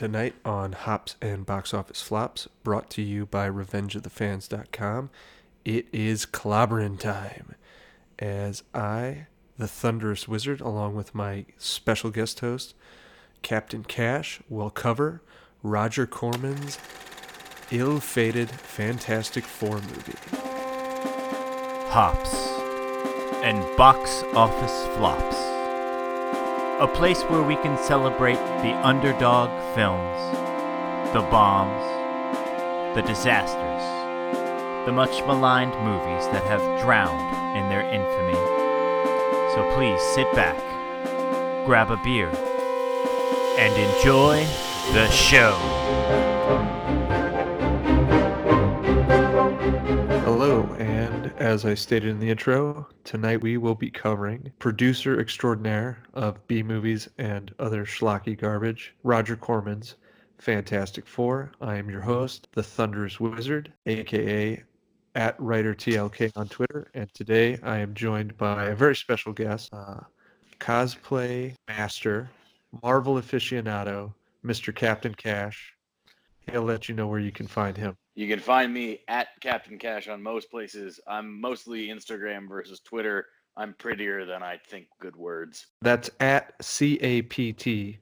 tonight on Hops and Box Office Flops, brought to you by RevengeOfTheFans.com. It is clobbering time as I, the Thunderous Wizard, along with my special guest host, Captain Cash, will cover Roger Corman's ill fated Fantastic Four movie. Hops and Box Office Flops. A place where we can celebrate the underdog films, the bombs, the disasters, the much maligned movies that have drowned in their infamy. So please sit back, grab a beer, and enjoy the show. Hello, and as I stated in the intro, tonight we will be covering producer extraordinaire of B movies and other schlocky garbage, Roger Corman's Fantastic Four. I am your host, the Thunderous Wizard, aka at writer TLK on Twitter, and today I am joined by a very special guest, uh, cosplay master, Marvel aficionado, Mr. Captain Cash. He'll let you know where you can find him. You can find me at Captain Cash on most places. I'm mostly Instagram versus Twitter. I'm prettier than I think good words. That's at C A P T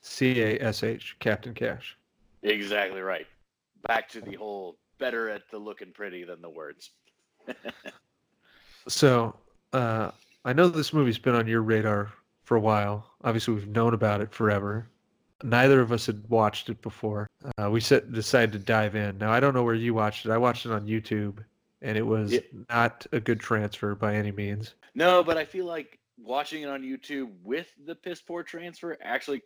C A S H, Captain Cash. Exactly right. Back to the whole better at the looking pretty than the words. So, uh, I know this movie's been on your radar for a while. Obviously, we've known about it forever. Neither of us had watched it before. Uh, we set, decided to dive in. Now, I don't know where you watched it. I watched it on YouTube, and it was Yeah. not a good transfer by any means. No, but I feel like watching it on YouTube with the piss poor transfer actually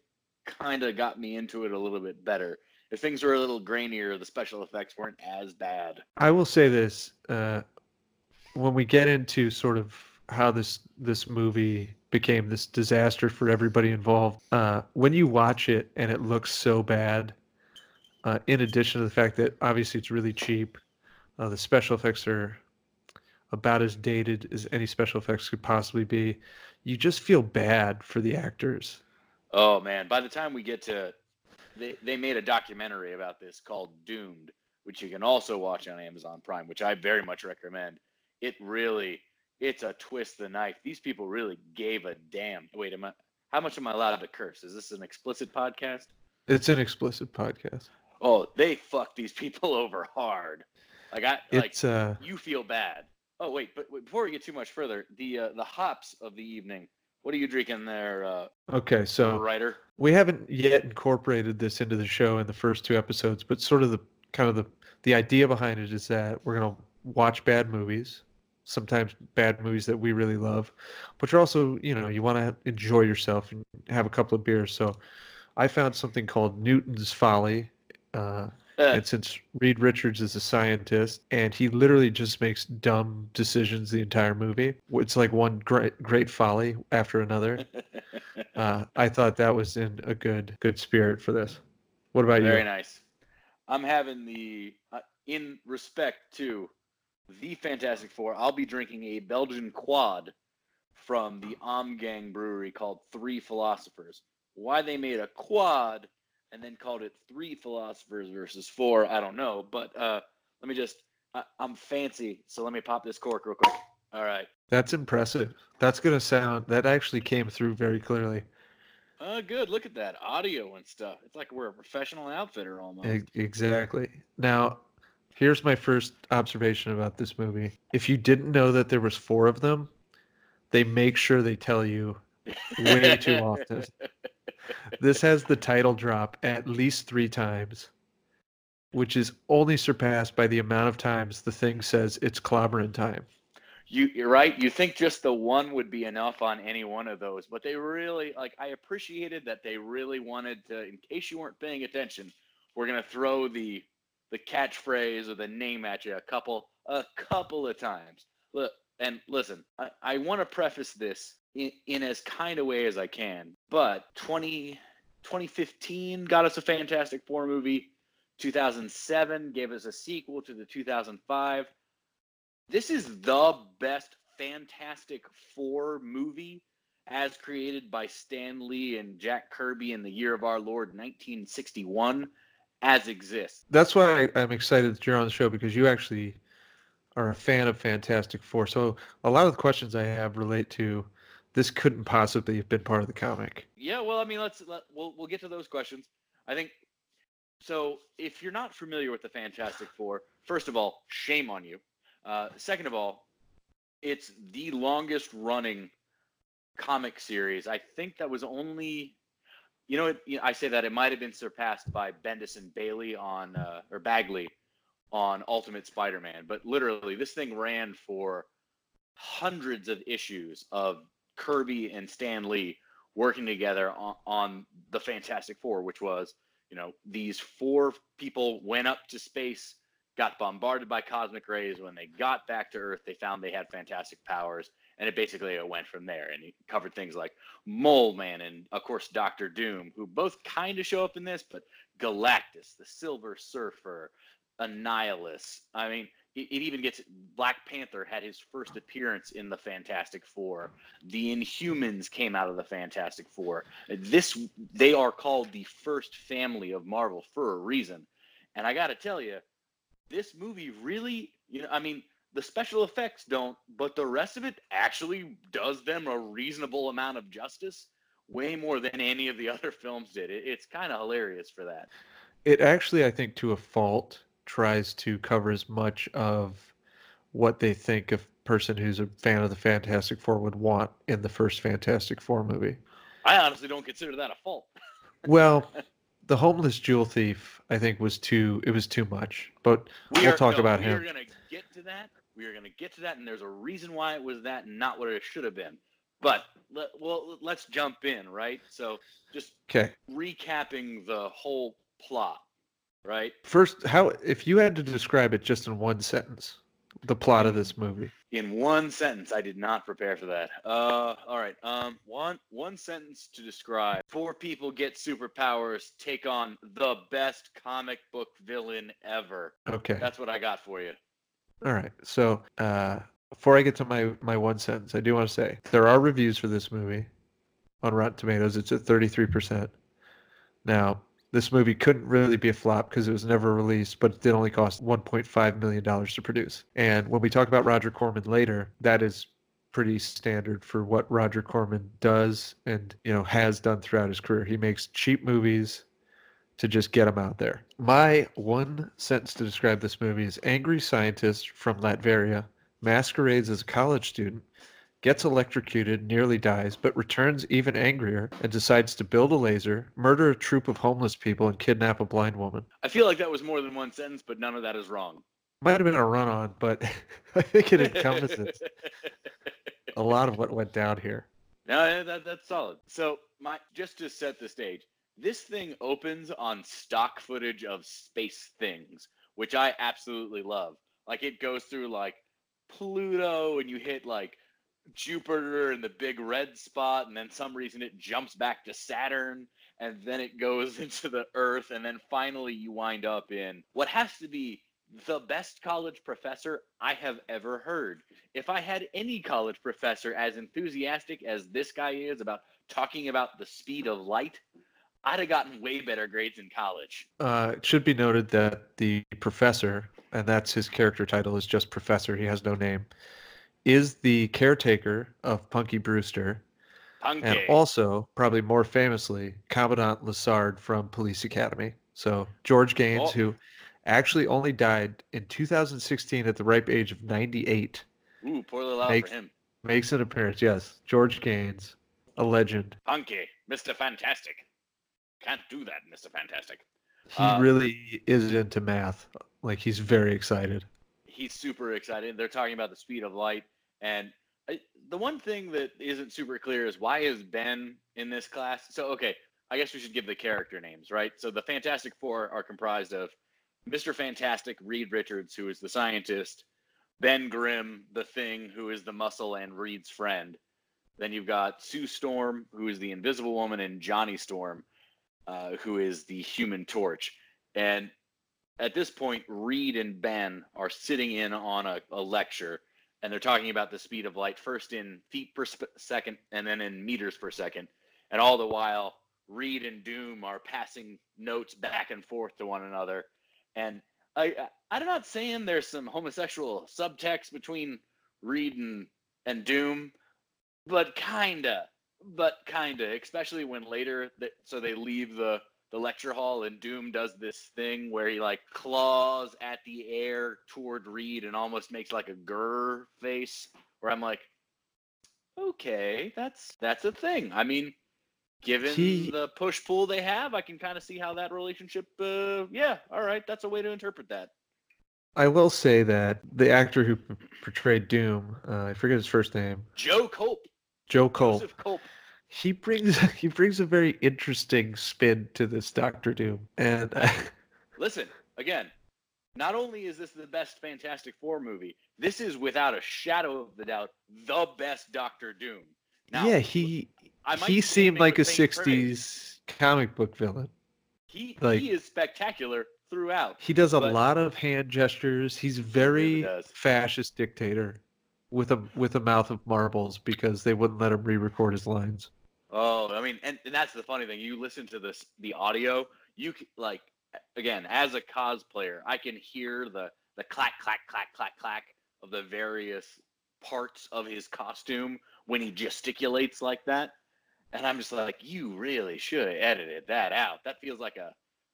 kind of got me into it a little bit better. If things were a little grainier, the special effects weren't as bad. I will say this: uh, when we get into sort of how this this movie became this disaster for everybody involved, uh, when you watch it and it looks so bad, uh, in addition to the fact that obviously it's really cheap, uh, the special effects are about as dated as any special effects could possibly be. You just feel bad for the actors. Oh man, by the time we get to they they made a documentary about this called Doomed, which you can also watch on Amazon Prime, which I very much recommend. It really it's a twist the knife. These people really gave a damn. Wait, am I how much am I allowed to curse? Is this an explicit podcast? It's an explicit podcast. Oh, they fucked these people over hard. Like I like uh, you feel bad. Oh wait, but wait, before we get too much further, the uh, the hops of the evening. What are you drinking there, uh, okay. So writer? we haven't yet incorporated this into the show in the first two episodes, but sort of the kind of the the idea behind it is that we're gonna watch bad movies, sometimes bad movies that we really love, but you're also you know you want to enjoy yourself and have a couple of beers. So I found something called Newton's Folly. Uh, and since Reed Richards is a scientist and he literally just makes dumb decisions the entire movie, it's like one great great folly after another uh, I thought that was in a good good spirit for this. What about Very you? Very nice. I'm having the uh, in respect to the Fantastic Four. I'll be drinking a Belgian quad from the Ommegang Brewery called Three Philosophers. Why they made a quad and then called it Three Philosophers versus Four, I don't know. But uh, let me just. I, I'm fancy, so let me pop this cork real quick. All right. That's impressive. That's gonna sound. That actually came through very clearly. Uh, good. Look at that audio and stuff. It's like we're a professional outfitter almost. Exactly. Now, here's my first observation about this movie. If you didn't know that there was four of them, they make sure they tell you way too often. This has the title drop at least three times, which is only surpassed by the amount of times the thing says it's clobbering time. You, you're right. You think just the one would be enough on any one of those, but they really like. I appreciated that they really wanted to. In case you weren't paying attention, we're gonna throw the the catchphrase or the name at you a couple a couple of times. Look and listen. I, I want to preface this in, in as kind a way as I can. But 20, 2015 got us a Fantastic Four movie. 2007 gave us a sequel to the 2005 this is the best Fantastic Four movie as created by Stan Lee and Jack Kirby in the year of our Lord 1961 as exists. That's why I, I'm excited that you're on the show because you actually are a fan of Fantastic Four. So a lot of the questions I have relate to this couldn't possibly have been part of the comic. Yeah, well, I mean, let's let, we'll we'll get to those questions. I think so. If you're not familiar with the Fantastic Four, first of all, shame on you. Uh, second of all, it's the longest running comic series. I think that was only, you know, you know I say that it might have been surpassed by Bendis and Bailey on uh, or Bagley on Ultimate Spider-Man, but literally this thing ran for hundreds of issues of Kirby and Stan Lee working together on, on the Fantastic Four, which was, you know, these four people went up to space, got bombarded by cosmic rays. When they got back to Earth, they found they had fantastic powers, and it basically it went from there. And it covered things like Mole Man and, of course, Doctor Doom, who both kind of show up in this, but Galactus, the Silver Surfer, Annihilus. I mean, it, even gets Black Panther had his first appearance in the Fantastic Four. The Inhumans came out of the Fantastic Four. This they are called the first family of Marvel for a reason. And I got to tell you, this movie really, you know, I mean, the special effects don't, but the rest of it actually does them a reasonable amount of justice, way more than any of the other films did. It, it's kind of hilarious for that. It actually, I think, to a fault, tries to cover as much of what they think a person who's a fan of the Fantastic Four would want in the first Fantastic Four movie. I honestly don't consider that a fault. well, the homeless jewel thief, I think, was too. It was too much. But we will talk no, about we him. We're gonna get to that. We are gonna get to that, and there's a reason why it was that, and not what it should have been. But let, well, let's jump in, right? So, just okay. recapping the whole plot right? First, how if you had to describe it just in one sentence, the plot of this movie. In one sentence, I did not prepare for that. Uh, all right. Um, one one sentence to describe: Four people get superpowers, take on the best comic book villain ever. Okay, that's what I got for you. All right. So, uh, before I get to my my one sentence, I do want to say there are reviews for this movie on Rotten Tomatoes. It's at thirty three percent. Now, this movie couldn't really be a flop because it was never released, but it did only cost $1.5 million to produce. And when we talk about Roger Corman later, that is pretty standard for what Roger Corman does and you know has done throughout his career. He makes cheap movies to just get them out there. My one sentence to describe this movie is angry scientist from Latveria masquerades as a college student gets electrocuted, nearly dies, but returns even angrier and decides to build a laser, murder a troop of homeless people, and kidnap a blind woman. I feel like that was more than one sentence, but none of that is wrong. Might have been a run on, but I think it encompasses a lot of what went down here. No, that, that's solid. So, my just to set the stage, this thing opens on stock footage of space things, which I absolutely love. Like it goes through like Pluto, and you hit like Jupiter and the big red spot, and then some reason it jumps back to Saturn, and then it goes into the Earth, and then finally you wind up in what has to be the best college professor I have ever heard. If I had any college professor as enthusiastic as this guy is about talking about the speed of light, I'd have gotten way better grades in college. Uh, it should be noted that the professor, and that's his character title, is just professor. He has no name is the caretaker of Punky Brewster. Punky. And also, probably more famously, Commandant Lassard from Police Academy. So George Gaines, oh. who actually only died in 2016 at the ripe age of 98. Ooh, poorly loud makes, for him. Makes an appearance, yes. George Gaines, a legend. Punky, Mr. Fantastic. Can't do that, Mr. Fantastic. He uh, really is into math. Like, he's very excited he's super excited. They're talking about the speed of light, and I, the one thing that isn't super clear is why is Ben in this class? So okay, I guess we should give the character names, right? So the Fantastic Four are comprised of Mr. Fantastic, Reed Richards, who is the scientist, Ben Grimm, the Thing, who is the muscle and Reed's friend. Then you've got Sue Storm, who is the Invisible Woman, and Johnny Storm, uh, who is the Human Torch. And at this point, Reed and Ben are sitting in on a, a lecture, and they're talking about the speed of light first in feet per sp- second and then in meters per second, and all the while Reed and Doom are passing notes back and forth to one another, and I, I I'm not saying there's some homosexual subtext between Reed and and Doom, but kinda, but kinda, especially when later that so they leave the the lecture hall and Doom does this thing where he like claws at the air toward Reed and almost makes like a grr face where I'm like, okay, that's that's a thing. I mean, given He- the push pull they have, I can kind of see how that relationship. Uh, yeah, all right, that's a way to interpret that. I will say that the actor who p- portrayed Doom, uh, I forget his first name, Joe Culp, Joe Cole. He brings he brings a very interesting spin to this Doctor Doom, and Listen, again, not only is this the best Fantastic Four movie, this is without a shadow of the doubt the best Doctor Doom. Now, yeah, he I he seemed like a with faint praise. '60s comic book villain. He like- he is spectacular throughout. He does a lot of hand gestures. He's really very does. fascist dictator with a with a mouth of marbles because they wouldn't let him re-record his lines. Oh, I mean, and, and that's the funny thing. You listen to this, the audio. You like, again, as a cosplayer, I can hear the the clack, clack, clack, clack, clack of the various parts of his costume when he gesticulates like that, and I'm just like, you really should have edited that out. That feels like a,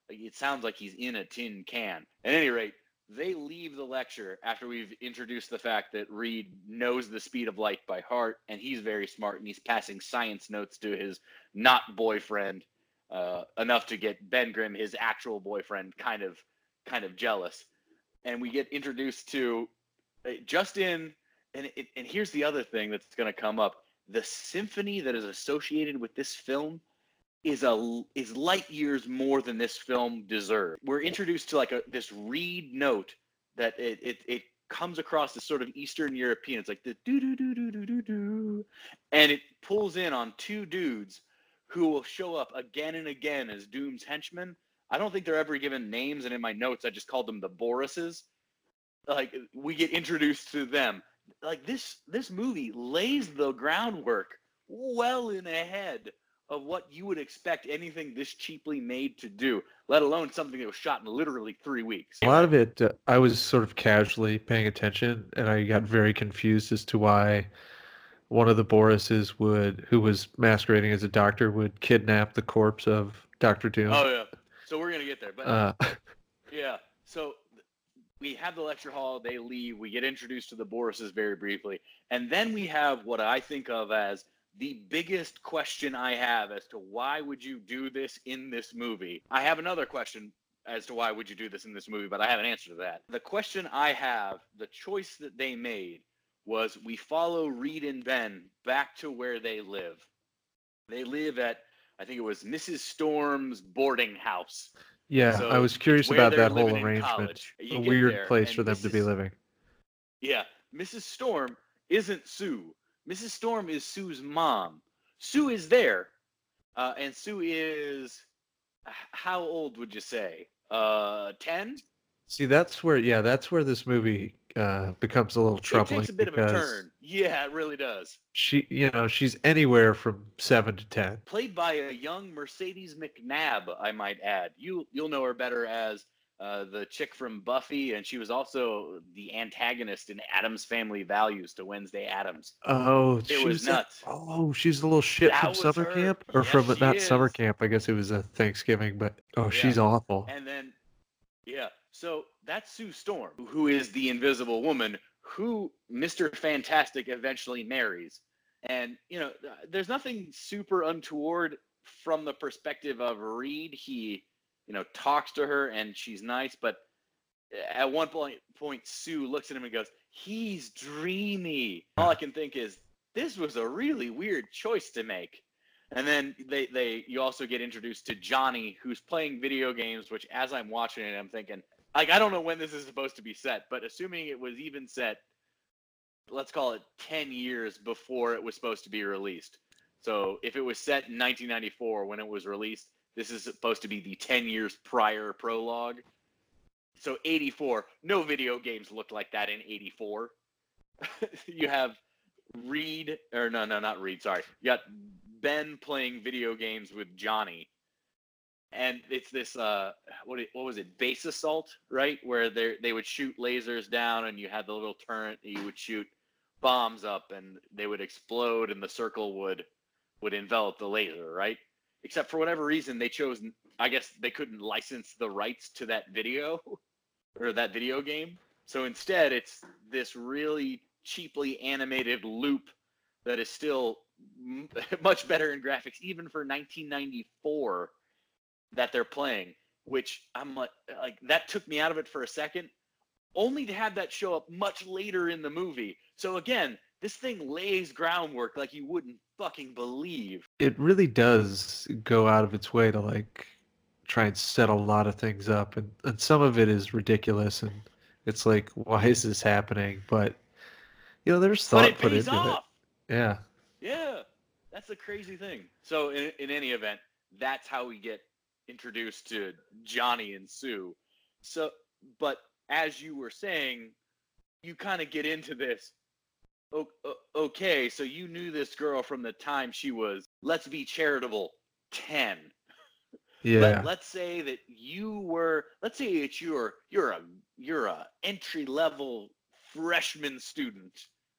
it sounds like he's in a tin can. At any rate, they leave the lecture after we've introduced the fact that Reed knows the speed of light by heart and he's very smart and he's passing science notes to his not boyfriend uh, enough to get Ben Grimm, his actual boyfriend, kind of kind of jealous. And we get introduced to uh, just in and and here's the other thing that's going to come up: the symphony that is associated with this film is a is light years more than this film deserved. We're introduced to like a this reed note that it it, it comes across as sort of Eastern European. It's like the do do do do do do do, and it pulls in on two dudes who will show up again and again as Doom's henchmen. I don't think they're ever given names, and in my notes I just called them the Borises. Like we get introduced to them. Like this this movie lays the groundwork well in ahead of what you would expect anything this cheaply made to do, let alone something that was shot in literally three weeks. A lot of it, uh, I was sort of casually paying attention, and I got very confused as to why one of the Borises would, who was masquerading as a doctor, would kidnap the corpse of Doctor Doom. Oh yeah. So we're gonna get there, but Uh, yeah. So we have the lecture hall. They leave. We get introduced to the Borises very briefly, and then we have what I think of as the biggest question I have as to why would you do this in this movie. I have another question as to why would you do this in this movie, but I have an answer to that. The question I have, the choice that they made was we follow Reed and Ben back to where they live. They live at I think it was Mrs. Storm's boarding house. yeah, So I was curious about that whole arrangement. A weird there, place for them to be living. Yeah, Mrs. Storm isn't Sue. Mrs. Storm is Sue's mom. Sue is there, uh, and Sue is how old would you say? Uh, ten. See, that's where, yeah, that's where this movie uh, becomes a little troubling It takes a bit of a turn. Yeah, it really does. she, you know, she's anywhere from seven to ten. Played by a young Mercedes McNabb, I might add. You you'll know her better as uh, the chick from Buffy, and she was also the antagonist in Addams Family Values to Wednesday Addams. Oh, it was nuts. oh, she's a little shit That from summer her. camp, or Yes, from not summer camp. I guess it was a Thanksgiving, but oh, Yeah. she's awful. And then, yeah, so that's Sue Storm, who is the Invisible Woman, who Mr. Fantastic eventually marries. And, you know, there's nothing super untoward from the perspective of Reed. He, you know, talks to her and she's nice, but at one point, point Sue looks at him and goes, He's dreamy. All I can think is, this was a really weird choice to make. And then they, they you also get introduced to Johnny, who's playing video games, which as I'm watching it, I'm thinking, like, I don't know when this is supposed to be set, but assuming it was even set, let's call it 10 years before it was supposed to be released. So if it was set in 1994 when it was released, this is supposed to be the 10 years prior prologue. So 84, no video games looked like that in 84. you have Reed or no, no, not Reed. Sorry, you got Ben playing video games with Johnny, and it's this uh, what what was it? Base assault, right? Where they they would shoot lasers down, and you had the little turret. You would shoot bombs up, and they would explode, and the circle would would envelop the laser, right? Except for whatever reason, they chose. I guess they couldn't license the rights to that video or that video game. So instead, it's this really cheaply animated loop that is still much better in graphics, even for 1994 that they're playing. Which I'm like, like that took me out of it for a second, only to have that show up much later in the movie. So again, this thing lays groundwork like you wouldn't fucking believe. It really does go out of its way to like try and set a lot of things up, and and some of it is ridiculous, and it's like, why is this happening? But you know, there's thought put into off. it. Yeah. Yeah, that's the crazy thing. So in in any event, that's how we get introduced to Johnny and Sue. So, but as you were saying, you kind of get into this. Okay, so you knew this girl from the time she was, let's be charitable, ten. Yeah. Let, let's say that you were let's say that you're you're a you're a entry level freshman student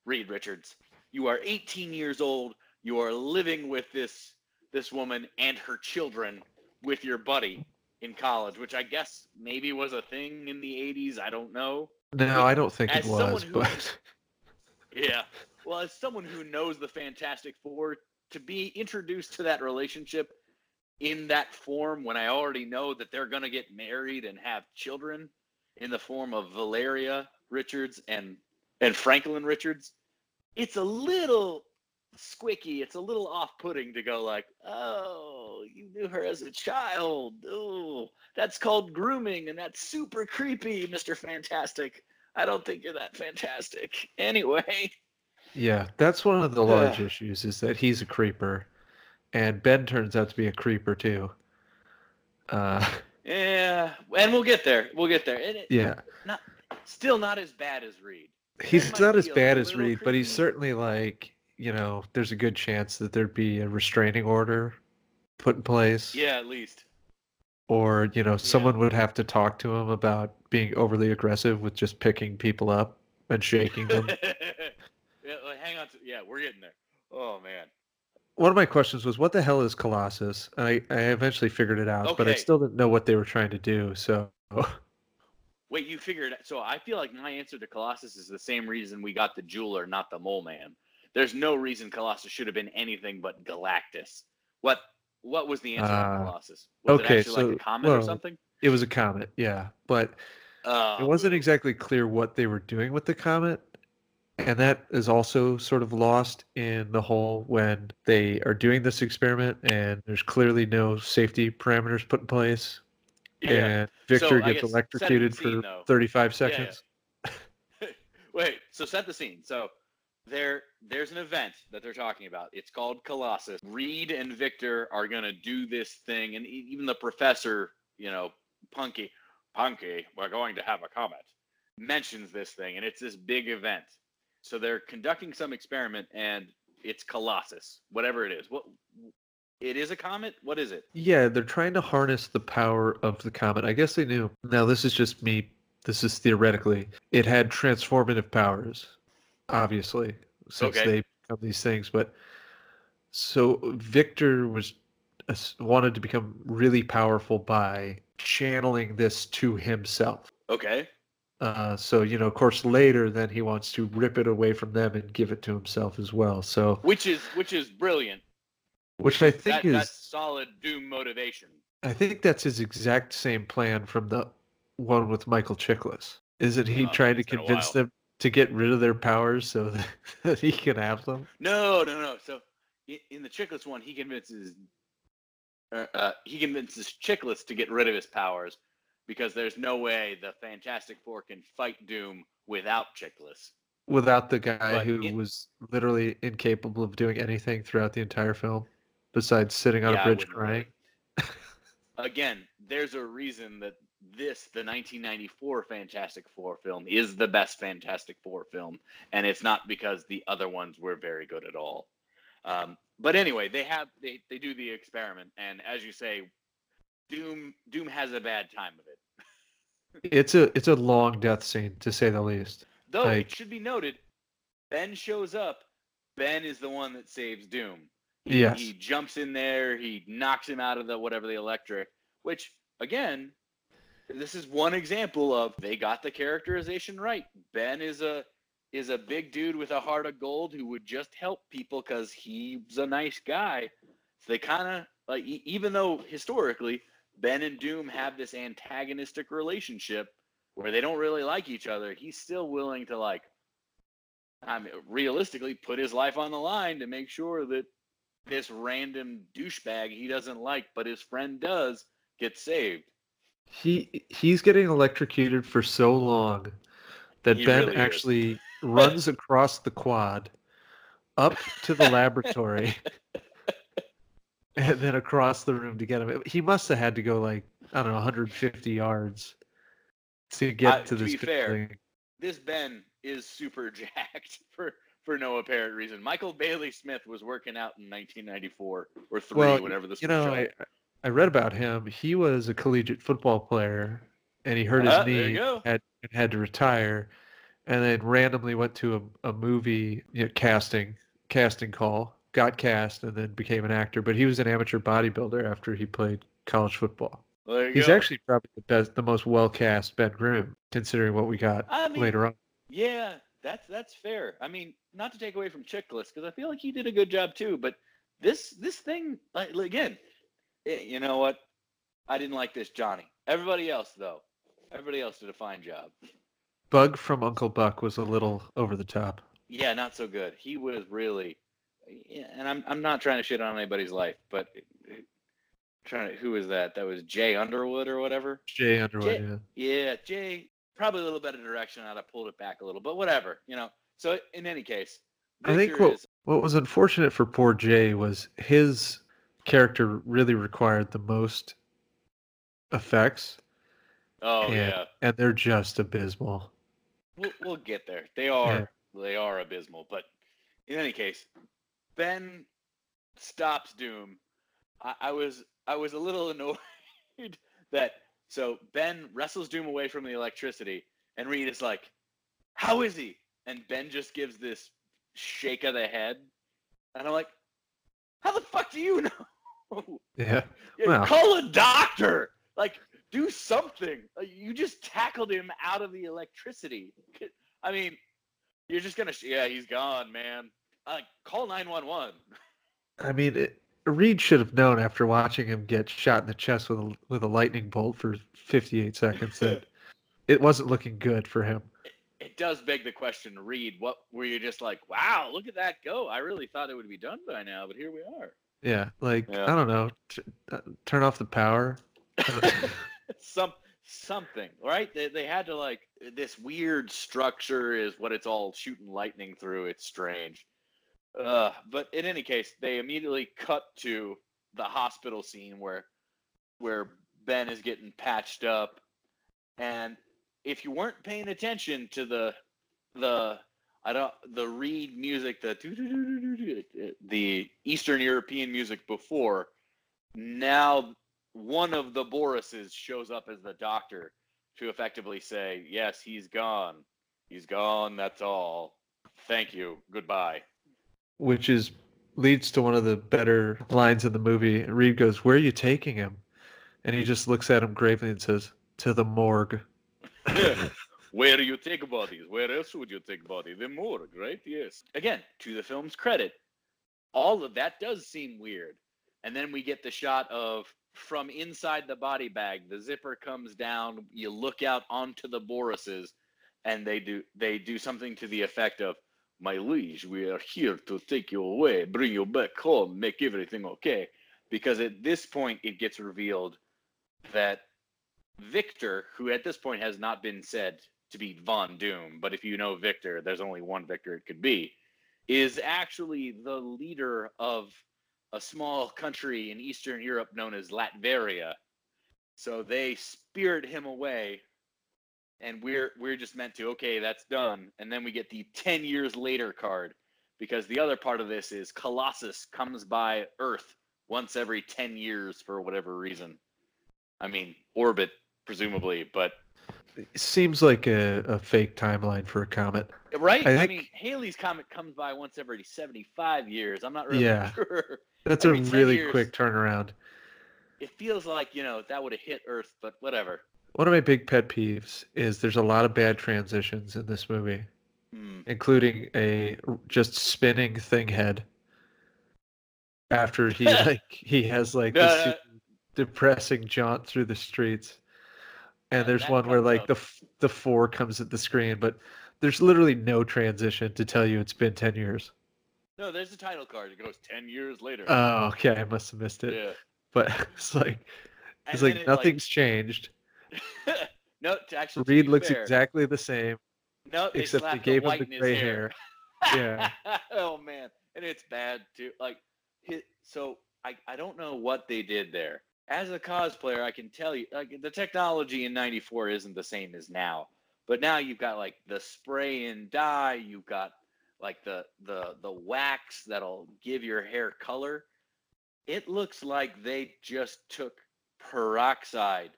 reed richards you are 18 years old you are living with this this woman and her children with your buddy in college which i guess maybe was a thing in the 80s i don't know no, I don't think it as someone was, who- but yeah well as someone who knows the fantastic four to be introduced to that relationship in that form when I already know that they're going to get married and have children in the form of Valeria Richards and and Franklin Richards, it's a little squicky. It's a little off-putting to go like, "Oh, you knew her as a child. Oh, that's called grooming and that's super creepy, Mr. Fantastic." I don't think you're that fantastic. Anyway, yeah, that's one of the large issues is that he's a creeper, and Ben turns out to be a creeper too. Uh, yeah, and we'll get there. We'll get there. It, yeah, still not as bad as Reed. he's not as bad as Reed, but he's certainly like you know, there's a good chance that there'd be a restraining order put in place. Yeah, at least. or you know someone would have to talk to him about being overly aggressive with just picking people up and shaking them yeah, like, hang on. To, yeah, we're getting there. Oh man. one of my questions was what the hell is colossus and i, I eventually figured it out but i still didn't know what they were trying to do so Wait, you figured it. Out so I feel like my answer to Colossus is the same reason we got the jeweler, not the mole man. There's no reason Colossus should have been anything but Galactus. What what was the answer Ah, to Colossus? Was okay, it actually like so- a comet or well, something? it was a comet yeah but Uh, it wasn't exactly clear what they were doing with the comet and that is also sort of lost in the whole when they are doing this experiment and there's clearly no safety parameters put in place yeah. and Victor So, gets guess set the electrocuted scene, for though. 35 yeah. seconds. Wait, so set the scene. So there there's an event that they're talking about. It's called Colossus. Reed and Victor are gonna do this thing, and even the professor, you know, Punky, Punky, we're going to have a comet, mentions this thing, and it's this big event. So they're conducting some experiment, and it's Colossus, whatever it is. What it is a comet? What is it? Yeah, they're trying to harness the power of the comet. I guess they knew. Now, this is just me. This is theoretically. It had transformative powers, obviously, since Okay. they become these things. But so Victor was uh, wanted to become really powerful by channeling this to himself. Okay. Uh, so you know, of course, later then he wants to rip it away from them and give it to himself as well. So, Which is which is brilliant. which I think That, is that's solid Doom motivation. I think that's his exact same plan from the one with Michael Chiklis. Isn't he Oh, trying to it's been a convince them to get rid of their powers so that, that he can have them? No, no, no. So in the Chiklis one, he convinces uh, he convinces Chiklis to get rid of his powers because there's no way the Fantastic Four can fight Doom without Chiklis. Without the guy But who it- was literally incapable of doing anything throughout the entire film, besides sitting on Yeah, a bridge crying. again, there's a reason that this, the 1994 Fantastic Four film, is the best Fantastic Four film, and it's not because the other ones were very good at all. Um, but anyway, they have they, they do the experiment, and as you say, Doom Doom has a bad time of it. It's a it's a long death scene to say the least. Though Like- it should be noted, Ben shows up. Ben is the one that saves Doom. He, Yes. he jumps in there. He knocks him out of the whatever the electric. Which again, this is one example of they got the characterization right. Ben is a is a big dude with a heart of gold who would just help people because he's a nice guy. So they kind of like e- even though historically Ben and Doom have this antagonistic relationship where they don't really like each other, he's still willing to like I mean realistically put his life on the line to make sure that this random douchebag he doesn't like but his friend does gets saved. He he's getting electrocuted for so long that He Ben really is. Runs across the quad up to the laboratory and then across the room to get him. He must have had to go like I don't know 150 yards to get Uh, to to this be fair, building. This Ben is super jacked for for no apparent reason. Michael Bailey Smith was working out in 1994 or 3 Well, whenever this You was know. I I read about him. He was a collegiate football player, and he hurt his there knee go. had and had to retire, and then randomly went to a, a movie you know, casting casting call, got cast, and then became an actor. But he was an amateur bodybuilder after he played college football. He's go. actually probably the best, the most well cast Ben Grimm, considering what we got I mean, later on. Yeah, that's that's fair. I mean, not to take away from Chiklis because I feel like he did a good job too. But this this thing, like again, eh, you know what? I didn't like this Johnny. Everybody else though, everybody else did a fine job. Bug from Uncle Buck was a little over the top. Yeah, not so good. He was really, and I'm I'm not trying to shit on anybody's life, but eh, trying to who was that? That was Jay Underwood or whatever. Jay Underwood, Jay- yeah. Yeah, Jay, probably a little better direction. I'd have pulled it back a little, but whatever, you know. So in any case, I think what is what was unfortunate for poor Jay was his character really required the most effects, oh and, yeah, and they're just abysmal. We'll, we'll get there. They are they are abysmal, but in any case, Ben stops Doom. I, I was I was a little annoyed that so Ben wrestles Doom away from the electricity, and Reed is like, "How is he?" And Ben just gives this shake of the head, and I'm like, "How the fuck do you know?" Yeah, Yeah, Well. call a doctor. Like, do something. You just tackled him out of the electricity. I mean, you're just gonna. Yeah, he's gone, man. Like, call nine one one. I mean, it, Reed should have known after watching him get shot in the chest with a with a lightning bolt for 58 seconds that it wasn't looking good for him. It does beg the question, Reed. What were you just like? Wow, look at that go! I really thought it would be done by now, but here we are. Yeah, like Yeah. I don't know, t- uh, turn off the power. Some something, right? They, they had to like this weird structure is what it's all shooting lightning through. It's strange. Uh, but in any case, they immediately cut to the hospital scene where where Ben is getting patched up, and if you weren't paying attention to the the I don't the reed music the the Eastern European music before now one of the Borises shows up as the doctor to effectively say, "Yes, he's gone. He's gone. That's all. Thank you. Goodbye." which is leads to one of the better lines in the movie. Reed goes, "Where are you taking him?" And he just looks at him gravely and says, "To the morgue." Where do you take bodies? Where else would you take bodies? The morgue, right? Yes. Again, to the film's credit, all of that does seem weird. And then we get the shot of from inside the body bag, the zipper comes down, you look out onto the Borises, and they do they do something to the effect of my liege, we are here to take you away, bring you back home, make everything okay. Because at this point it gets revealed that Victor, who at this point has not been said to be Von Doom, but if you know Victor, there's only one Victor it could be, is actually the leader of a small country in Eastern Europe known as Latveria. So they spirit him away, and we're we're just meant to okay, that's done, and then we get the ten years later card because the other part of this is Colossus comes by Earth once every ten years for whatever reason. I mean, orbit presumably, but It seems like a, a fake timeline for a comet. right. I I, mean, Halley's comet comes by once every seventy-five years. I'm not really Yeah. sure. That's a really years. quick turnaround. It feels like you know that would have hit Earth, but whatever. One of my big pet peeves is there's a lot of bad transitions in this movie, Hmm. including a just spinning thing head. After he like he has like No, this no, depressing jaunt through the streets, and Yeah, there's one where like up. the f- the four comes at the screen, but there's literally no transition to tell you it's been ten years. No, there's a title card. It goes ten years later. Oh, okay, I must have missed it. yeah. But it's like it's like it, nothing's changed. no, to actually, Reed looks fair, exactly the same. No, they except they gave the him the gray his hair. Yeah. oh man, and it's bad too. Like, so I I don't know what they did there. As a cosplayer, I can tell you, like the technology in '94 isn't the same as now. But now you've got like the spray and dye. You've got like the the the wax that'll give your hair color. It looks like they just took peroxide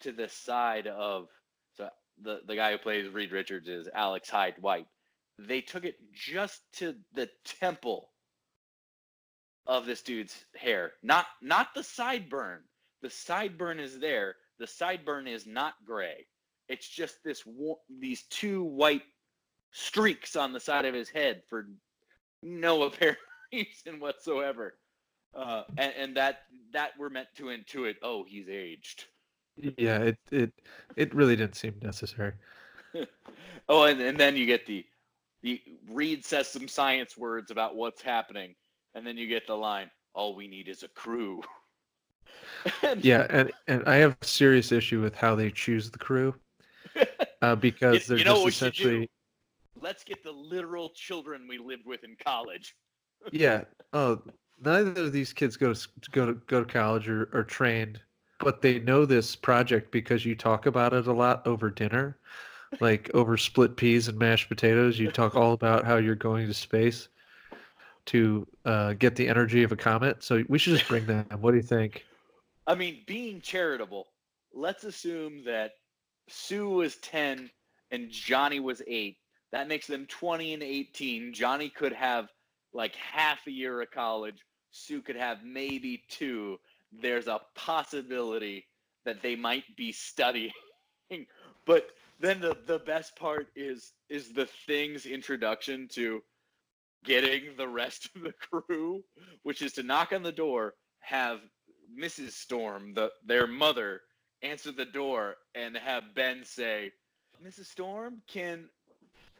to the side of so the the guy who plays Reed Richards is Alex Hyde White. They took it just to the temple of this dude's hair, not not the sideburn. The sideburn is there. The sideburn is not gray. It's just this these two white streaks on the side of his head for no apparent reason whatsoever. Uh, and, and that that we're meant to intuit. Oh, he's aged. Yeah, it it it really didn't seem necessary. Oh, and, and then you get the the Reed says some science words about what's happening, and then you get the line, "All we need is a crew." And- Yeah, and and I have a serious issue with how they choose the crew, uh, because You- they're you just essentially Let's get the literal children we lived with in college. yeah. Oh, neither of these kids go to go to go to college or are trained, but they know this project because you talk about it a lot over dinner, like over split peas and mashed potatoes. You talk all about how you're going to space to uh, get the energy of a comet. So we should just bring them. What do you think? I mean, being charitable, let's assume that Sue was 10 and Johnny was 8. That makes them 20 and 18. Johnny could have like half a year of college. Sue could have maybe two. There's a possibility that they might be studying. but then the, the best part is is the thing's introduction to getting the rest of the crew, which is to knock on the door, have Mrs. Storm, the their mother, answer the door and have Ben say, "Mrs. Storm, can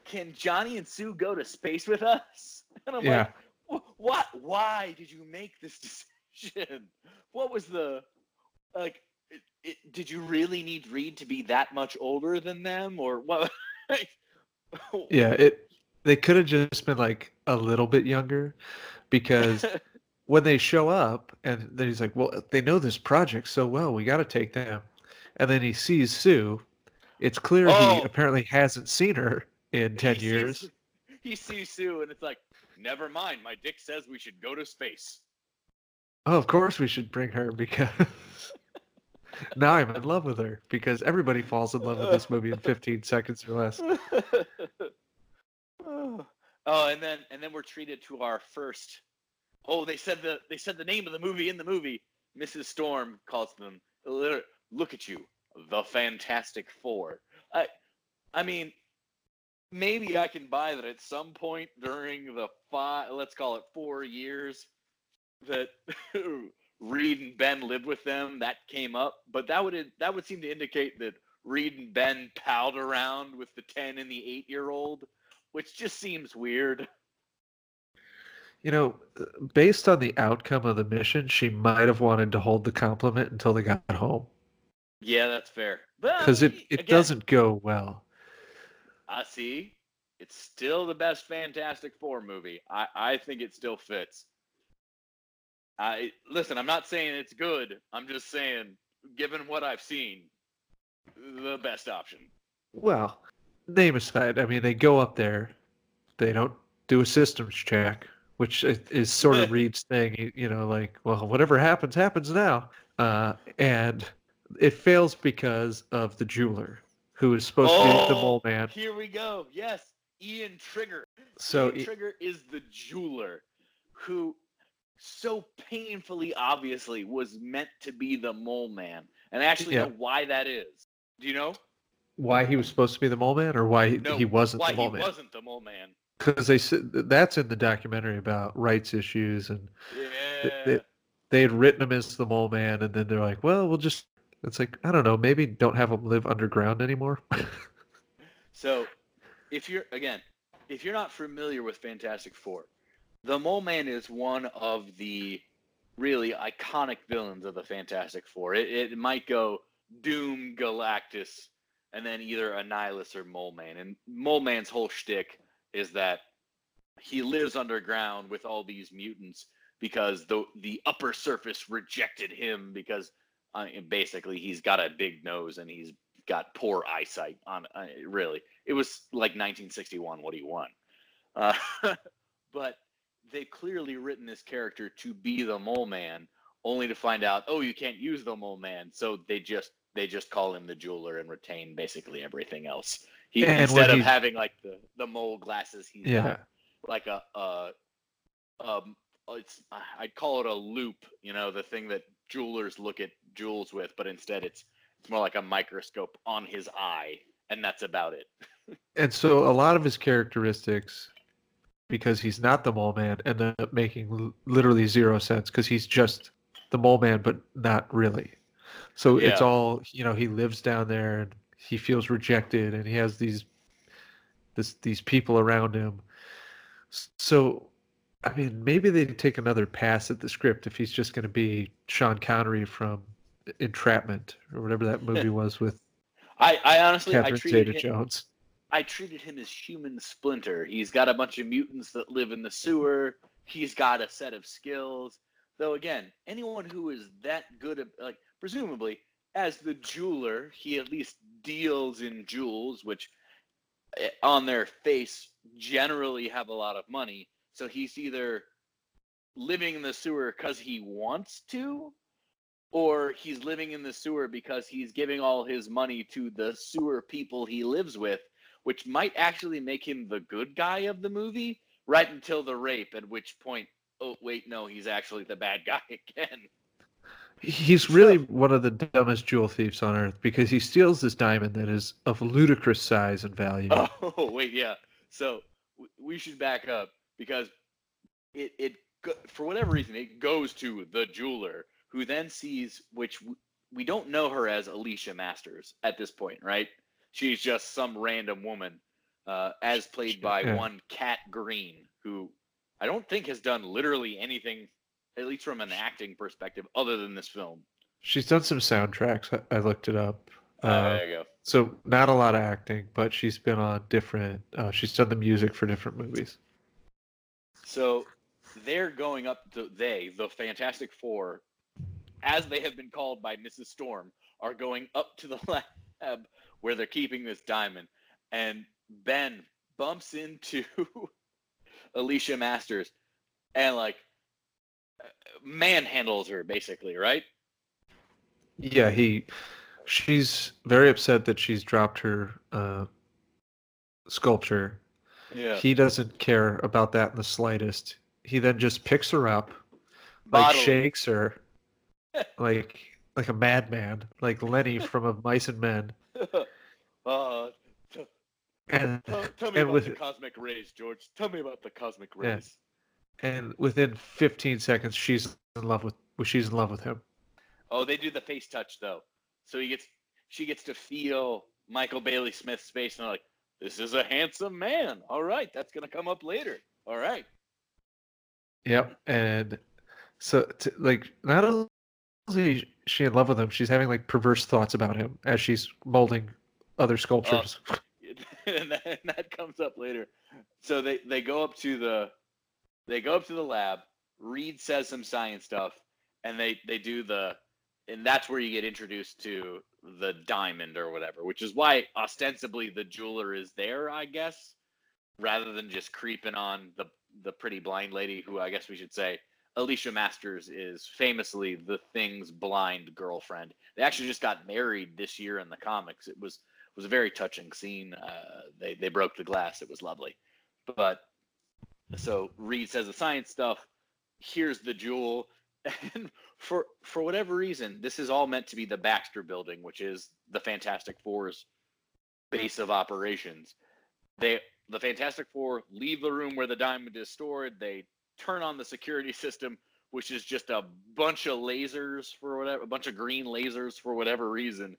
can Johnny and Sue go to space with us?" And I'm Yeah. like, "What? Why did you make this decision? What was the like? It, it, did you really need Reed to be that much older than them, or what?" Yeah, it they could have just been like a little bit younger because when they show up and then he's like, "Well, they know this project so well, we got to take them." And then he sees Sue. It's clear Oh. he apparently hasn't seen her in 10 He sees- years. he sees Sue, and it's like, "Never mind. My dick says we should go to space." Oh, of course we should bring her because now I'm in love with her because everybody falls in love with this movie in 15 seconds or less. oh, and then and then we're treated to our first. Oh, they said the they said the name of the movie in the movie. Mrs. Storm calls them. Look at you, the Fantastic Four. I, I mean, maybe I can buy that at some point during the five. Let's call it four years that Reed and Ben lived with them. That came up, but that would that would seem to indicate that Reed and Ben palled around with the 10 and the 8 year old, which just seems weird. You know, based on the outcome of the mission, she might have wanted to hold the compliment until they got home Yeah, that's fair. Because it, it again, doesn't go well. I see. It's still the best Fantastic Four movie. I, I think it still fits. I listen. I'm not saying it's good. I'm just saying given what I've seen, the best option. Well, name aside, I mean, they go up there, they don't do a systems check, which is, sort of Reed's thing. You, you know, like, well, whatever happens, happens now. Uh, and it fails because of the jeweler, who is supposed to be the Oh, mole man. Here we go. Yes, Ian Trigger. So Ian Trigger is the jeweler who so painfully obviously was meant to be the mole man. And I actually Yeah. know why that is. Do you know? why he was supposed to be the mole man, or why he, No, he wasn't why the mole he man? wasn't the mole man. Because they said that's in the documentary about rights issues, and Yeah. they, they had written him as the mole man, and then they're like, well, we'll just. It's like I don't know, maybe don't have them live underground anymore. So, if you're again, if you're not familiar with Fantastic Four, the Mole Man is one of the really iconic villains of the Fantastic Four. It, it might go Doom, Galactus, and then either Annihilus or Mole Man. And Mole Man's whole shtick is that he lives underground with all these mutants because the the upper surface rejected him because uh, basically he's got a big nose and he's got poor eyesight on uh, really. It was like 1961 what he won. Uh, but they've clearly written this character to be the mole man only to find out oh you can't use the mole man. So they just they just call him the jeweler and retain basically everything else. He, And instead of he- having like the the mole glasses he's yeah, got like a uh um it's I'd call it a loupe, you know, the thing that jewelers look at jewels with, but instead it's it's more like a microscope on his eye, and that's about it. and so a lot of his characteristics, because he's not the mole man, end up making literally zero sense because he's just the mole man, but not really. So it's all you know. He lives down there, and he feels rejected, and he has these this these people around him. So, I mean, maybe they'd take another pass at the script if he's just going to be Sean Connery from Entrapment or whatever that movie was with I, I honestly I treated him, Zeta-Jones. I treated him as human splinter. He's got a bunch of mutants that live in the sewer. He's got a set of skills. Though again, anyone who is that good at like presumably as the jeweler, he at least deals in jewels, which eh, on their face generally have a lot of money. So he's either living in the sewer because he wants to, or he's living in the sewer because he's giving all his money to the sewer people he lives with, which might actually make him the good guy of the movie right until the rape, at which point, oh, wait, no, he's actually the bad guy again. He's really one of the dumbest jewel thieves on earth because he steals this diamond that is of ludicrous size and value. Oh, wait, yeah. So we should back up because it, it for whatever reason, it goes to the jeweler who then sees, which we don't know her as Alicia Masters at this point, right? She's just some random woman, uh, as played by Yeah. one Kat Green, who I don't think has done literally anything, at least from an acting perspective, other than this film. She's done some soundtracks. I, I looked it up. Uh, Uh, there you go. so not a lot of acting, but she's been on different. Uh, she's done the music for different movies. So they're going up to they, the Fantastic Four, as they have been called by Mrs. Storm, are going up to the lab where they're keeping this diamond. And Ben bumps into Alicia Masters and like manhandles her basically, right? Yeah, he. She's very upset that she's dropped her uh, sculpture. Yeah. He doesn't care about that in the slightest. He then just picks her up, like Bodily. shakes her, like like a madman, like Lenny from Of Mice and Men, uh, and tell, tell me And about with the cosmic rays, George. Tell me about the cosmic Yeah. rays. and within 15 seconds she's in love with she's in love with him. Oh, they do the face touch though. So he gets she gets to feel Michael Bailey Smith's face and they're like, This is a handsome man. All right, that's gonna come up later. All right. Yep, and so t- like not only is she in love with him, she's having like perverse thoughts about him as she's molding other sculptures. Oh, and, that, and that comes up later. So they, they go up to the they go up to the lab. Reed says some science stuff, and they they do the and that's where you get introduced to the diamond or whatever, which is why ostensibly the jeweler is there, I guess, rather than just creeping on the the pretty blind lady who I guess we should say Alicia Masters is famously the thing's blind girlfriend. They actually just got married this year in the comics. It was was a very touching scene. Uh, they they broke the glass. It was lovely. But so Reed says the science stuff. Here's the jewel, and for for whatever reason, this is all meant to be the Baxter Building, which is the Fantastic Four's base of operations. They the Fantastic Four leave the room where the diamond is stored. They turn on the security system, which is just a bunch of lasers for whatever, a bunch of green lasers for whatever reason.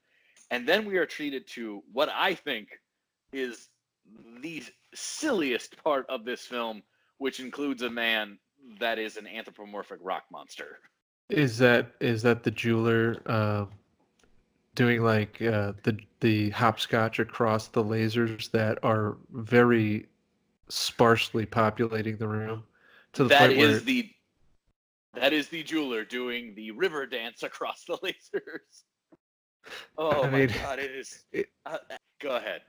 And then we are treated to what I think is the silliest part of this film, which includes a man that is an anthropomorphic rock monster. Is that is that the jeweler uh, doing like uh, the the hopscotch across the lasers that are very sparsely populating the room to the that is where... the that is the jeweler doing the river dance across the lasers. Oh I my mean, god, it is. It, uh, go ahead.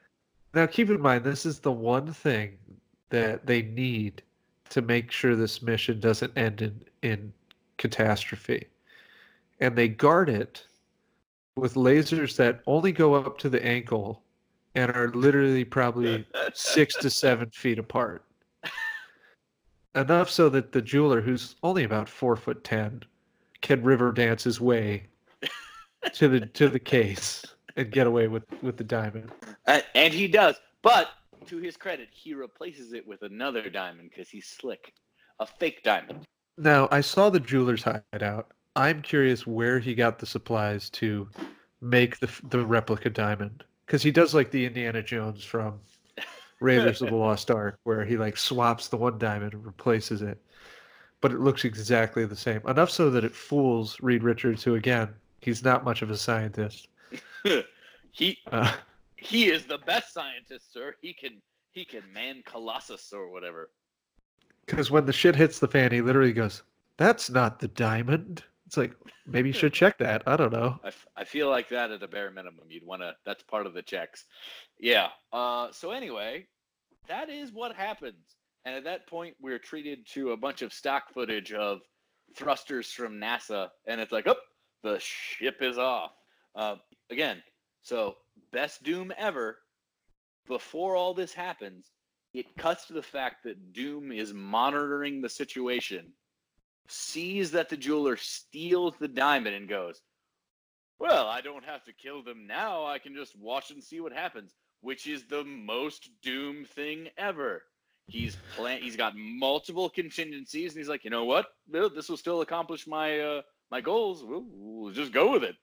Now keep in mind, this is the one thing that they need to make sure this mission doesn't end in in catastrophe, and they guard it with lasers that only go up to the ankle and are literally probably six to seven feet apart. Enough so that the jeweler, who's only about four foot ten, can river dance his way to the to the case and get away with with the diamond. Uh, and he does, but to his credit, he replaces it with another diamond because he's slick, a fake diamond. Now I saw the jeweler's hideout. I'm curious where he got the supplies to make the the replica diamond because he does like the Indiana Jones from Raiders of the Lost Ark, where he like swaps the one diamond and replaces it, but it looks exactly the same. Enough so that it fools Reed Richards, who again he's not much of a scientist. he uh, he is the best scientist, sir. He can he can man Colossus or whatever. Because when the shit hits the fan, he literally goes, "That's not the diamond." It's like maybe you should check that. I don't know. I, f- I feel like that at a bare minimum. You'd want to. That's part of the checks. Yeah. Uh. So anyway, that is what happens. And at that point, we're treated to a bunch of stock footage of thrusters from NASA, and it's like, oh, the ship is off. Uh, again, so best Doom ever. Before all this happens, it cuts to the fact that Doom is monitoring the situation sees that the jeweler steals the diamond and goes, Well, I don't have to kill them now. I can just watch and see what happens, which is the most doom thing ever. He's plan he's got multiple contingencies and he's like, you know what? This will still accomplish my uh my goals. We'll, we'll just go with it.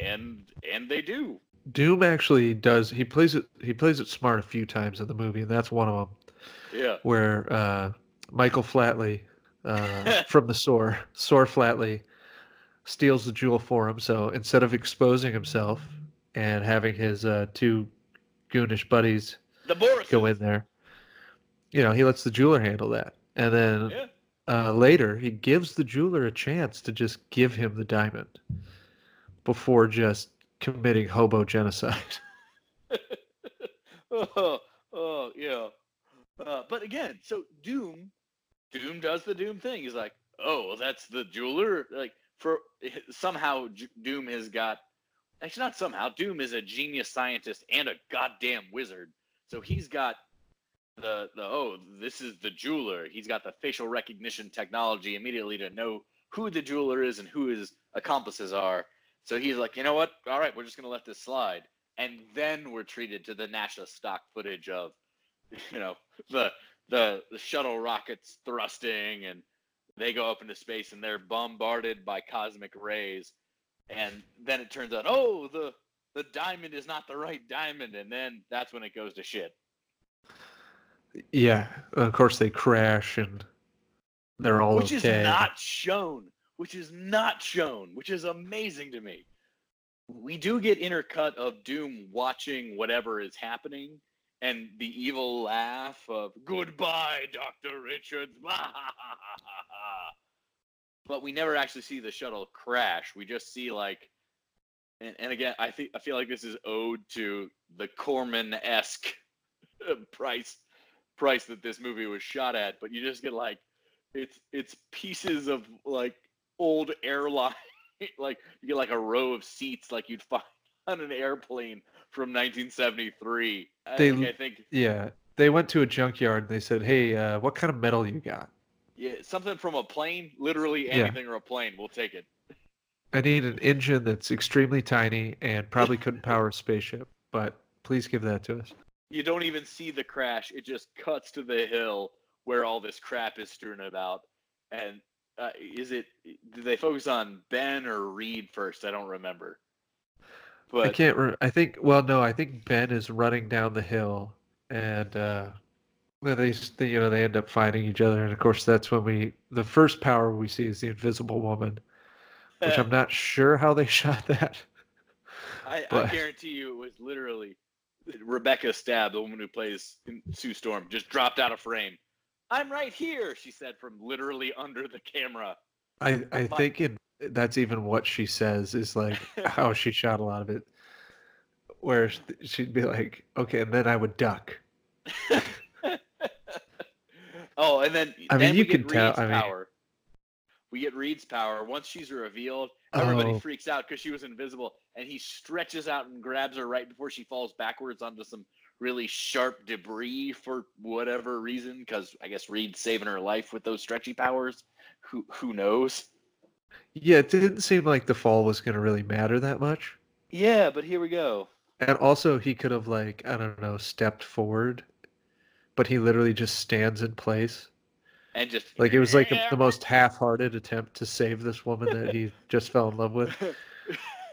And and they do. Doom actually does he plays it he plays it smart a few times in the movie and that's one of them. Yeah. Where uh Michael Flatley uh, from the Soar. Soar Flatley steals the jewel for him. So instead of exposing himself and having his uh, two goonish buddies the go in there, you know, he lets the jeweler handle that. And then yeah. uh, later, he gives the jeweler a chance to just give him the diamond before just committing hobo genocide. oh, oh, yeah. Uh, but again, so Doom Doom does the Doom thing. He's like, oh, that's the jeweler. Like for somehow Doom has got actually not somehow Doom is a genius scientist and a goddamn wizard. So he's got the the oh this is the jeweler. He's got the facial recognition technology immediately to know who the jeweler is and who his accomplices are. So he's like, you know what? All right, we're just gonna let this slide. And then we're treated to the NASA stock footage of, you know, the the, the shuttle rockets thrusting and they go up into space and they're bombarded by cosmic rays and then it turns out oh the the diamond is not the right diamond and then that's when it goes to shit yeah of course they crash and they're all which okay. is not shown which is not shown which is amazing to me we do get intercut of doom watching whatever is happening and the evil laugh of goodbye, Dr. Richards. but we never actually see the shuttle crash. We just see like, and, and again, I think I feel like this is owed to the Corman esque price price that this movie was shot at. But you just get like, it's it's pieces of like old airline, like you get like a row of seats like you'd find on an airplane from 1973. They- I, I think Yeah, they went to a junkyard and they said, "Hey, uh, what kind of metal you got? yeah, something from a plane, literally Yeah. anything or a plane, we'll take it. I need an engine that's extremely tiny and probably couldn't power a spaceship, but please give that to us." you don't even see the crash. It just cuts to the hill where all this crap is strewn about. And uh, is it? Do they focus on Ben or Reed first? I don't remember. I can't. Re- I think. Well, no. I think Ben is running down the hill, and uh, they, you know, they end up fighting each other, and of course, that's when we. The first power we see is the Invisible Woman, which I'm not sure how they shot that. I, I guarantee you, it was literally Rebecca Staab, the woman who plays Sue Storm, just dropped out of frame. I'm right here, she said from literally under the camera. I I But- think in, that's even what she says is like how she shot a lot of it, where she'd be like, "Okay," and then I would duck. oh, and then I mean, then you can tell- Reed's I mean- power. We get Reed's power. Once she's revealed, everybody Oh. freaks out because she was invisible, and he stretches out and grabs her right before she falls backwards onto some really sharp debris for whatever reason. Because I guess Reed's saving her life with those stretchy powers. Who who knows? Yeah, it didn't seem like the fall was going to really matter that much. Yeah, but here we go. And also, he could have like I don't know stepped forward, but he literally just stands in place. And just Like it was like the, the most half-hearted attempt to save this woman that he just fell in love with.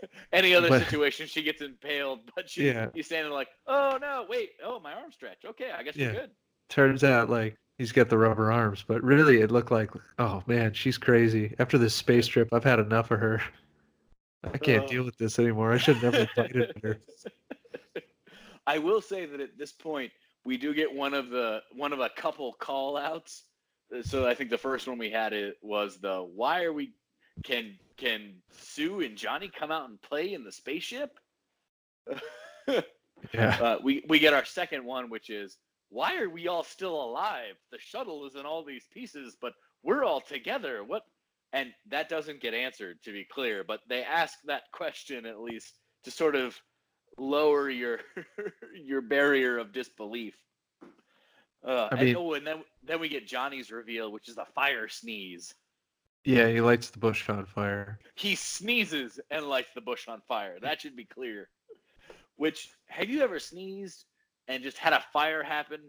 Any other But- situation, she gets impaled, but she, Yeah. he's standing like, oh no, wait, oh my arm stretch. Okay, I guess Yeah. we're good. Turns out like he's got the rubber arms, but really it looked like oh man, she's crazy. After this space trip, I've had enough of her. I can't Oh. deal with this anymore. I should have never invited her. I will say that at this point, we do get one of the one of a couple call outs. So I think the first one we had it was the why are we can can Sue and Johnny come out and play in the spaceship? Yeah. uh, we we get our second one, which is why are we all still alive? The shuttle is in all these pieces, but we're all together. What? And that doesn't get answered, to be clear. But they ask that question at least to sort of lower your your barrier of disbelief. Uh, I and, mean- oh, and then then we get Johnny's reveal, which is a fire sneeze. Yeah, he lights the bush on fire. He sneezes and lights the bush on fire. That should be clear. Which have you ever sneezed and just had a fire happen?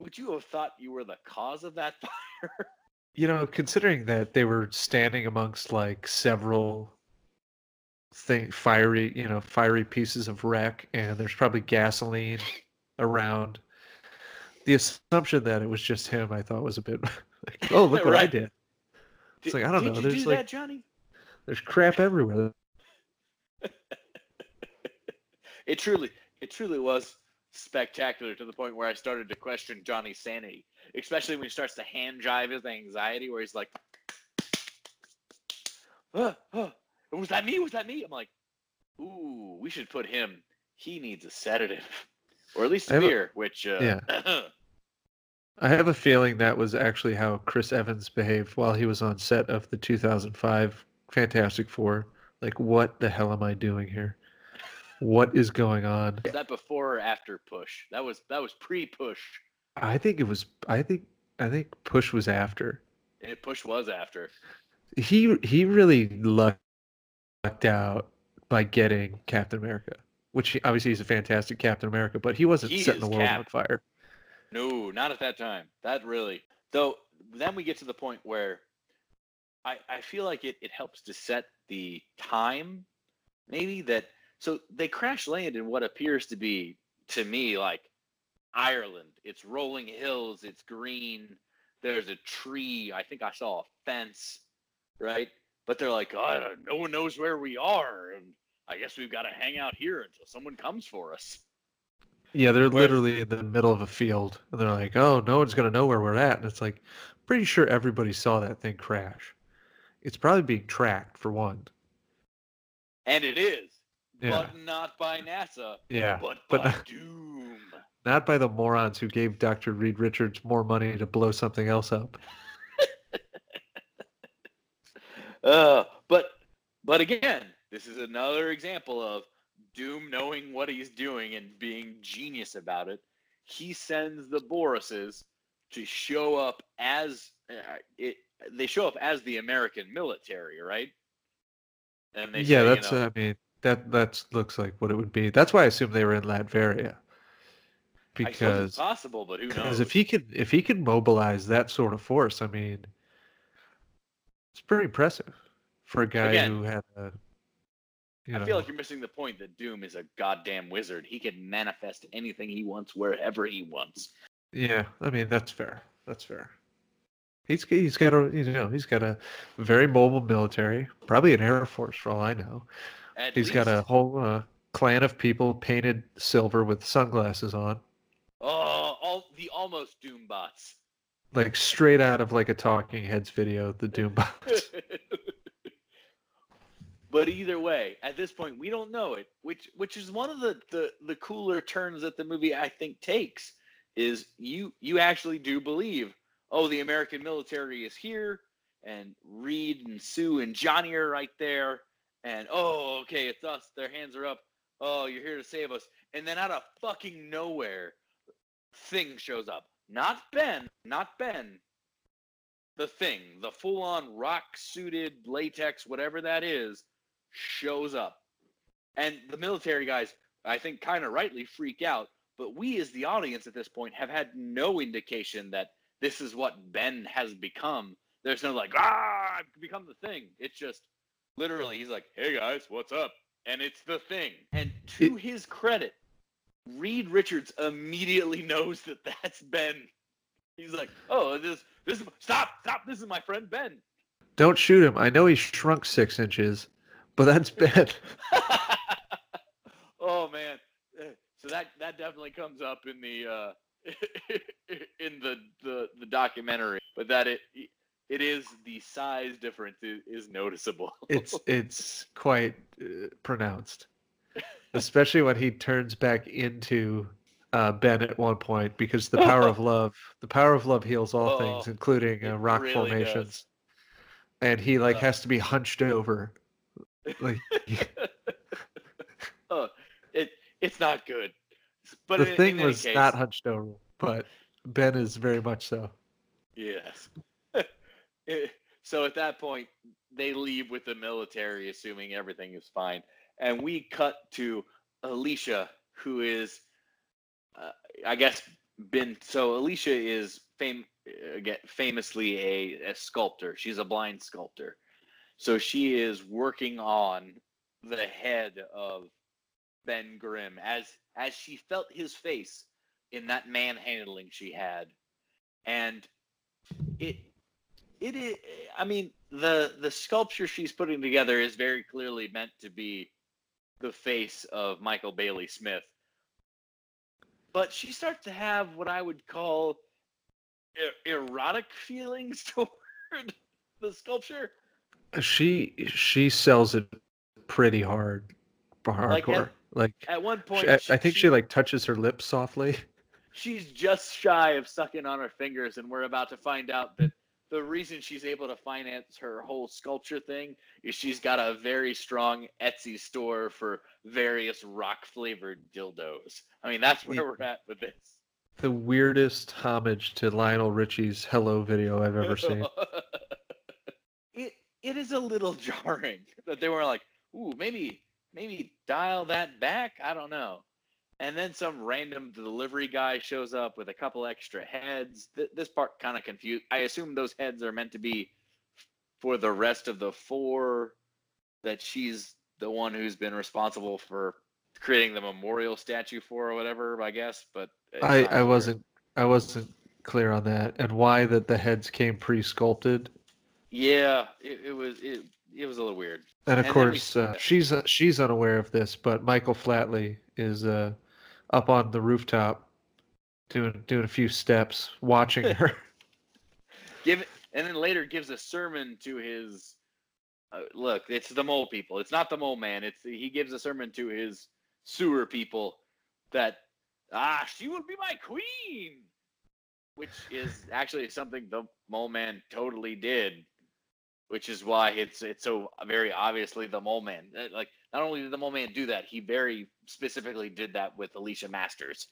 Would you have thought you were the cause of that fire? You know, considering that they were standing amongst like several thing fiery, you know, fiery pieces of wreck and there's probably gasoline around. The assumption that it was just him, I thought was a bit like, oh, look what I did. It's like, I don't did know, You there's do like- that, Johnny? There's crap everywhere. It truly, it truly was spectacular to the point where I started to question Johnny's sanity, especially when he starts to hand jive his anxiety, where he's like, uh, uh, "Was that me? Was that me?" I'm like, "Ooh, we should put him. He needs a sedative, or at least a have a- beer." Which, uh, Yeah. I have a feeling that was actually how Chris Evans behaved while he was on set of the 2005 Fantastic Four. Like, what the hell am I doing here? What is going on? was that before or after push? That was that was pre-push. I think it was. I think. I think Push was after. It push was after. He he really lucked out by getting Captain America, which he, obviously he's a fantastic Captain America, but he wasn't He setting the world Cap. on fire. No, not at that time. That really. Though then we get to the point where I I feel like it it helps to set the time maybe that so they crash land in what appears to be to me like Ireland. It's rolling hills, it's green. There's a tree. I think I saw a fence, right? But they're like, oh, no one knows where we are, and I guess we've got to hang out here until someone comes for us. Yeah, they're Whereas- literally in the middle of a field, and they're like, "Oh, no one's gonna know where we're at." And it's like, pretty sure everybody saw that thing crash. it's probably being tracked for one. And it is, Yeah. but not by NASA, yeah. but, but by not- Doom. Not by the morons who gave Dr. Reed Richards more money to blow something else up. Uh, but but again, this is another example of Doom knowing what he's doing and being genius about it. He sends the Borises to show up as uh, it. They show up as the American military, right? And they yeah, say, you that's know, uh, I mean that that looks like what it would be. That's why I assume they were in Latveria. Because possible, but who knows? if he could if he could mobilize that sort of force, I mean, it's pretty impressive for a guy Again, who had a. You I know, feel like you're missing the point that Doom is a goddamn wizard. He can manifest anything he wants wherever he wants. Yeah, I mean that's fair. That's fair. He's he's got a you know he's got a very mobile military, probably an air force for all I know. At He's got a whole uh, clan of people painted silver with sunglasses on, oh, all the almost Doom bots. like straight out of like a Talking Heads video. The Doombots. but either way, at this point, we don't know it, which which is one of the, the the cooler turns that the movie I think takes is you you actually do believe, oh, the American military is here, and Reed and Sue and Johnny are right there, and oh, okay, it's us. Their hands are up. Oh, you're here to save us. And then out of fucking nowhere, thing shows up. Not Ben, not Ben, the thing, the full on rock suited latex, whatever that is, shows up. And the military guys, I think, kind of rightly freak out. But we, as the audience at this point, have had no indication that this is what Ben has become. There's no like, ah, I've become the thing. It's just literally, he's like, hey guys, what's up? And it's the thing. And to his credit, Reed Richards immediately knows that that's Ben. He's like, oh, this, this is, stop, stop, this is my friend Ben. Don't shoot him. I know he shrunk six inches, but that's bad. oh man, so that that definitely comes up in the uh, in the, the the documentary, but that it it is the size difference is, noticeable. It's it's quite uh, pronounced, especially when he turns back into uh, Ben at one point because the power of love, the power of love heals all things, Oh, including uh, rock really formations. does. And he like has to be hunched over. Like oh, it it's not good. But the in, thing in was case, not hunched over, but Ben is very much so. Yes. So at that point, they leave with the military, assuming everything is fine. And we cut to Alicia, who is, uh, I guess, been. So Alicia is fam- again, famously a, a sculptor. She's a blind sculptor. So she is working on the head of Ben Grimm as as she felt his face in that manhandling she had, and it it is. I mean, the the sculpture she's putting together is very clearly meant to be the face of Michael Bailey Smith, but she starts to have what I would call er- erotic feelings toward the sculpture. She she sells it pretty hard, Like, hardcore. at- Like, At one point, she- I, I think she like touches her lips softly. she's just shy of sucking on her fingers, and we're about to find out that the reason she's able to finance her whole sculpture thing is she's got a very strong Etsy store for various rock flavored dildos. I mean, that's where we're at with this. The weirdest homage to Lionel Richie's "Hello" video I've ever seen. it is a little jarring that they were like, "Ooh, maybe maybe dial that back." I don't know. And then some random delivery guy shows up with a couple extra heads. Th- this part kind of confused. I assume those heads are meant to be for the rest of the four. That she's the one who's been responsible for creating the memorial statue for, or whatever. I guess, but I I wasn't I wasn't clear on that and why that the heads came pre-sculpted. Yeah, it, it was it, it was a little weird. And of And then we- course, uh, she's uh, she's unaware of this, but Michael Flatley is uh, up on the rooftop doing doing a few steps, watching her. give it, and then later gives a sermon to his uh, look, it's the mole people. It's not the mole man. It's he gives a sermon to his sewer people that ah, she will be my queen, which is actually something the mole man totally did, which is why it's it's so very obviously the mole man. Uh, like not only did the mole man do that, he very specifically did that with Alicia Masters.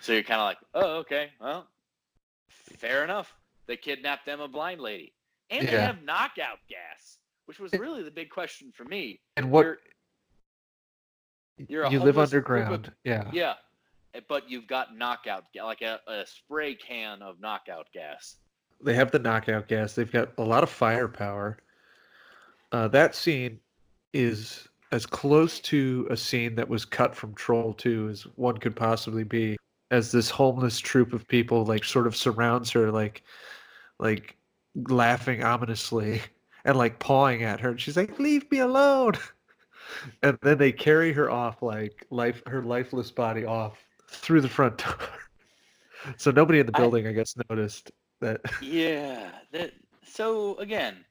So you're kind of like, oh, okay, well, fair enough. They kidnapped them a blind lady, and they have knockout gas, which was really the big question for me. And what You're- you're you live group of- underground. Yeah. Yeah, eh, but you've got knockout, like a, a spray can of knockout gas. They have the knockout gas. They've got a lot of firepower. Uh, that scene is as close to a scene that was cut from Troll 2 as one could possibly be. As this homeless troop of people like sort of surrounds her, like like laughing ominously and like pawing at her, and she's like, "Leave me alone." And then they carry her off, like life, her lifeless body off through the front door. So nobody in the I- building, I guess, noticed that. Yeah. That. So again,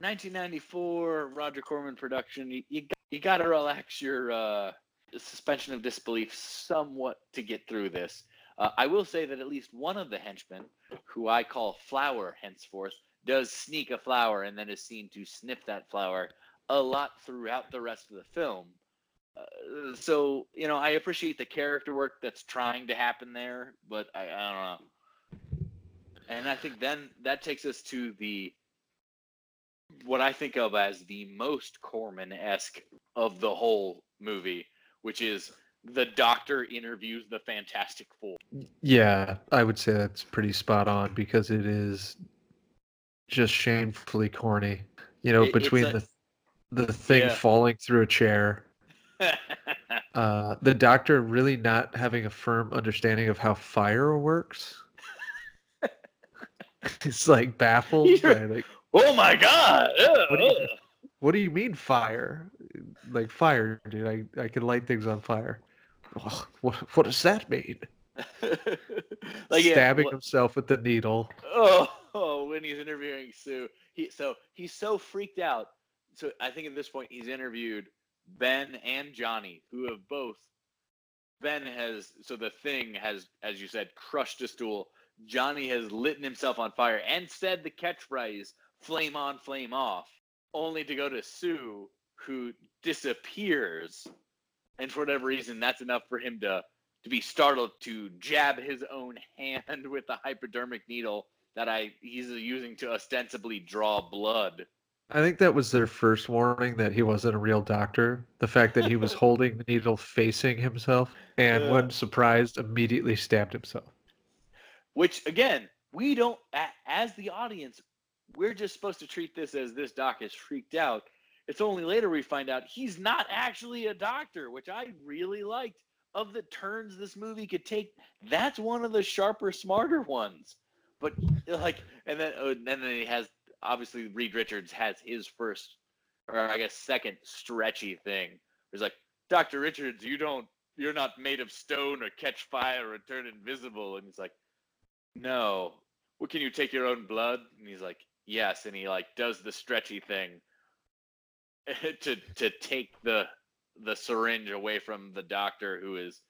1994 Roger Corman production. You you, got- you got to relax your uh, suspension of disbelief somewhat to get through this. Uh, I will say that at least one of the henchmen, who I call Flower henceforth, does sneak a flower and then is seen to sniff that flower a lot throughout the rest of the film. Uh, so you know, I appreciate the character work that's trying to happen there, but I, I don't know. And I think then that takes us to the what I think of as the most Corman esque of the whole movie, which is the doctor interviews the Fantastic Four. Yeah, I would say that's pretty spot on because it is just shamefully corny. You know, It- between a- the the thing Yeah. falling through a chair, uh, the doctor really not having a firm understanding of how fire works. It's like baffled. By, like, oh my God! What do you- what do you mean fire? Like fire, dude. I, I can light things on fire. Ugh, what what does that mean? like yeah, Stabbing what- himself with the needle. Oh, oh, when he's interviewing Sue, he so he's so freaked out. So I think at this point he's interviewed Ben and Johnny, who have both. Ben has so the thing has, as you said, crushed a stool. Johnny has lit himself on fire and said the catchphrase "flame on, flame off," only to go to Sue, who disappears, and for whatever reason, that's enough for him to to be startled to jab his own hand with the hypodermic needle that I he's using to ostensibly draw blood. I think that was their first warning that he wasn't a real doctor. The fact that he was holding the needle facing himself and Yeah. when surprised immediately stabbed himself. Which again, we don't as the audience, we're just supposed to treat this as this doc is freaked out. It's only later we find out he's not actually a doctor, which I really liked. Of the turns this movie could take, that's one of the sharper, smarter ones. But like, and then oh, and then he has obviously Reed Richards has his first, or I guess second stretchy thing. It's like Doctor Richards, you don't, you're not made of stone or catch fire or turn invisible. And he's like, no. Well, can you take your own blood? And he's like, yes. And he like does the stretchy thing to to take the the syringe away from the doctor who is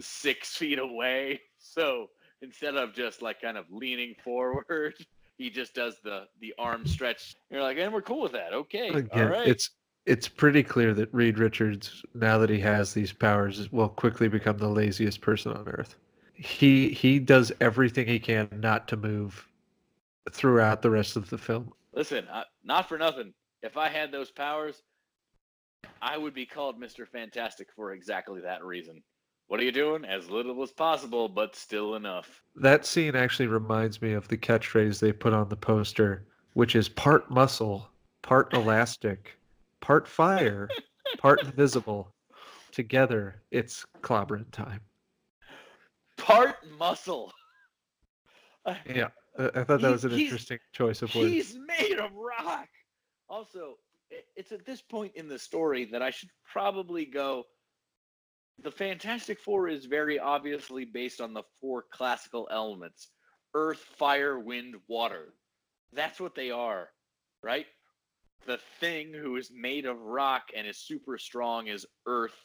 six feet away. So instead of just like kind of leaning forward, he just does the the arm stretch. You're like, and we're cool with that. Okay, all Again, right. it's it's pretty clear that Reed Richards, now that he has these powers, will quickly become the laziest person on earth. He he does everything he can not to move throughout the rest of the film. Listen, I, not for nothing. If I had those powers, I would be called Mr. Fantastic for exactly that reason. What are you doing? As little as possible, but still enough. That scene actually reminds me of the catchphrase they put on the poster, which is part muscle, part elastic, part fire, part invisible. Together, it's clobbering time. Part muscle. Yeah, I thought that was an he's- interesting choice of words. He's made of rock. Also, it's at this point in the story that I should probably go. The Fantastic Four is very obviously based on the four classical elements earth, fire, wind, water. That's what they are, right? the thing who is made of rock and is super strong is earth.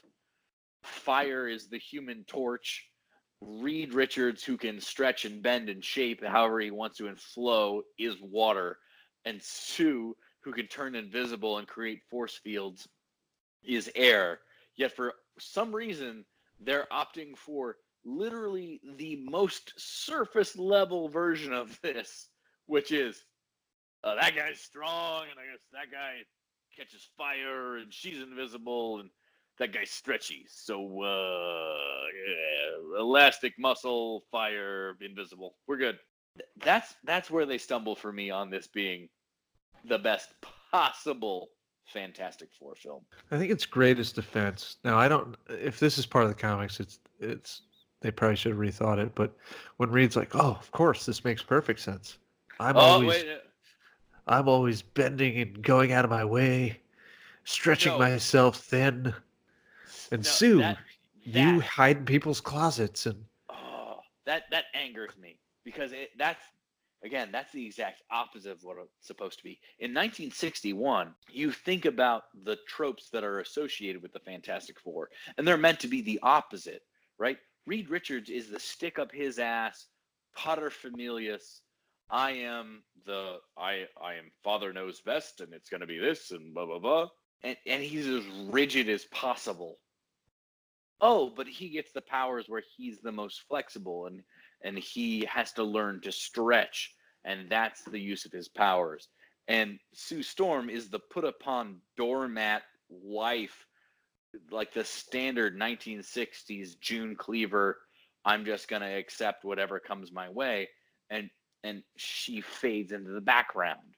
Fire is the human torch. Reed Richards, who can stretch and bend and shape however he wants to and flow, is water. And Sue, who can turn invisible and create force fields, is air. Yet for some reason, they're opting for literally the most surface level version of this, which is uh, that guy's strong, and I guess that guy catches fire, and she's invisible, and that guy's stretchy. So, uh, yeah, elastic muscle, fire, invisible. We're good. That's that's where they stumble for me on this being the best possible Fantastic Four film. I think it's greatest defense. Now, I don't. If this is part of the comics, it's it's they probably should have rethought it. But when Reed's like, "Oh, of course, this makes perfect sense," I'm oh always wait, uh, I'm always bending and going out of my way, stretching No. myself thin. And no, Sue, that- you that- hide in people's closets and Oh, that that angers me because it, that's again that's the exact opposite of what it's supposed to be. In 1961, you think about the tropes that are associated with the Fantastic Four, and they're meant to be the opposite, right? Reed Richards is the stick up his ass, pater familias. I am the I I am Father knows best, and it's going to be this and blah blah blah, and and he's as rigid as possible oh but he gets the powers where he's the most flexible and and he has to learn to stretch and that's the use of his powers. And sue storm is the put upon doormat wife like the standard 1960s june cleaver i'm just going to accept whatever comes my way and and she fades into the background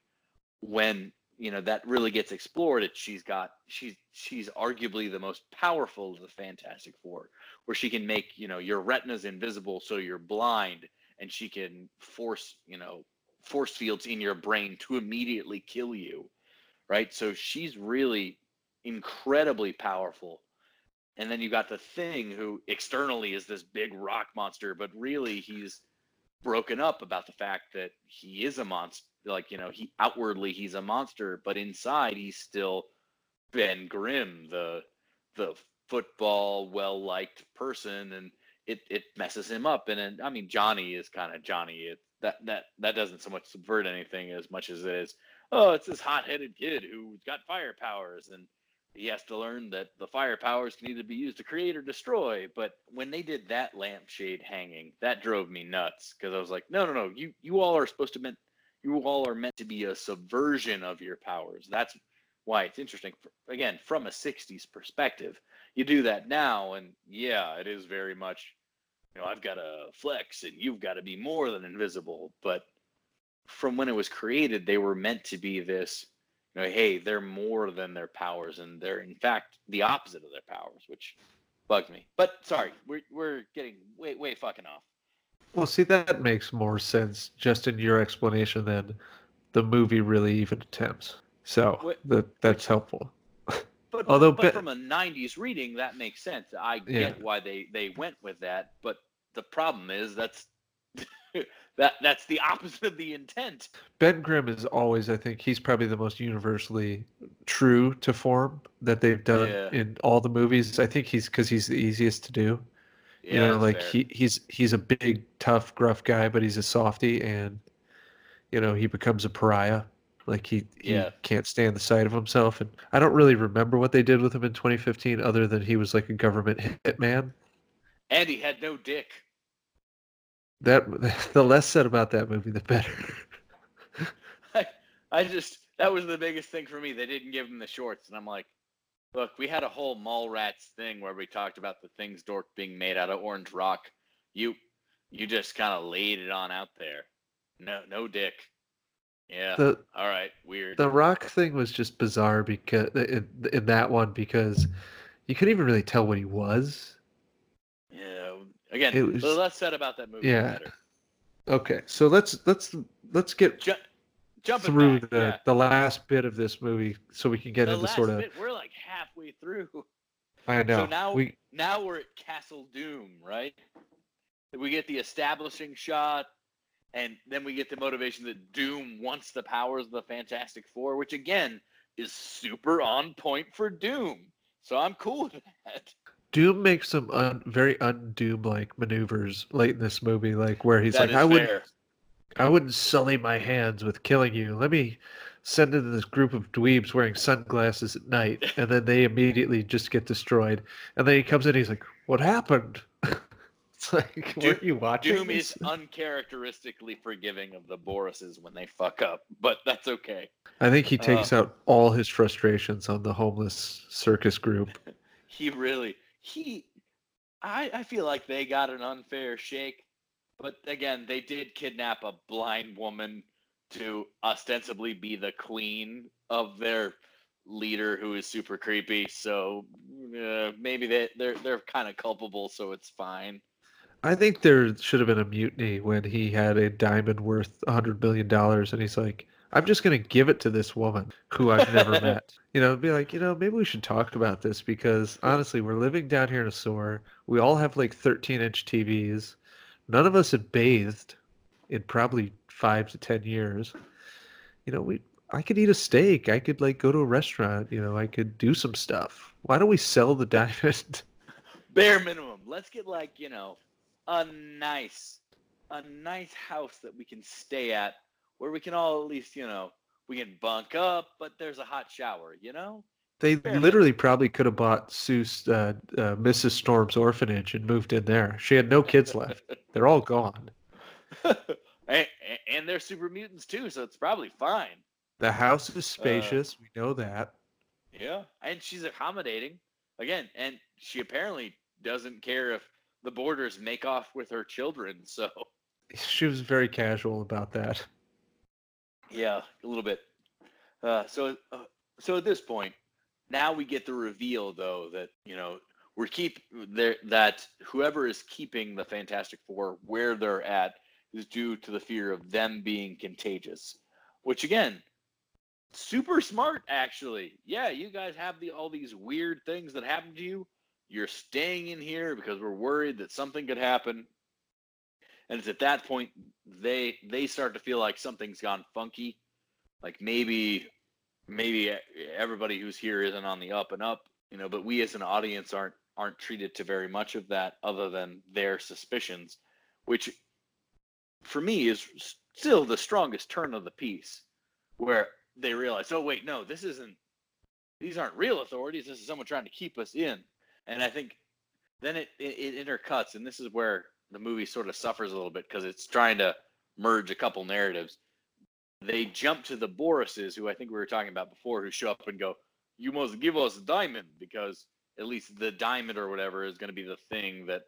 when you know that really gets explored it she's got she's she's arguably the most powerful of the fantastic four where she can make you know your retinas invisible so you're blind and she can force you know force fields in your brain to immediately kill you right? So she's really incredibly powerful. And then you got the thing who externally is this big rock monster but really he's broken up about the fact that he is a monster like you know he outwardly he's a monster but inside he's still ben grimm the the football well liked person and it it messes him up and, and i mean johnny is kind of johnny it, that that that doesn't so much subvert anything as much as it is oh it's this hot-headed kid who's got fire powers and he has to learn that the fire powers can either be used to create or destroy. But when they did that lampshade hanging, that drove me nuts because I was like, no, no, no, you you all are supposed to meant you all are meant to be a subversion of your powers. That's why it's interesting. Again, from a '60s perspective, you do that now, and yeah, it is very much, you know, I've got to flex, and you've got to be more than invisible. But from when it was created, they were meant to be this you know, hey, they're more than their powers, and they're in fact the opposite of their powers, which bugged me. But sorry, we're we're getting way way fucking off. Well, see that makes more sense just in your explanation than the movie really even attempts. So that that's helpful. But, Although but Be- from a '90s reading, that makes sense. I get Yeah. why they they went with that, but the problem is that's that that's the opposite of the intent. Ben Grimm is always, I think, he's probably the most universally true to form that they've done Yeah. in all the movies. I think he's because he's the easiest to do. Yeah, you know, like fair. he he's he's a big, tough, gruff guy, but he's a softy, and you know he becomes a pariah. Like he, he Yeah. can't stand the sight of himself, and I don't really remember what they did with him in 2015, other than he was like a government hitman. and he had no dick. That the less said about that movie, the better. I, I just that was the biggest thing for me. They didn't give him the shorts, and I'm like, look, we had a whole Mallrats thing where we talked about the things dork being made out of orange rock. You you just kind of laid it on out there. No no dick. Yeah. the all right. Weird. The Rock thing was just bizarre because in, in that one because you couldn't even really tell what he was. yeah. Again, it was- the less said about that movie, Yeah. the better. Okay, so let's let's let's get Ju- jumping through back, the yeah. the last bit of this movie so we can get the into sort of bit, we're like halfway through. I know So now we now we're at Castle Doom, right? We get the establishing shot, and then we get the motivation that Doom wants the powers of the Fantastic Four, which again is super on point for Doom. So I'm cool with that. Doom makes some un, very undoom like maneuvers late in this movie, like where he's That like, "I would. I wouldn't sully my hands with killing you. Let me send in this group of dweebs wearing sunglasses at night, and then they immediately just get destroyed. And then he comes in, he's like, "What happened?" it's like, Doom- you watching? Doom is uncharacteristically forgiving of the Borises when they fuck up, but that's okay. I think he uh, takes out all his frustrations on the homeless circus group. He really he I I feel like they got an unfair shake. But again, they did kidnap a blind woman to ostensibly be the queen of their leader who is super creepy. So uh, maybe they they're they're kind of culpable, so it's fine. I think there should have been a mutiny when he had a diamond worth a hundred million dollars, and he's like, "I'm just going to give it to this woman who I've never met." You know, be like, you know, maybe we should talk about this because honestly, we're living down here in a sewer. We all have like 13-inch TVs. None of us have bathed in probably five to ten years. You know, we I could eat a steak. I could like go to a restaurant. You know, I could do some stuff. Why don't we sell the diamond? Bare minimum. Let's get like, you know, a nice a nice house that we can stay at where we can all at least, you know, we can bunk up, but there's a hot shower, you know? They Fair enough. literally probably could have bought Seuss, uh, uh, Mrs. Storm's orphanage and moved in there. She had no kids left. They're all gone. and, and they're super mutants too, so it's probably fine. The house Uh, is spacious. we know that. Yeah. And she's accommodating. Again, and she apparently doesn't care if the borders make off with her children, so She was very casual about that. Yeah, a little bit. Uh, so, uh, so at this point, now we get the reveal, though, that you know we're keep there that whoever is keeping the Fantastic Four where they're at is due to the fear of them being contagious, which again, super smart actually. Yeah, you guys have the all these weird things that happen to you. You're staying in here because we're worried that something could happen. And it's at that point they they start to feel like something's gone funky. Like maybe maybe everybody who's here isn't on the up and up, you know, but we as an audience aren't aren't treated to very much of that other than their suspicions, which for me is still the strongest turn of the piece where they realize, oh wait, no, this isn't these aren't real authorities, this is someone trying to keep us in. And I think then it, it, it intercuts, and this is where the movie sort of suffers a little bit because it's trying to merge a couple narratives. They jump to the Borises, who I think we were talking about before, who show up and go, "You must give us a diamond because at least the diamond or whatever is going to be the thing that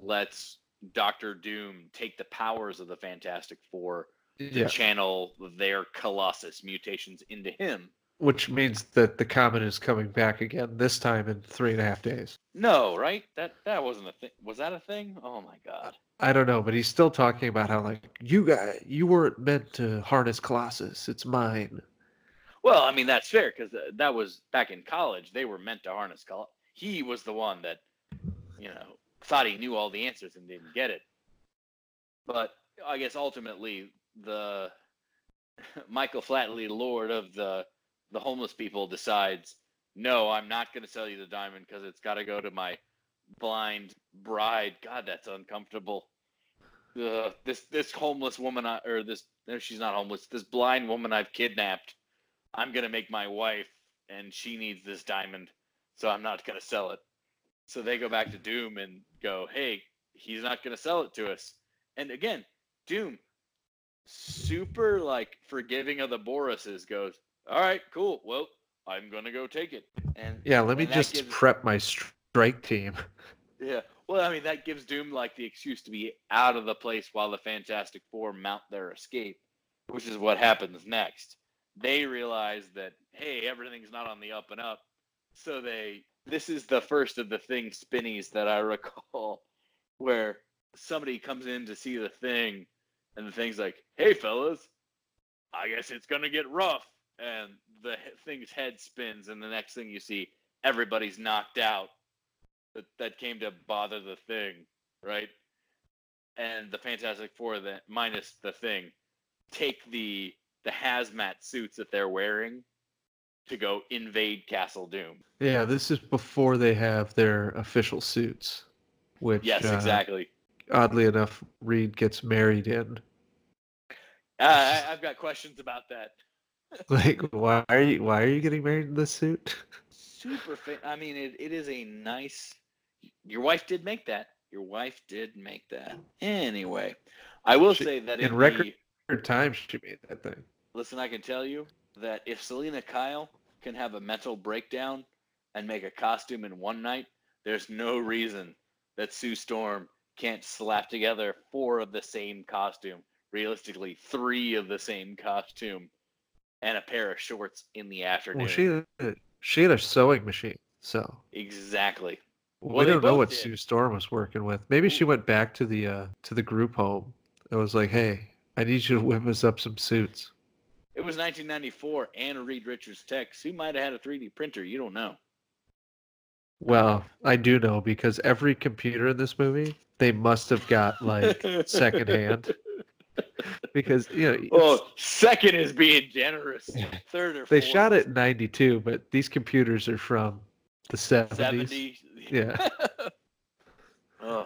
lets Doctor Doom take the powers of the Fantastic Four to Yeah. channel their Colossus mutations into him." Which means that the comet is coming back again, this time in three and a half days. No, right? That that wasn't a thing. Was that a thing? Oh my god. I don't know, but he's still talking about how like you guys, you weren't meant to harness Colossus. It's mine. Well, I mean that's fair because uh, that was back in college. They were meant to harness Colossus. He was the one that, you know, thought he knew all the answers and didn't get it. But I guess ultimately the Michael Flatley, Lord of the the homeless people, decides, no, I'm not going to sell you the diamond because it's got to go to my blind bride. God, that's uncomfortable. Uh, this this homeless woman, I, or this no, she's not homeless. This blind woman I've kidnapped. I'm gonna make my wife, and she needs this diamond, so I'm not gonna sell it. So they go back to Doom and go, "Hey, he's not gonna sell it to us." And again, Doom, super like forgiving of the Borises, goes, "All right, cool. Well, I'm gonna go take it." And Yeah, let me just gives- prep my strike team. yeah. Well, I mean, that gives Doom like the excuse to be out of the place while the Fantastic Four mount their escape, which is what happens next. They realize that, hey, everything's not on the up and up. So they, this is the first of the thing spinnies that I recall where somebody comes in to see the thing and the thing's like, hey, fellas, I guess it's going to get rough. And the thing's head spins, and the next thing you see, everybody's knocked out that that came to bother the thing, right? And the Fantastic Four, that minus the thing, take the the hazmat suits that they're wearing, to go invade Castle Doom. Yeah, this is before they have their official suits, which Yes, uh, exactly. oddly enough, Reed gets married in. Uh, I, I've got questions about that. Like, why are you why are you getting married in this suit? Super fa- I mean, it, it is a nice. Your wife did make that. Your wife did make that. Anyway, I will She- say that in record- the- time she made that thing. listen, I can tell you that if Selina Kyle can have a mental breakdown and make a costume in one night, there's no reason that Sue Storm can't slap together four of the same costume. Realistically, three of the same costume and a pair of shorts in the afternoon. Well, she had she had a sewing machine, so exactly. we Well, they don't know what did. Sue Storm was working with. Maybe she went back to the uh, to the group home. and was like, "Hey, I need you to whip us up some suits." It was 1994 and Reed Richards Tech. Sue might have had a 3D printer. You don't know. Well, I do know because every computer in this movie they must have got like secondhand because you know Oh, second is being generous. Third or they fourth. shot it in 92 but these computers are from the 70s 70. Yeah. uh,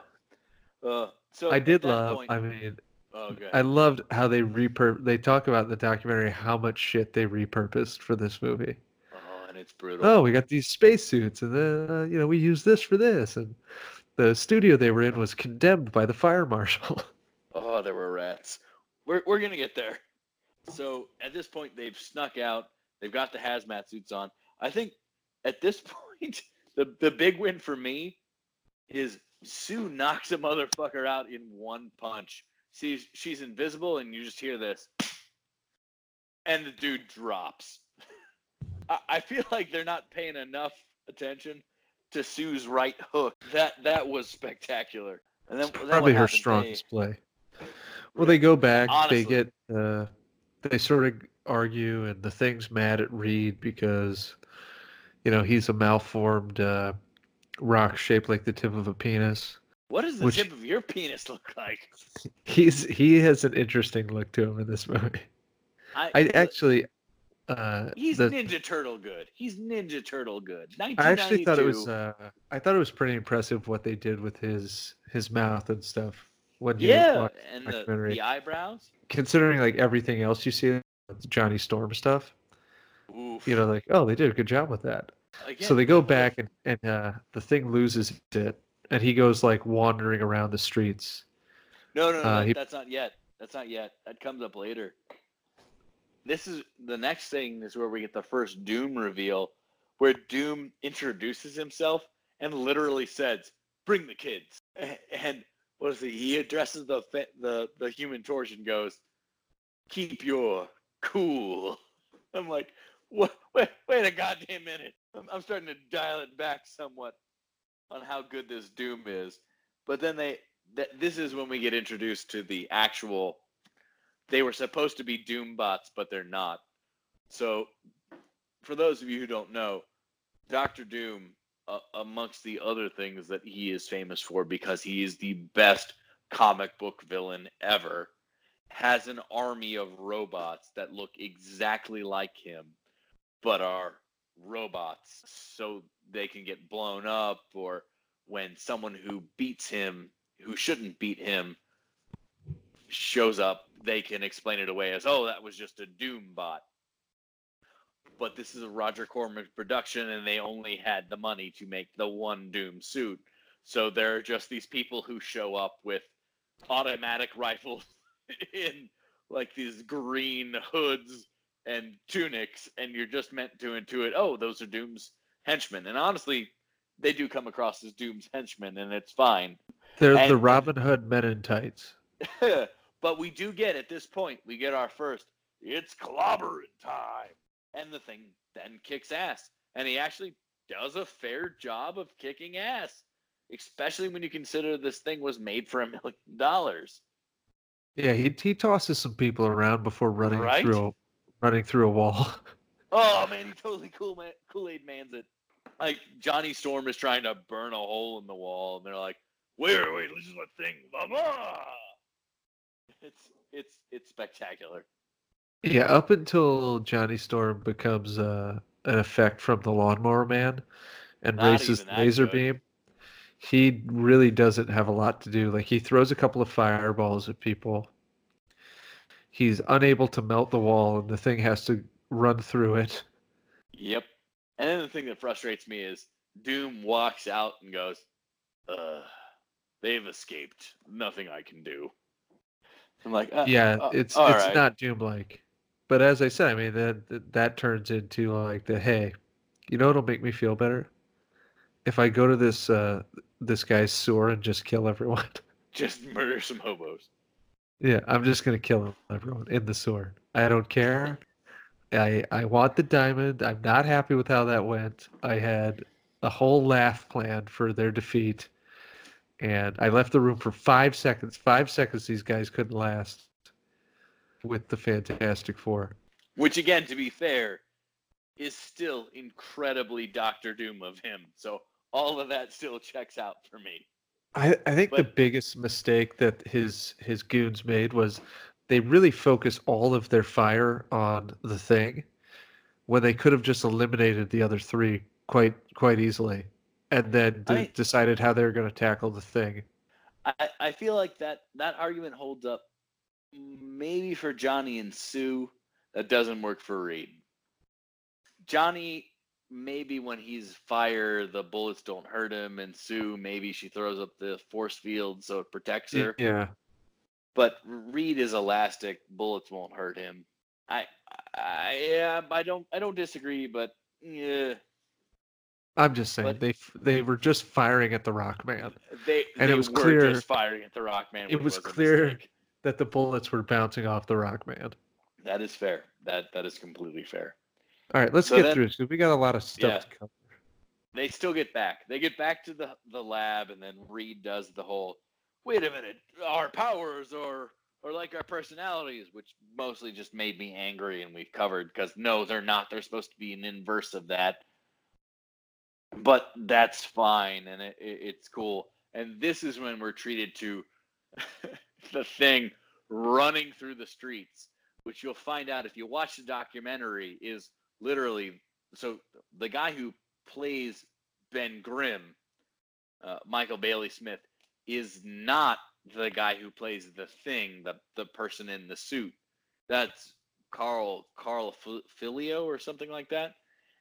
uh, so i did love point- i mean oh, i loved how they repur they talk about in the documentary how much shit they repurposed for this movie oh, and it's brutal. oh we got these spacesuits and then uh, you know we use this for this and the studio they were in was condemned by the fire marshal Oh, there were rats. We're we're gonna get there. So at this point, they've snuck out. They've got the hazmat suits on. I think at this point, the the big win for me is Sue knocks a motherfucker out in one punch. She's she's invisible, and you just hear this, and the dude drops. I, I feel like they're not paying enough attention to Sue's right hook. That that was spectacular. And then, then probably her strongest play. Well, they go back. Honestly. They get. Uh, they sort of argue, and the thing's mad at Reed because, you know, he's a malformed uh, rock shaped like the tip of a penis. What does the Which- tip of your penis look like? He's he has an interesting look to him in this movie. I actually. Uh, he's the, Ninja Turtle good. He's Ninja Turtle good. I actually thought it was. Uh, I thought it was pretty impressive what they did with his his mouth and stuff. When you yeah, watch and the, the eyebrows. considering like everything else you see, Johnny Storm stuff. Oof. you know, like, oh, they did a good job with that. Again, so they go back and, and uh, the thing loses it, and he goes like wandering around the streets. No, no, no, uh, that- he- that's not yet. That's not yet. That comes up later. This is the next thing is where we get the first Doom reveal, where Doom introduces himself and literally says, "Bring the kids." And what is it? He addresses the the the Human Torch and goes, "Keep your cool." I'm like, what? Wait, wait a goddamn minute. I'm, I'm starting to dial it back somewhat on how good this Doom is. But then they, th- this is when we get introduced to the actual. They were supposed to be Doom bots, but they're not. So, for those of you who don't know, Doctor Doom, uh, amongst the other things that he is famous for, because he is the best comic book villain ever, has an army of robots that look exactly like him, but are robots, so they can get blown up, or when someone who beats him, who shouldn't beat him, shows up, they can explain it away as, oh, that was just a Doom bot. But this is a Roger Corman production, and they only had the money to make the one Doom suit. So there are just these people who show up with automatic rifles in like these green hoods and tunics, and you're just meant to intuit, oh, those are Doom's henchmen. And honestly, they do come across as Doom's henchmen, and it's fine. They're the Robin Hood men in tights. but we do get at this point, we get our first, it's clobbering time. And the thing then kicks ass. And he actually does a fair job of kicking ass, especially when you consider this thing was made for a million dollars. Yeah, he he tosses some people around before running Right? through a, running through a wall. Oh man, he totally cool man, Kool Aid Man's it. Like Johnny Storm is trying to burn a hole in the wall, and they're like, "Wait, wait, this is a thing." Blah blah. It's it's it's spectacular. Yeah, up until Johnny Storm becomes uh an effect from the Lawnmower Man and Not races laser good. beam. He really doesn't have a lot to do. Like he throws a couple of fireballs at people. He's unable to melt the wall, and the thing has to run through it. Yep. And then the thing that frustrates me is Doom walks out and goes, "Uh, they've escaped. Nothing I can do." I'm like, uh, yeah, uh, it's it's right. not Doom like. But as I said, I mean that that- turns into like the hey, you know it'll make me feel better? If I go to this uh this guy's sewer and just kill everyone. just murder some hobos. yeah, I'm just gonna kill everyone in the sewer. I don't care. I I want the diamond. I'm not happy with how that went. I had a whole laugh planned for their defeat. And I left the room for five seconds. Five seconds these guys couldn't last with the Fantastic Four. Which, again, to be fair, is still incredibly Doctor Doom of him. So all of that still checks out for me. I, I think the biggest mistake that his his goons made was they really focus all of their fire on the thing when they could have just eliminated the other three quite quite easily and then I de- mean- decided how they were going to tackle the thing. I, I feel like that that argument holds up maybe for Johnny and Sue. That doesn't work for Reed. Johnny, maybe when he's fire, the bullets don't hurt him, and Sue, maybe she throws up the force field so it protects her. Yeah. But Reed is elastic; bullets won't hurt him. I, I, yeah, I don't, I don't disagree, but yeah, I'm just saying But- they f- they were just firing at the Rock Man. they, And they it was were clear- just firing at the Rockman. it which was clear-. That the bullets were bouncing off the Rock Man. That is fair. That that is completely fair. All right, let's So get then- through this 'cause we got a lot of stuff Yeah. to cover. they still get back. They get back to the the lab, and then Reed does the whole. Wait a minute, our powers are or like our personalities, which mostly just made me angry, and we've covered because no, they're not. They're supposed to be an inverse of that. But that's fine, and it, it, it's cool. And this is when we're treated to the thing running through the streets, which you'll find out if you watch the documentary is literally so the guy who plays Ben Grimm, uh, Michael Bailey Smith, is not the guy who plays the thing, the the person in the suit. That's Carl Carl Filio or something like that.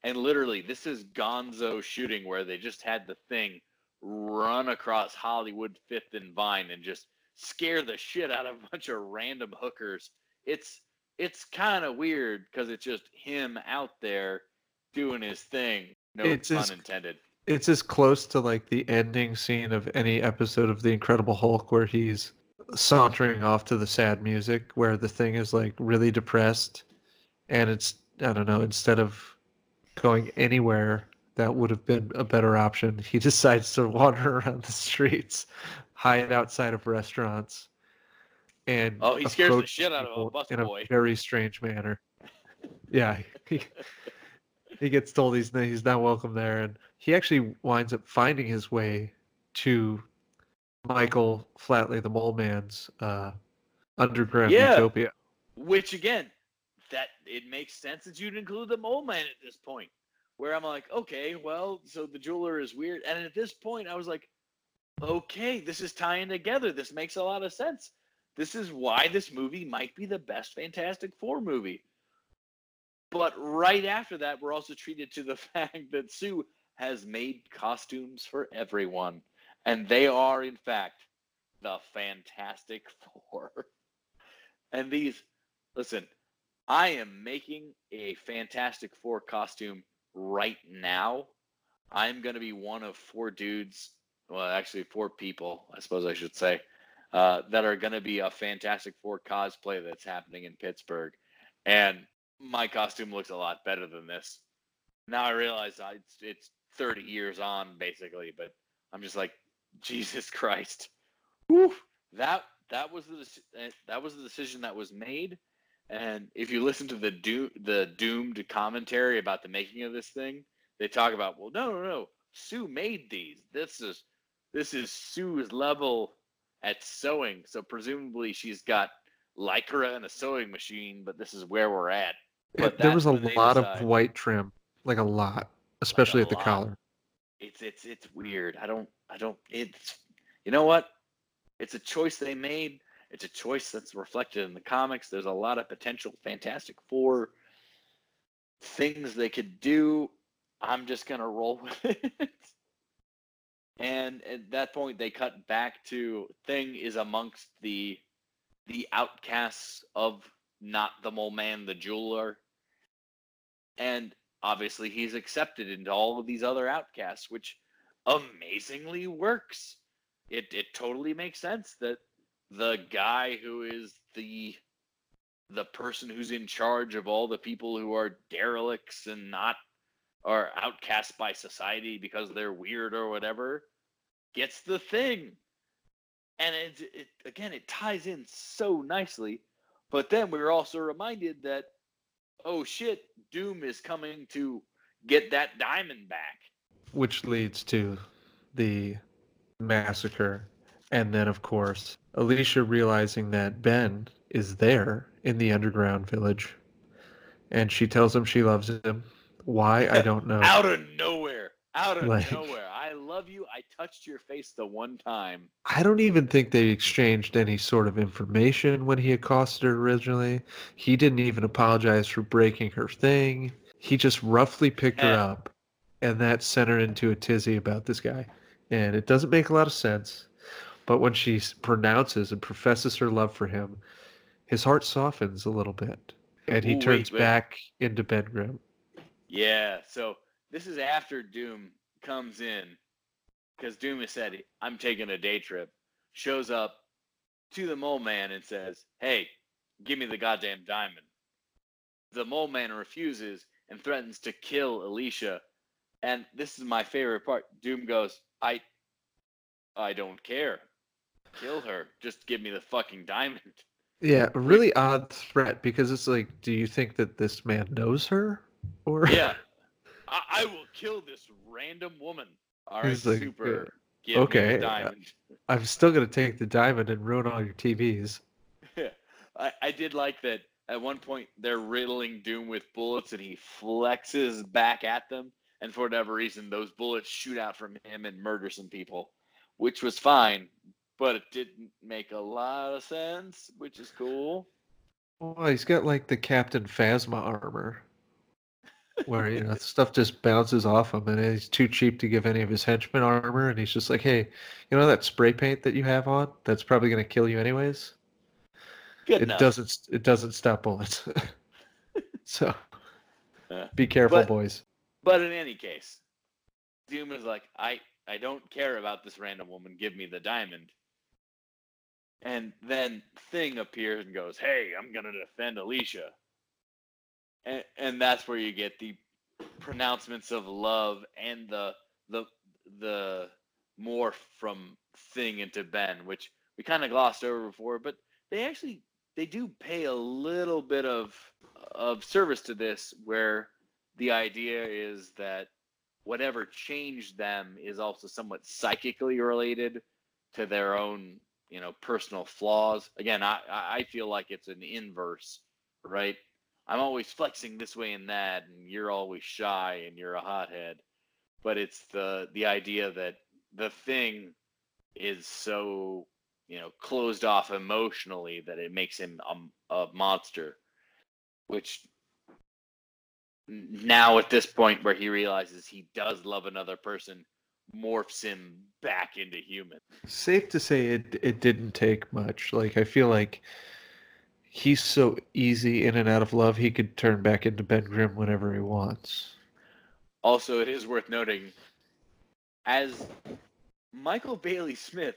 And literally, this is Gonzo shooting where they just had the thing run across Hollywood Fifth and Vine and just scare the shit out of a bunch of random hookers. It's it's kind of weird because it's just him out there doing his thing. No It's pun his- intended. It's as close to like the ending scene of any episode of The Incredible Hulk where he's sauntering off to the sad music, where the thing is like really depressed, and it's I don't know instead of going anywhere that would have been a better option, he decides to wander around the streets, hide outside of restaurants, and Oh, he scares the shit out of a bus in a very strange manner. Yeah, he, he gets told he's he's not welcome there, and he actually winds up finding his way to Michael Flatley, the Mole Man's uh, underground Yeah. utopia. Which again, that it makes sense that you'd include the mole man at this point. Where I'm like, okay, well, so the jeweler is weird. And at this point, I was like, okay, this is tying together. This makes a lot of sense. This is why this movie might be the best Fantastic Four movie. But right after that, we're also treated to the fact that Sue has made costumes for everyone. And they are, in fact, the Fantastic Four. And these, listen, I am making a Fantastic Four costume right now. I'm going to be one of four dudes, well, actually, four people, I suppose I should say, uh, that are going to be a Fantastic Four cosplay that's happening in Pittsburgh. And my costume looks a lot better than this. Now I realize I, it's, it's 30 years on, basically, but I'm just like, Jesus Christ. Whew, that that was the uh, that was the decision that was made. And if you listen to the do the doomed commentary about the making of this thing, they talk about, well, no, no, no, Sue made these. This is this is Sue's level at sewing. So presumably she's got lycra and a sewing machine, but this is where we're at. But It- there was a lot of white trim. like a lot, especially a at the lot. collar. It's it's it's weird. I don't I don't it's you know what? It's a choice they made. It's a choice that's reflected in the comics. There's a lot of potential Fantastic Four things they could do. I'm just gonna roll with it. And at that point, they cut back to Thing is amongst the the outcasts of not the mole man, the jeweler, and obviously he's accepted into all of these other outcasts, which amazingly works. It it totally makes sense that the guy who is the the person who's in charge of all the people who are derelicts and not are outcast by society because they're weird or whatever gets the thing and it, it again it ties in so nicely but then we were also reminded that oh shit doom is coming to get that diamond back which leads to the massacre. And then, of course, Alicia realizing that Ben is there in the underground village. And she tells him she loves him. Why? I don't know. out of nowhere out of Like- nowhere love you i touched your face the one time I don't even think they exchanged any sort of information when he accosted her originally. He didn't even apologize for breaking her thing. He just roughly picked her up, and that sent her into a tizzy about this guy. And it doesn't make a lot of sense. But when she pronounces and professes her love for him, his heart softens a little bit, and he Ooh, wait, turns wait. back into Ben Grimm. Yeah, so this is after Doom comes in because Doom has said, I'm taking a day trip, shows up to the mole man and says, Hey, give me the goddamn diamond. The mole man refuses and threatens to kill Alicia. And this is my favorite part. Doom goes, I I don't care. Kill her. Just give me the fucking diamond. Yeah, a really odd threat because it's like, do you think that this man knows her? Or Yeah. I, I will kill this random woman. All right, like, super. Give okay, diamond. I'm still gonna take the diamond and ruin all your TVs. I, I did like that at one point they're riddling Doom with bullets and he flexes back at them. And for whatever reason, those bullets shoot out from him and murder some people, which was fine, but it didn't make a lot of sense, which is cool. Well, he's got like the Captain Phasma armor, where you know stuff just bounces off him, and he's too cheap to give any of his henchmen armor, and he's just like, "Hey, you know that spray paint that you have on? That's probably gonna kill you anyways. Good it enough. doesn't. It doesn't stop bullets. so Yeah. be careful, But- boys. But in any case, Doom is like, I, I don't care about this random woman. Give me the diamond. And then Thing appears and goes, Hey, I'm going to defend Alicia. And, and that's where you get the pronouncements of love and the the the morph from Thing into Ben, which we kind of glossed over before, but they actually they do pay a little bit of of service to this where the idea is that whatever changed them is also somewhat psychically related to their own you know personal flaws. Again i i I feel like it's an inverse right i'm always flexing this way and that and you're always shy and you're a hothead but it's the the idea that the thing is so you know closed off emotionally that it makes him a, a monster which now at this point where he realizes he does love another person morphs him back into human Safe to say it it didn't take much. Like I feel like he's so easy in and out of love, he could turn back into Ben Grimm whenever he wants. also it is worth noting as michael bailey smith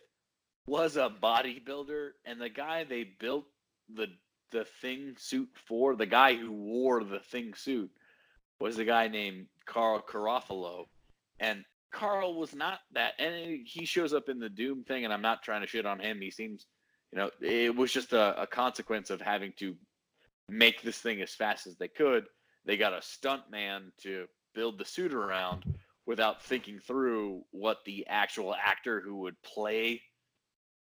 was a bodybuilder and the guy they built the the thing suit for the guy who wore the thing suit was a guy named carl Ciarfalio and carl was not that and he shows up in the doom thing and i'm not trying to shit on him he seems you know it was just a, a consequence of having to make this thing as fast as they could they got a stunt man to build the suit around without thinking through what the actual actor who would play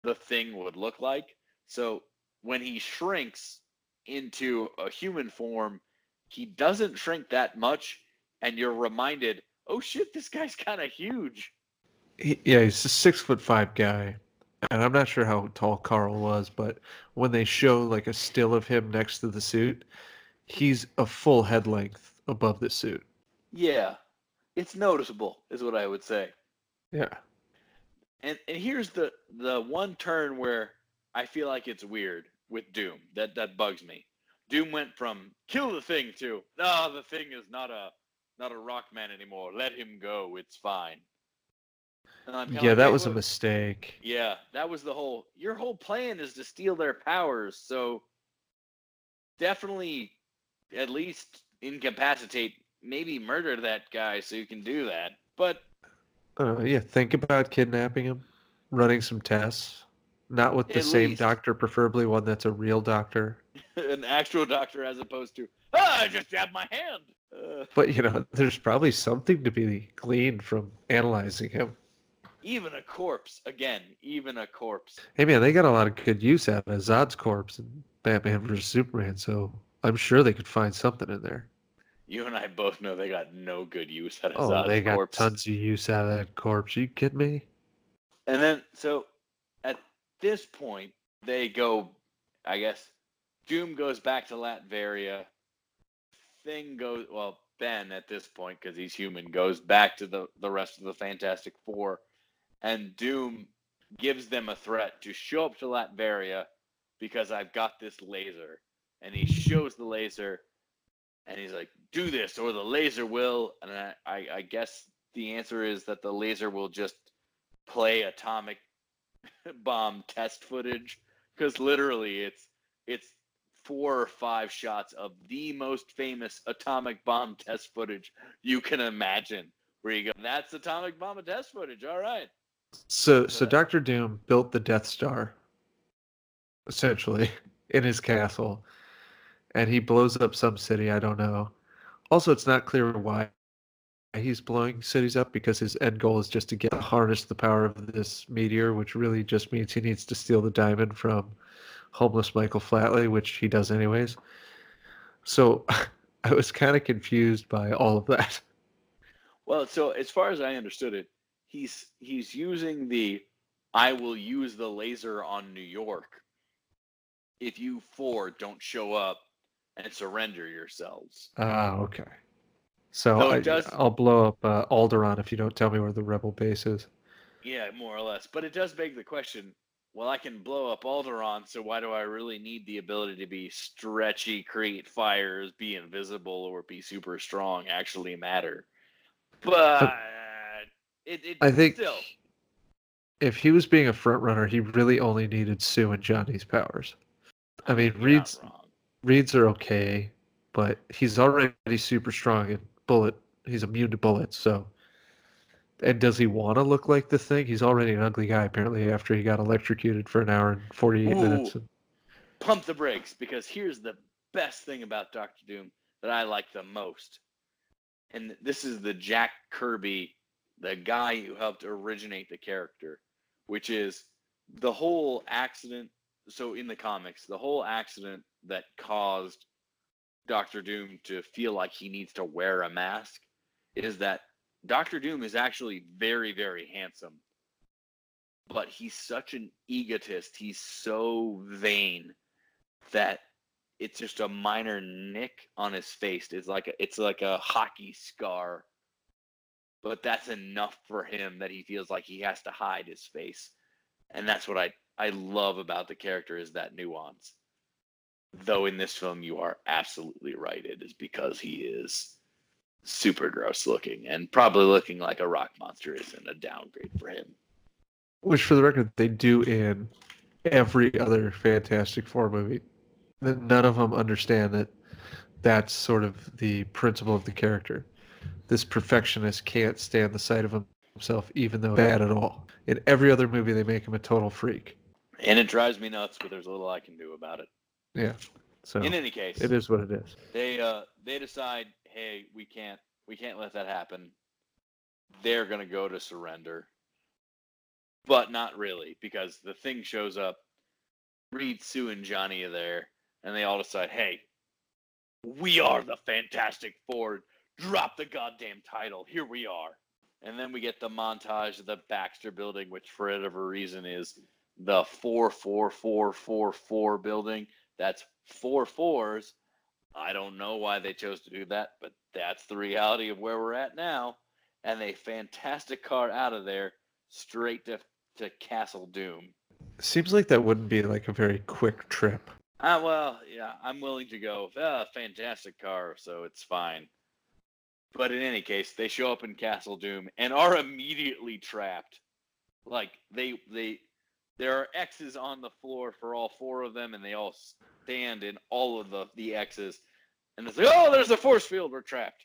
the thing would look like. So when he shrinks into a human form, he doesn't shrink that much and you're reminded, oh shit, this guy's kind of huge. He, yeah, he's a six foot five guy, and I'm not sure how tall Carl was, but when they show like a still of him next to the suit, he's a full head length above the suit. Yeah, it's noticeable, is what I would say. Yeah. And and here's the the one turn where I feel like it's weird with Doom. That that bugs me. Doom went from kill the thing to no, the thing is not a not a rock man anymore. Let him go. It's fine. Yeah, that "Hey, was a mistake. Yeah, that was the whole. Your whole plan is to steal their powers, so definitely, at least incapacitate, maybe murder that guy so you can do that. But Uh, yeah, think about kidnapping him, running some tests, not with the same least. doctor, preferably one that's a real doctor. an actual doctor, as opposed to ah, I just jabbed my hand. Uh, But you know, there's probably something to be gleaned from analyzing him. Even a corpse, again, even a corpse. Hey man, they got a lot of good use out of Zod's corpse in Batman vs Superman, so I'm sure they could find something in there. You and I both know they got no good use out of Zod's corpse. Oh, Zod's they got corpse. tons of use out of that corpse. you kidding me? And then, so at this point, they go, I guess, Doom goes back to Latveria. Thing goes, well, Ben at this point, because he's human, goes back to the, the rest of the Fantastic Four. And Doom gives them a threat to show up to Latveria because I've got this laser. And he shows the laser and he's like, do this or the laser will. And I, I, I guess the answer is that the laser will just play atomic bomb test footage because literally it's it's four or five shots of the most famous atomic bomb test footage you can imagine where you go that's atomic bomb test footage all right So, so Doctor Doom built the Death Star, essentially, in his castle, and he blows up some city. I don't know. Also, it's not clear why he's blowing cities up because his end goal is just to get harness the power of this meteor, which really just means he needs to steal the diamond from homeless Michael Flatley, which he does anyways. So, I was kind of confused by all of that. well so as far as i understood it he's he's using the i will use the laser on new york if you four don't show up and surrender yourselves Ah, okay. So it I, does- I'll blow up uh, Alderaan if you don't tell me where the rebel base is. Yeah, more or less. But it does beg the question well, I can blow up Alderaan, so why do I really need the ability to be stretchy, create fires, be invisible, or be super strong actually matter? But it, it I think still. if he was being a front runner, he really only needed Sue and Johnny's powers. I mean, you're Reed's. Reed's are okay, but he's already super strong and bullet. He's immune to bullets, so. And does he want to look like the thing? He's already an ugly guy, apparently, after he got electrocuted for an hour and 48 minutes. Ooh. Pump the brakes because here's the best thing about Doctor Doom that I like the most. And this is the Jack Kirby, the guy who helped originate the character, which is the whole accident. So in the comics, the whole accident that caused Doctor Doom to feel like he needs to wear a mask is that Doctor Doom is actually very, very handsome. But he's such an egotist. He's so vain that it's just a minor nick on his face. It's like a, it's like a hockey scar. But that's enough for him that he feels like he has to hide his face. And that's what I I love about the character is that nuance. Though in this film you are absolutely right. It is because he is super gross looking and probably looking like a rock monster isn't a downgrade for him. Which, for the record, they do in every other Fantastic Four movie. None of them understand that that's sort of the principle of the character. This perfectionist can't stand the sight of himself, even though bad at all. In every other movie, they make him a total freak. And it drives me nuts, but there's little I can do about it. Yeah. So In any case, it is what it is. they uh they decide, hey, we can't we can't let that happen. They're gonna go to surrender. But not really, because the thing shows up. Reed, Sue, and Johnny are there, and they all decide, hey, we are the Fantastic Four. Drop the goddamn title. Here we are. And then we get the montage of the Baxter building, which for whatever reason is the 44444 building. That's four fours. I don't know why they chose to do that, but that's the reality of where we're at now. And a fantastic car out of there straight to, to Castle Doom. Seems like that wouldn't be like a very quick trip. Ah, well, yeah, I'm willing to go. Ah, fantastic car, so it's fine. But in any case, they show up in Castle Doom and are immediately trapped. Like they they there are X's on the floor for all four of them, and they all stand in all of the the X's. And it's like, oh, there's a force field. We're trapped.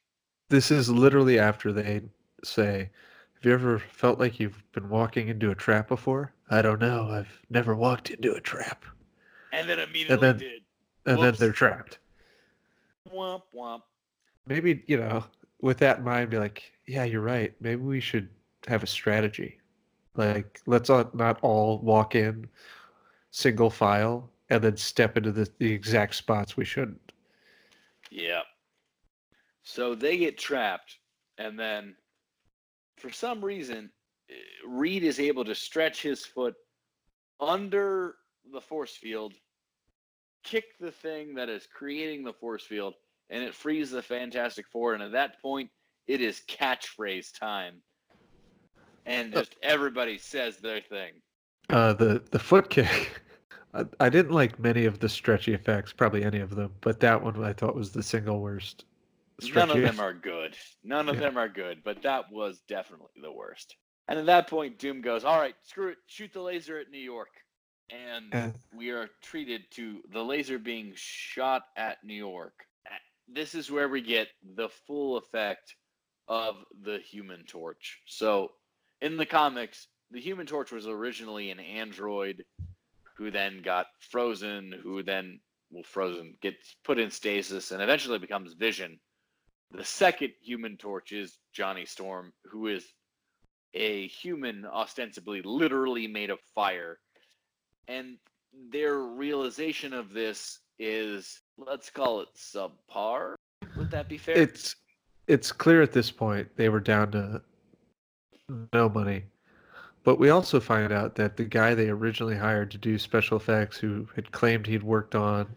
This is literally after they say, "Have you ever felt like you've been walking into a trap before?" I don't know. I've never walked into a trap. And then immediately then- did. And Whoops. then they're trapped. Womp womp. Maybe, you know, with that in mind, be like, yeah, you're right. Maybe we should have a strategy. Like, let's not, all walk in single file and then step into the, the exact spots we shouldn't. Yeah. So they get trapped, and then for some reason, eh, Reed is able to stretch his foot under the force field, kick the thing that is creating the force field, and it frees the Fantastic Four. And at that point, it is catchphrase time. And just everybody says their thing. Uh, the the foot kick. I, I didn't like many of the stretchy effects, probably any of them, but that one I thought was the single worst. None of them are good. None of Yeah. them are good, but that was definitely the worst. And at that point, Doom goes, All right, screw it, shoot the laser at New York. And Yeah. we are treated to the laser being shot at New York. This is where we get the full effect of the human torch. So in the comics, the human torch was originally an android who then got frozen, who then, well, frozen, gets put in stasis, and eventually becomes Vision. The second human torch is Johnny Storm, who is a human ostensibly literally made of fire. And their realization of this is, let's call it subpar. Would that be fair? It's it's clear at this point they were down to no money. But we also find out that the guy they originally hired to do special effects, who had claimed he'd worked on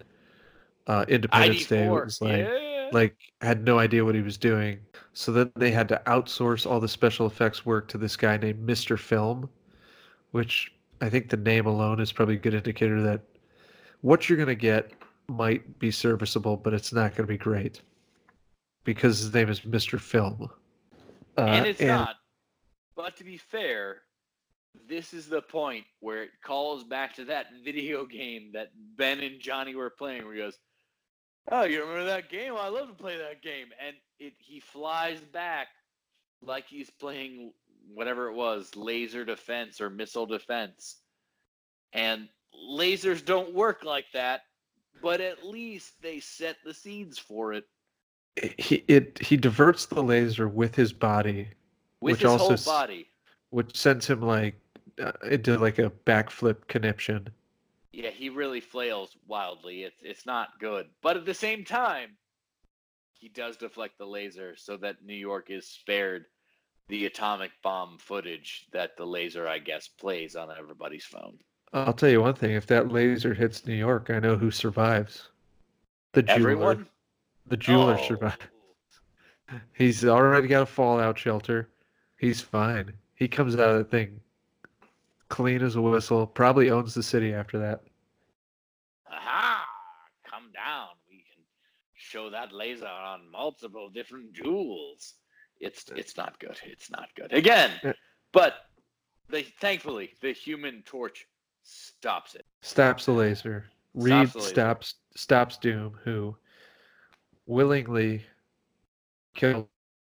uh, Independence Day, ID4, was like yeah. like had no idea what he was doing. So then they had to outsource all the special effects work to this guy named Mr. Film, which I think the name alone is probably a good indicator that what you're going to get might be serviceable, but it's not going to be great because his name is Mr. Film. Uh, and it's not. But to be fair, this is the point where it calls back to that video game that Ben and Johnny were playing, where he goes, "Oh, you remember that game? I love to play that game." And it he flies back like he's playing whatever it was, laser defense or missile defense. And lasers don't work like that, but at least they set the seeds for it He it he diverts the laser with his body, with Which his also whole body. which sends him like uh, into like a backflip conniption. Yeah, he really flails wildly. It's it's not good. But at the same time, he does deflect the laser so that New York is spared the atomic bomb footage that the laser, I guess, plays on everybody's phone. I'll tell you one thing: if that laser hits New York, I know who survives. The jeweler. Everyone? The jeweler Oh. survives. He's already got a fallout shelter. He's fine. He comes out of the thing clean as a whistle. Probably owns the city after that. Aha! Come down. We can show that laser on multiple different jewels. It's it's not good. It's not good. Again, but they thankfully the human torch stops it. Stops the laser. Stops Reed the laser. stops stops Doom, who willingly kills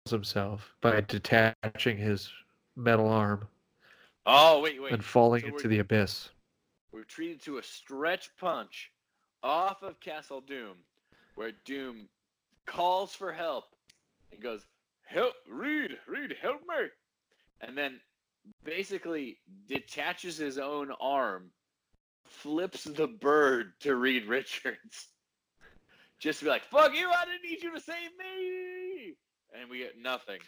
himself by detaching his metal arm Oh wait, wait. and falling So into the abyss. We're treated to a stretch punch off of Castle Doom, where Doom calls for help. He goes, "Help, Reed, Reed, help me!" And then basically detaches his own arm, flips the bird to Reed Richards, just to be like, "Fuck you! I didn't need you to save me!" and we get nothing.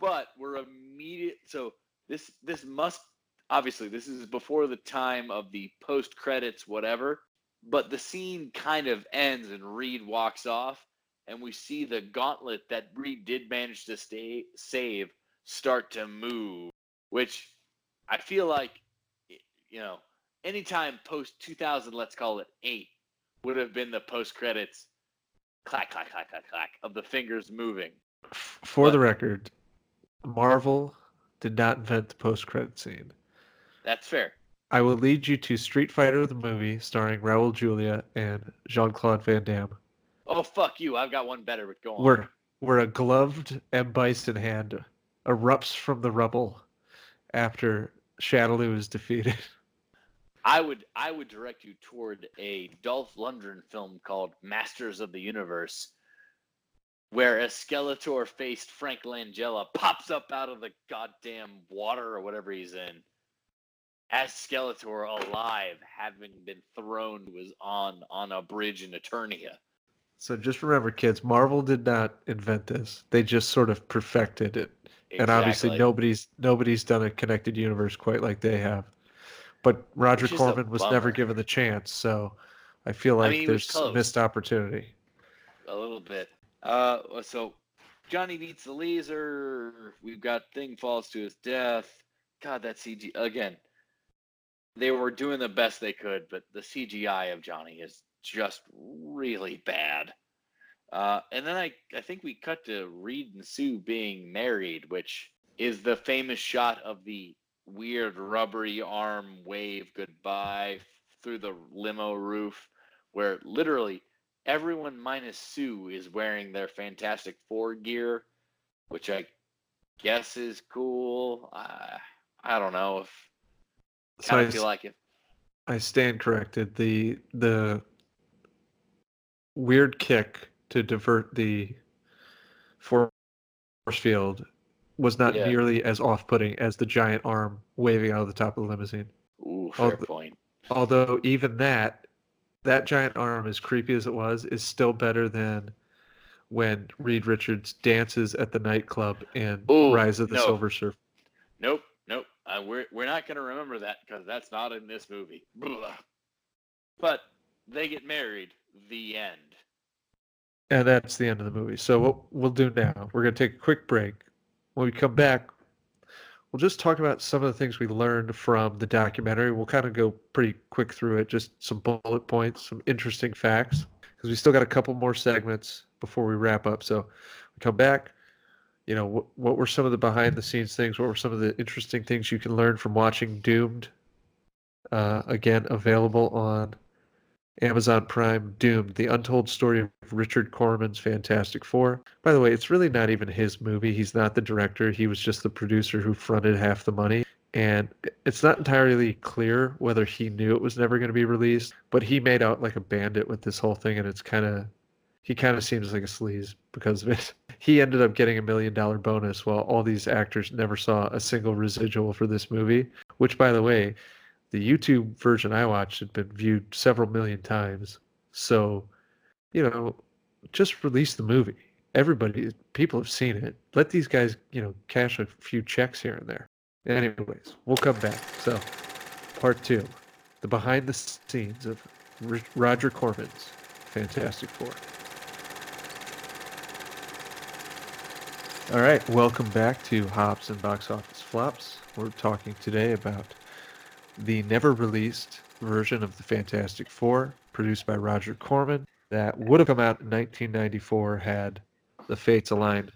But we're immediate. So this this must obviously this is before the time of the post credits whatever. But the scene kind of ends and Reed walks off, and we see the gauntlet that Reed did manage to stay save start to move, which I feel like you know anytime post 2000 let's call it 8 would have been the post credits clack clack clack clack clack of the fingers moving. For But- the record, Marvel did not invent the post-credit scene. that's fair. I will lead you to Street Fighter the movie starring Raul Julia and Jean-Claude Van Damme, oh fuck you. I've got one better but go on. Where where a gloved M Bison hand erupts from the rubble after Shadaloo is defeated. i would i would direct you toward a dolph lundgren film called masters of the universe where a skeletor faced frank langella pops up out of the goddamn water or whatever he's in as skeletor alive having been thrown was on on a bridge in eternia So just remember, kids, Marvel did not invent this. They just sort of perfected it. And obviously nobody's nobody's done a connected universe quite like they have. But Roger Corman was never given the chance, so I feel I like mean, there's missed opportunity. a little bit. Uh, so Johnny beats the laser. We've got Thing falls to his death. God, that CG again. They were doing the best they could, but the CGI of Johnny is just really bad. Uh, and then I, I think we cut to Reed and Sue being married, which is the famous shot of the weird rubbery arm wave goodbye through the limo roof, where literally everyone minus Sue is wearing their Fantastic Four gear, which I guess is cool. Uh, I don't know if So I, feel like it. I stand corrected. The the weird kick to divert the force field was not Yeah. nearly as off-putting as the giant arm waving out of the top of the limousine. ooh, Oh, fair the- point. Although even that, that giant arm, as creepy as it was, is still better than when Reed Richards dances at the nightclub in Ooh, Rise of the no. Silver Surfer. Nope, nope. Uh, we're we're not gonna remember that because that's not in this movie. Blah. But they get married. The end. And that's the end of the movie. So what we'll do now, we're going to take a quick break. When we come back, we'll just talk about some of the things we learned from the documentary. We'll kind of go pretty quick through it, just some bullet points, some interesting facts, because we still got a couple more segments before we wrap up. So we come back. You know, what, what were some of the behind the scenes things? What were some of the interesting things you can learn from watching Doomed? Uh, again, available on Amazon Prime Doomed, the untold story of Richard Corman's Fantastic Four. By the way, it's really not even his movie. He's not the director. He was just the producer who fronted half the money. And it's not entirely clear whether he knew it was never going to be released, but he made out like a bandit with this whole thing. And it's kind of, he kind of seems like a sleaze because of it. He ended up getting a million dollar bonus while all these actors never saw a single residual for this movie, which, by the way, the YouTube version I watched had been viewed several million times. So, you know, just release the movie. Everybody, people have seen it. Let these guys, you know, cash a few checks here and there. Anyways, we'll come back. So, part two the behind the scenes of Roger Corman's Fantastic Four. All right, welcome back to Hops and Box Office Flops. We're talking today about the never released version of the Fantastic Four, produced by Roger Corman, that would have come out in 1994 had the fates aligned.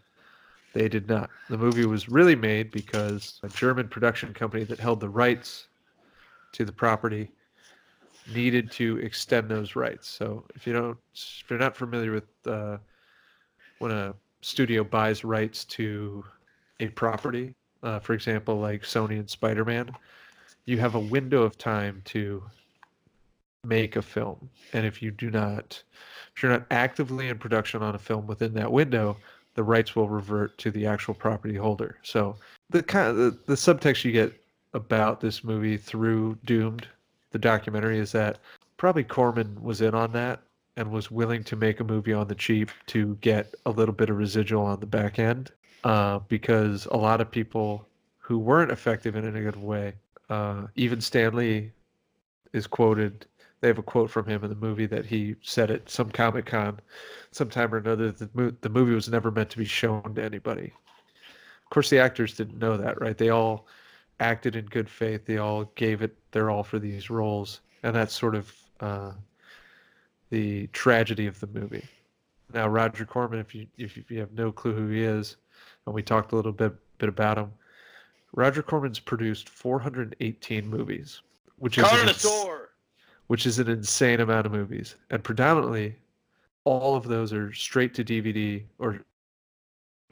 They did not. The movie was really made because a German production company that held the rights to the property needed to extend those rights. So if you don't, if you're not familiar with uh, when a studio buys rights to a property, uh, for example, like Sony and Spider-Man, you have a window of time to make a film. And if you do not if you're not actively in production on a film within that window the rights will revert to the actual property holder. So the kind of the, the subtext you get about this movie through doomed the documentary is that probably corman was in on that and was willing to make a movie on the cheap to get a little bit of residual on the back end uh, because a lot of people who weren't effective in, a good way, uh, even Stan Lee is quoted. They have a quote from him in the movie that he said at some Comic Con sometime or another the, the movie was never meant to be shown to anybody. Of course, the actors didn't know that, right? They all acted in good faith. They all gave it their all for these roles, and that's sort of uh, the tragedy of the movie. Now, Roger Corman, if you if you have no clue who he is, and we talked a little bit bit about him, Roger Corman's produced 418 movies, which is an ins- which is an insane amount of movies, and predominantly all of those are straight to DVD or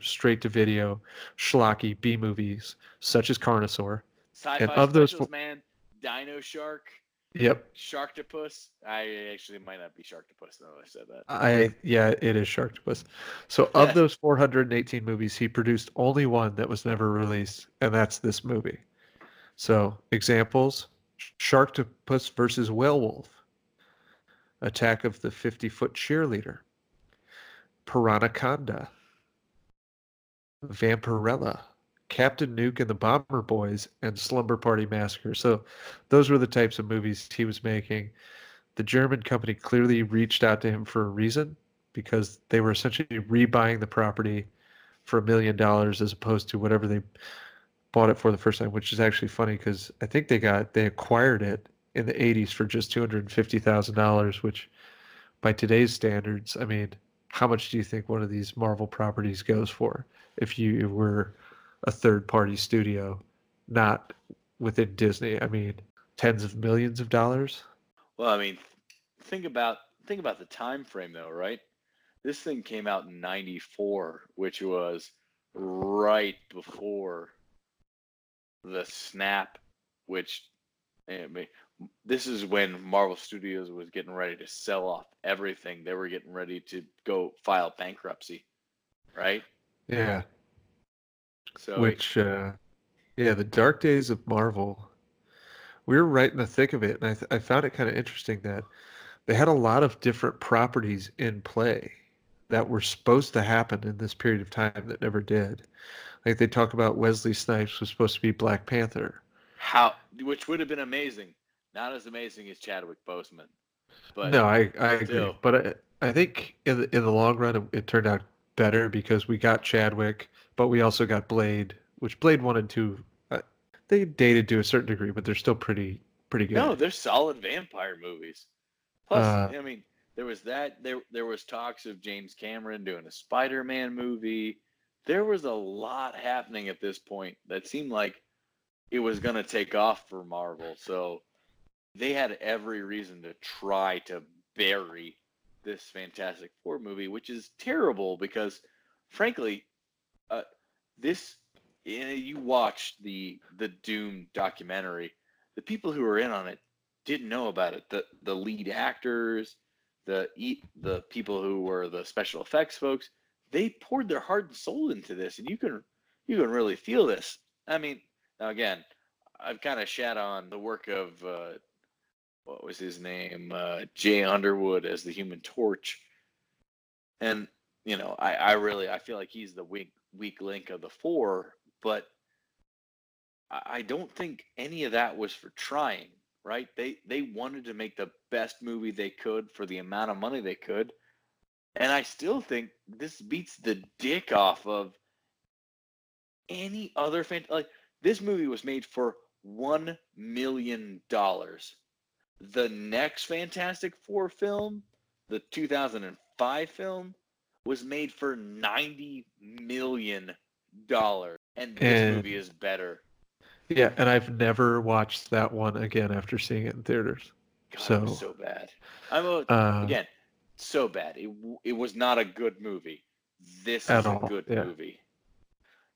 straight to video, schlocky B movies such as Carnosaur. Sci-fi And of those specials, fo- man, Dino Shark, Yep, Sharktopus. I actually might not be Sharktopus. No, I said that. I yeah, it is Sharktopus. So of those 418 movies, he produced only one that was never released, and that's this movie. So examples: Sharktopus versus Whalewolf, Attack of the 50-foot cheerleader, Piranaconda, Vampirella, Captain Nuke and the Bomber Boys, and Slumber Party Massacre. So those were the types of movies he was making. The German company clearly reached out to him for a reason because they were essentially rebuying the property for a million dollars as opposed to whatever they bought it for the first time, which is actually funny because I think they got they acquired it in the 80s for just $250,000, which by today's standards, I mean, how much do you think one of these Marvel properties goes for if you were a third party studio, not within Disney? I mean, tens of millions of dollars. Well, I mean, think about think about the time frame though, right? This thing came out in '94, which was right before the snap, which I mean, this is when Marvel Studios was getting ready to sell off everything. They were getting ready to go file bankruptcy, right? Yeah. So Which, uh, yeah, the dark days of Marvel, we were right in the thick of it. And I, th- I found it kind of interesting that they had a lot of different properties in play that were supposed to happen in this period of time that never did. Like they talk about Wesley Snipes was supposed to be Black Panther. how, which would have been amazing, not as amazing as Chadwick Boseman, but no, I, I agree. But I, I think in the, in the long run, it, it turned out better because we got Chadwick, but we also got Blade, which Blade 1 and 2, uh, they dated to a certain degree, but they're still pretty pretty good. No, they're solid vampire movies. Plus, Uh, I mean, there was that. There, there was talks of James Cameron doing a Spider-Man movie. There was a lot happening at this point that seemed like it was going to take off for Marvel. So they had every reason to try to bury this Fantastic Four movie, which is terrible because, frankly, uh, this you, know, you watched the the Doom documentary. The people who were in on it didn't know about it. The the lead actors, the the people who were the special effects folks, they poured their heart and soul into this, and you can you can really feel this. I mean, now again, I've kind of shat on the work of uh, what was his name, uh, Jay Underwood as the Human Torch, and you know, I I really I feel like he's the weak weak link of the four, but I don't think any of that was for trying, right? They they wanted to make the best movie they could for the amount of money they could. And I still think this beats the dick off of any other fan like this movie was made for 1 million dollars. The next Fantastic Four film, the 2005 film was made for 90 million dollars and this And- movie is better. Yeah, and I've never watched that one again after seeing it in theaters. God, So- so bad. I'm a, Uh, again so bad. It it was not a good movie. This is all, a good yeah. movie.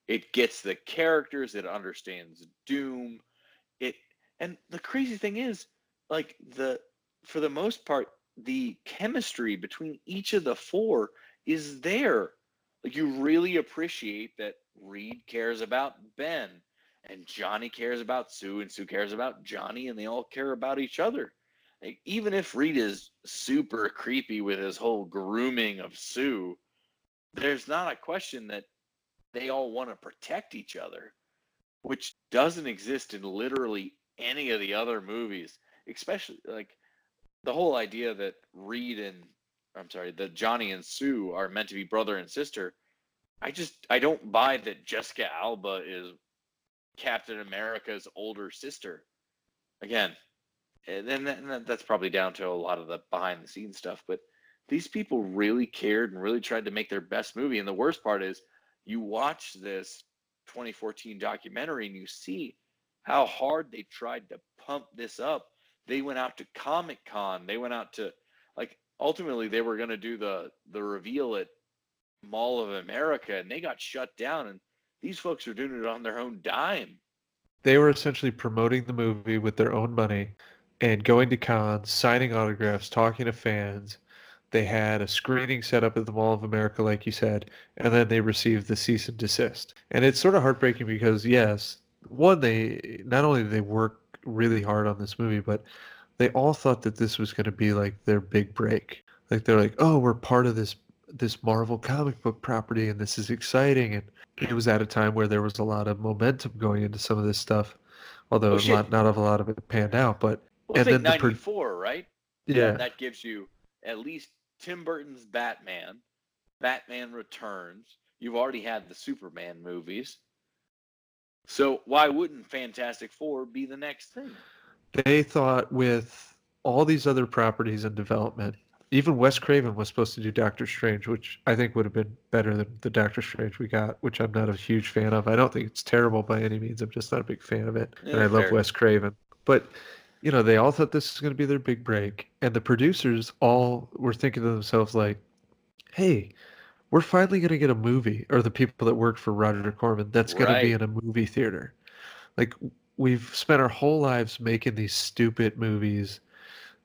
It gets the characters. It understands Doom. It and the crazy thing is, like the for the most part, the chemistry between each of the four is there. Like you really appreciate that Reed cares about Ben, and Johnny cares about Sue, and Sue cares about Johnny, and they all care about each other. like, even if Reed is super creepy with his whole grooming of Sue, there's not a question that they all want to protect each other, which doesn't exist in literally any of the other movies, especially like the whole idea that Reed and I'm sorry, that Johnny and Sue are meant to be brother and sister. I just I don't buy that Jessica Alba is Captain America's older sister. Again, and then that's probably down to a lot of the behind the scenes stuff, but these people really cared and really tried to make their best movie. And the worst part is you watch this 2014 documentary and you see how hard they tried to pump this up. They went out to Comic Con. They went out to like ultimately they were going to do the the reveal at Mall of America and they got shut down and these folks are doing it on their own dime. They were essentially promoting the movie with their own money and going to cons, signing autographs, talking to fans. They had a screening set up at the Mall of America, like you said, and then they received the cease and desist. And it's sort of heartbreaking because, yes, one, they not only did they work really hard on this movie, but they all thought that this was going to be like their big break. Like they're like, oh, we're part of this this Marvel comic book property, and this is exciting. And it was at a time where there was a lot of momentum going into some of this stuff, although well, not not of a lot of it panned out. But well, and then ninety four, right? Yeah, that gives you at least Tim Burton's Batman, Batman Returns. You've already had the Superman movies. So why wouldn't Fantastic Four be the next thing? They thought with all these other properties in development, even Wes Craven was supposed to do Doctor Strange, which I think would have been better than the Doctor Strange we got, which I'm not a huge fan of. I don't think it's terrible by any means. I'm just not a big fan of it. Yeah, and I fair. love Wes Craven. But you know, they all thought this was going to be their big break. And the producers all were thinking to themselves, like, hey, we're finally going to get a movie, or the people that worked for Roger Corman, that's going right. to be in a movie theater. Like, we've spent our whole lives making these stupid movies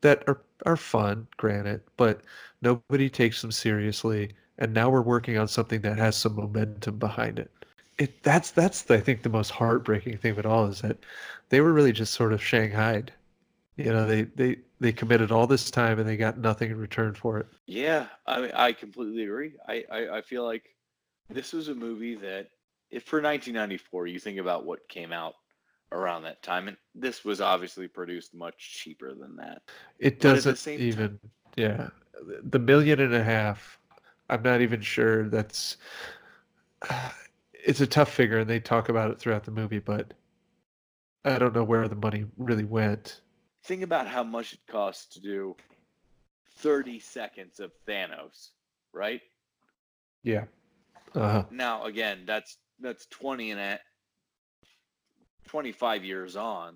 that are, are fun, granted, but nobody takes them seriously. And now we're working on something that has some momentum behind it. It that's that's I think the most heartbreaking thing of it all is that they were really just sort of shanghaied you know they they they committed all this time and they got nothing in return for it yeah i mean, i completely agree I, I i feel like this was a movie that if for 1994 you think about what came out around that time and this was obviously produced much cheaper than that it doesn't even time, yeah the million and a half i'm not even sure that's uh, it's a tough figure and they talk about it throughout the movie but i don't know where the money really went think about how much it costs to do 30 seconds of Thanos, right? Yeah. Uh-huh. Now again, that's that's 20 and at 25 years on,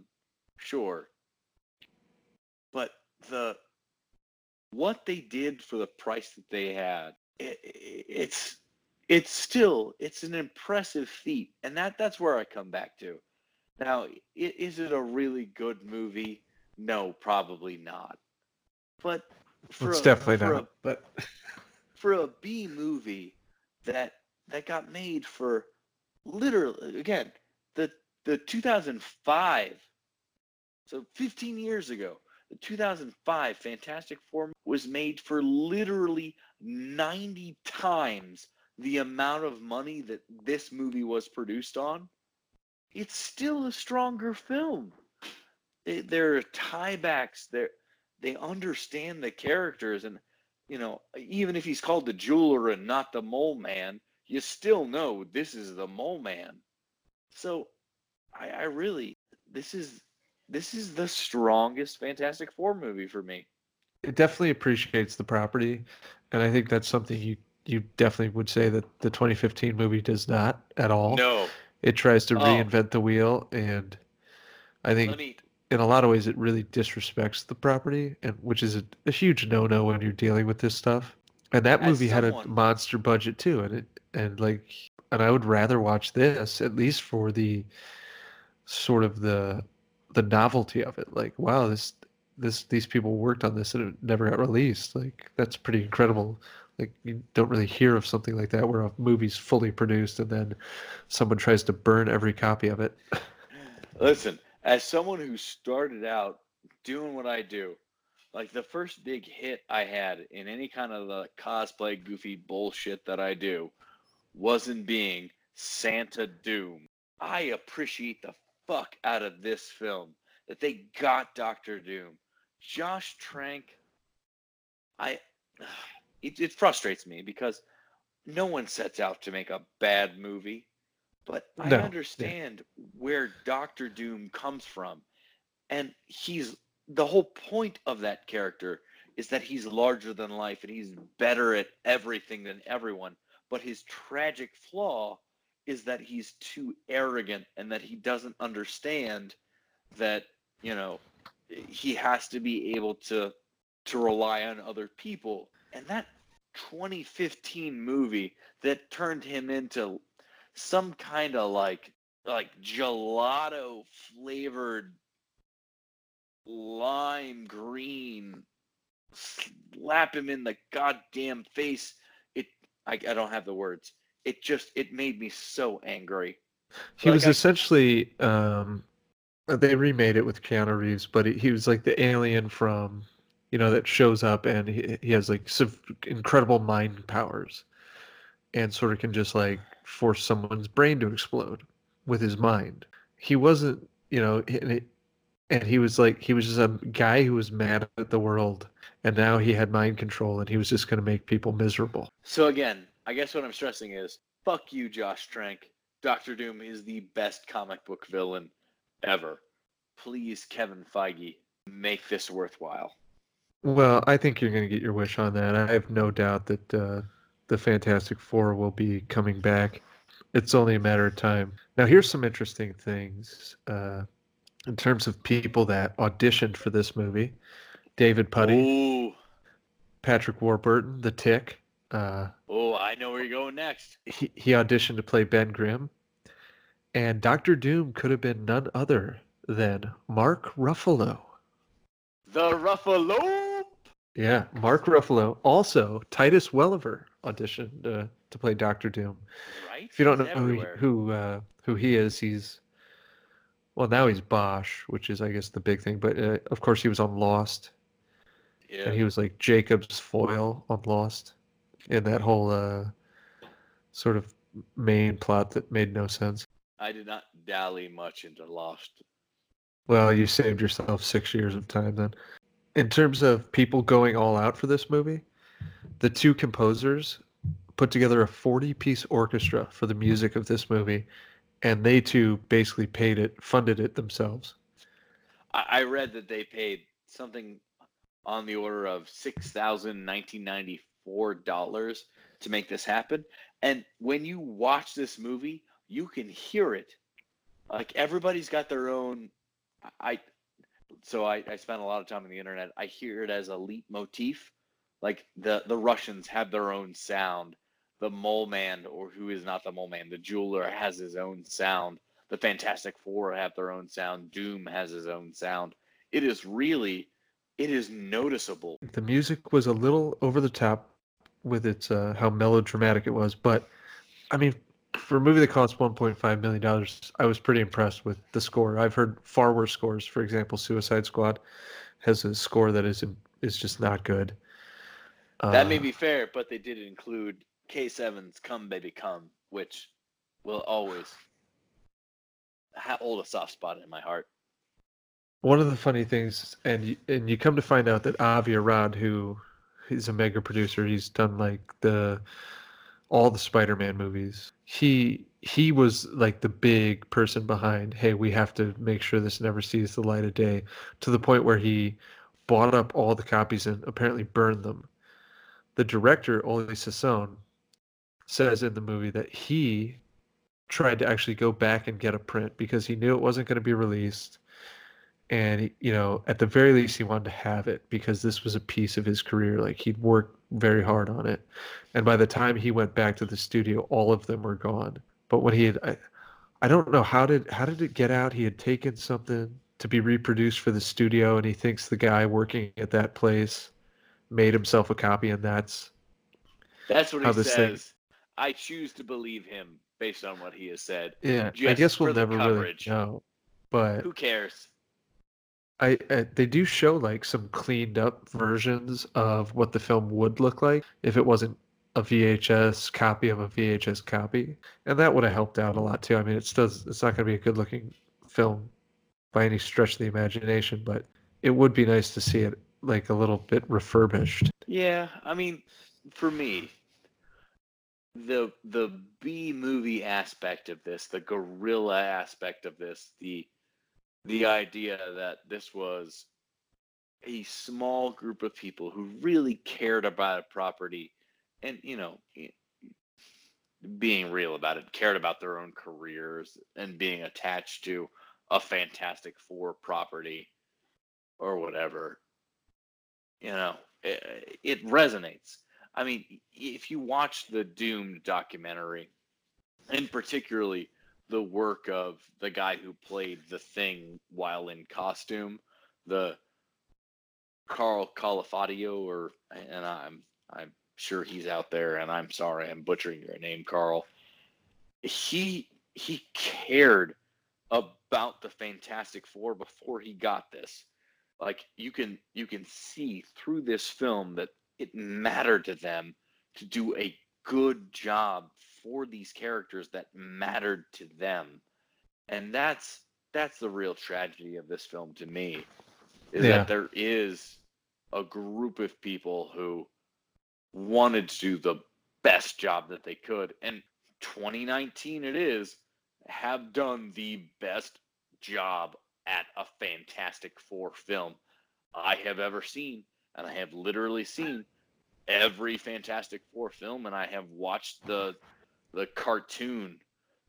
sure. But the what they did for the price that they had, it, it's it's still it's an impressive feat, and that that's where I come back to. Now, is it a really good movie? No, probably not. But for it's a, definitely not. A, but for a B movie that that got made for literally again the the 2005 so 15 years ago the 2005 fantastic four was made for literally 90 times the amount of money that this movie was produced on it's still a stronger film they, they're tiebacks. They they understand the characters, and you know, even if he's called the jeweler and not the mole man, you still know this is the mole man. So, I, I really this is this is the strongest Fantastic Four movie for me. It definitely appreciates the property, and I think that's something you you definitely would say that the 2015 movie does not at all. No, it tries to oh. reinvent the wheel, and I think me, in a lot of ways it really disrespects the property and which is a, a huge no-no when you're dealing with this stuff and that movie had a monster budget too and it and like and i would rather watch this at least for the sort of the the novelty of it. Like wow this this these people worked on this and it never got released. Like that's pretty incredible. Like you don't really hear of something like that where a movie's fully produced and then someone tries to burn every copy of it. Listen as someone who started out doing what I do, like the first big hit I had in any kind of the cosplay goofy bullshit that I do wasn't being Santa Doom. I appreciate the fuck out of this film that they got Doctor Doom. Josh Trank, I it, it frustrates me because no one sets out to make a bad movie, but I No, yeah. understand where Doctor Doom comes from. And he's the whole point of that character is that he's larger than life and he's better at everything than everyone. But his tragic flaw is that he's too arrogant and that he doesn't understand that, you know, he has to be able to to rely on other people. And that 2015 movie that turned him into some kind of like like gelato flavored lime green slap him in the goddamn face it I, I don't have the words it just it made me so angry He Like, was I- essentially um, they remade it with Keanu Reeves, but he, he was like the alien from you know that shows up and he, he has like some incredible mind powers and sort of can just like force someone's brain to explode with his mind. He wasn't, you know, and, it, and he was like he was just a guy who was mad at the world and now he had mind control and he was just going to make people miserable. so again i guess what i'm stressing is fuck you josh trank dr doom is the best comic book villain ever please kevin feige make this worthwhile Well, I think you're going to get your wish on that. I have no doubt that uh, the Fantastic Four will be coming back. It's only a matter of time. Now, here's some interesting things uh, in terms of people that auditioned for this movie: David Puddy, Ooh. Patrick Warburton, The Tick. Uh, Oh, I know where you're going next. he, he auditioned to play Ben Grimm, and Doctor Doom could have been none other than Mark Ruffalo. The Ruffalo. Yeah, Mark Ruffalo. Also, Titus Welliver auditioned uh, to play Doctor Doom. Right? If you don't know He's who he, who uh, who he is, he's well now he's Bosch, which is I guess the big thing. But uh, of course he was on Lost, Yeah. and he was like Jacob's foil on Lost, in that whole uh, sort of main plot that made no sense. I did not dally much into Lost. Well, you saved yourself six years of time then. In terms of people going all out for this movie, the two composers put together a 40 piece orchestra for the music of this movie, and they too basically paid it, funded it themselves. I, I read that they paid something on the order of six thousand nineteen ninety four dollars to make this happen. And when you watch this movie, you can hear it. Like everybody's got their own. I so I, I spent a lot of time on the internet. I hear it as a leitmotif. Like the the Russians have their own sound. The mole man, or who is not the mole man, the jeweler has his own sound. The Fantastic Four have their own sound. Doom has his own sound. It is really, it is noticeable. The music was a little over the top with its uh, how melodramatic it was, but I mean, for a movie that cost 1.5 million dollars, I was pretty impressed with the score. I've heard far worse scores. For example, Suicide Squad has a score that is is just not good. that may Uh, be fair, but they did include K7's "Come Baby Come," which will always hold a soft spot in my heart. One of the funny things, and you, and you come to find out that Avi Arad, who he's a mega producer, he's done like the all the Spider-Man movies. He he was like the big person behind. Hey, we have to make sure this never sees the light of day. To the point where he bought up all the copies and apparently burned them. The director Oley Sassone says in the movie that he tried to actually go back and get a print because he knew it wasn't going to be released and you know at the very least he wanted to have it because this was a piece of his career like he'd worked very hard on it and by the time he went back to the studio all of them were gone but when he had I, I don't know how did how did it get out he had taken something to be reproduced for the studio and he thinks the guy working at that place made himself a copy and that's That's what he this thing- says. I choose to believe him based on what he has said. yeah i guess we'll never really know but Who cares? I, I they do show like some cleaned up versions of what the film would look like if it wasn't a VHS copy of a VHS copy, and that would have helped out a lot too. I mean, it's still it's not going to be a good looking film by any stretch of the imagination, but it would be nice to see it like a little bit refurbished. Yeah, I mean, for me, the the B movie aspect of this, the guerrilla aspect of this, the the idea that this was a small group of people who really cared about a property and you know being real about it cared about their own careers and being attached to a fantastic four property or whatever you know it, it resonates. I mean if you watch the doomed documentary and particularly the work of the guy who played the thing while in costume, the Carl Califadio, or and I'm I'm sure he's out there, and I'm sorry I'm butchering your name, Carl. He he cared about the Fantastic Four before he got this. Like you can you can see through this film that it mattered to them to do a good job for these characters that mattered to them. And that's that's the real tragedy of this film to me is yeah. that there is a group of people who wanted to do the best job that they could and 2019 it is have done the best job at a fantastic four film i have ever seen and i have literally seen every fantastic four film and i have watched the the cartoon.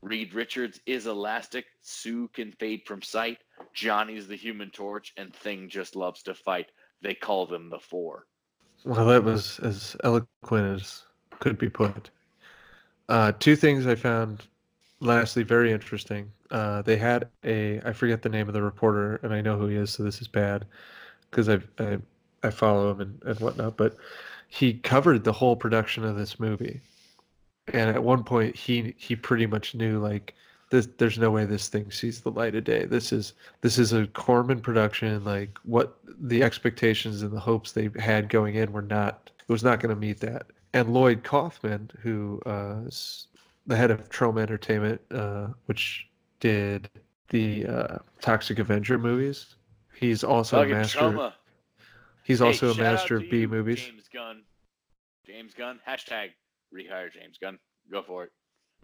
Reed Richards is elastic. Sue can fade from sight. Johnny's the human torch, and Thing just loves to fight. They call them the Four. Well, that was as eloquent as could be put. Uh, two things I found, lastly, very interesting. Uh, they had a, I forget the name of the reporter, and I know who he is, so this is bad because I, I, follow him and, and whatnot, but he covered the whole production of this movie and at one point he he pretty much knew like this there's no way this thing sees the light of day. This is this is a corman production like what the expectations and the hopes they had going in were not it was not going to meet that. And lloyd kaufman who uh, is the head of troma entertainment uh, which did the uh, toxic avenger movies he's also a master Troma. he's hey, also a master of b movies. James gunn. James gunn hashtag rehire James Gunn. Go for it.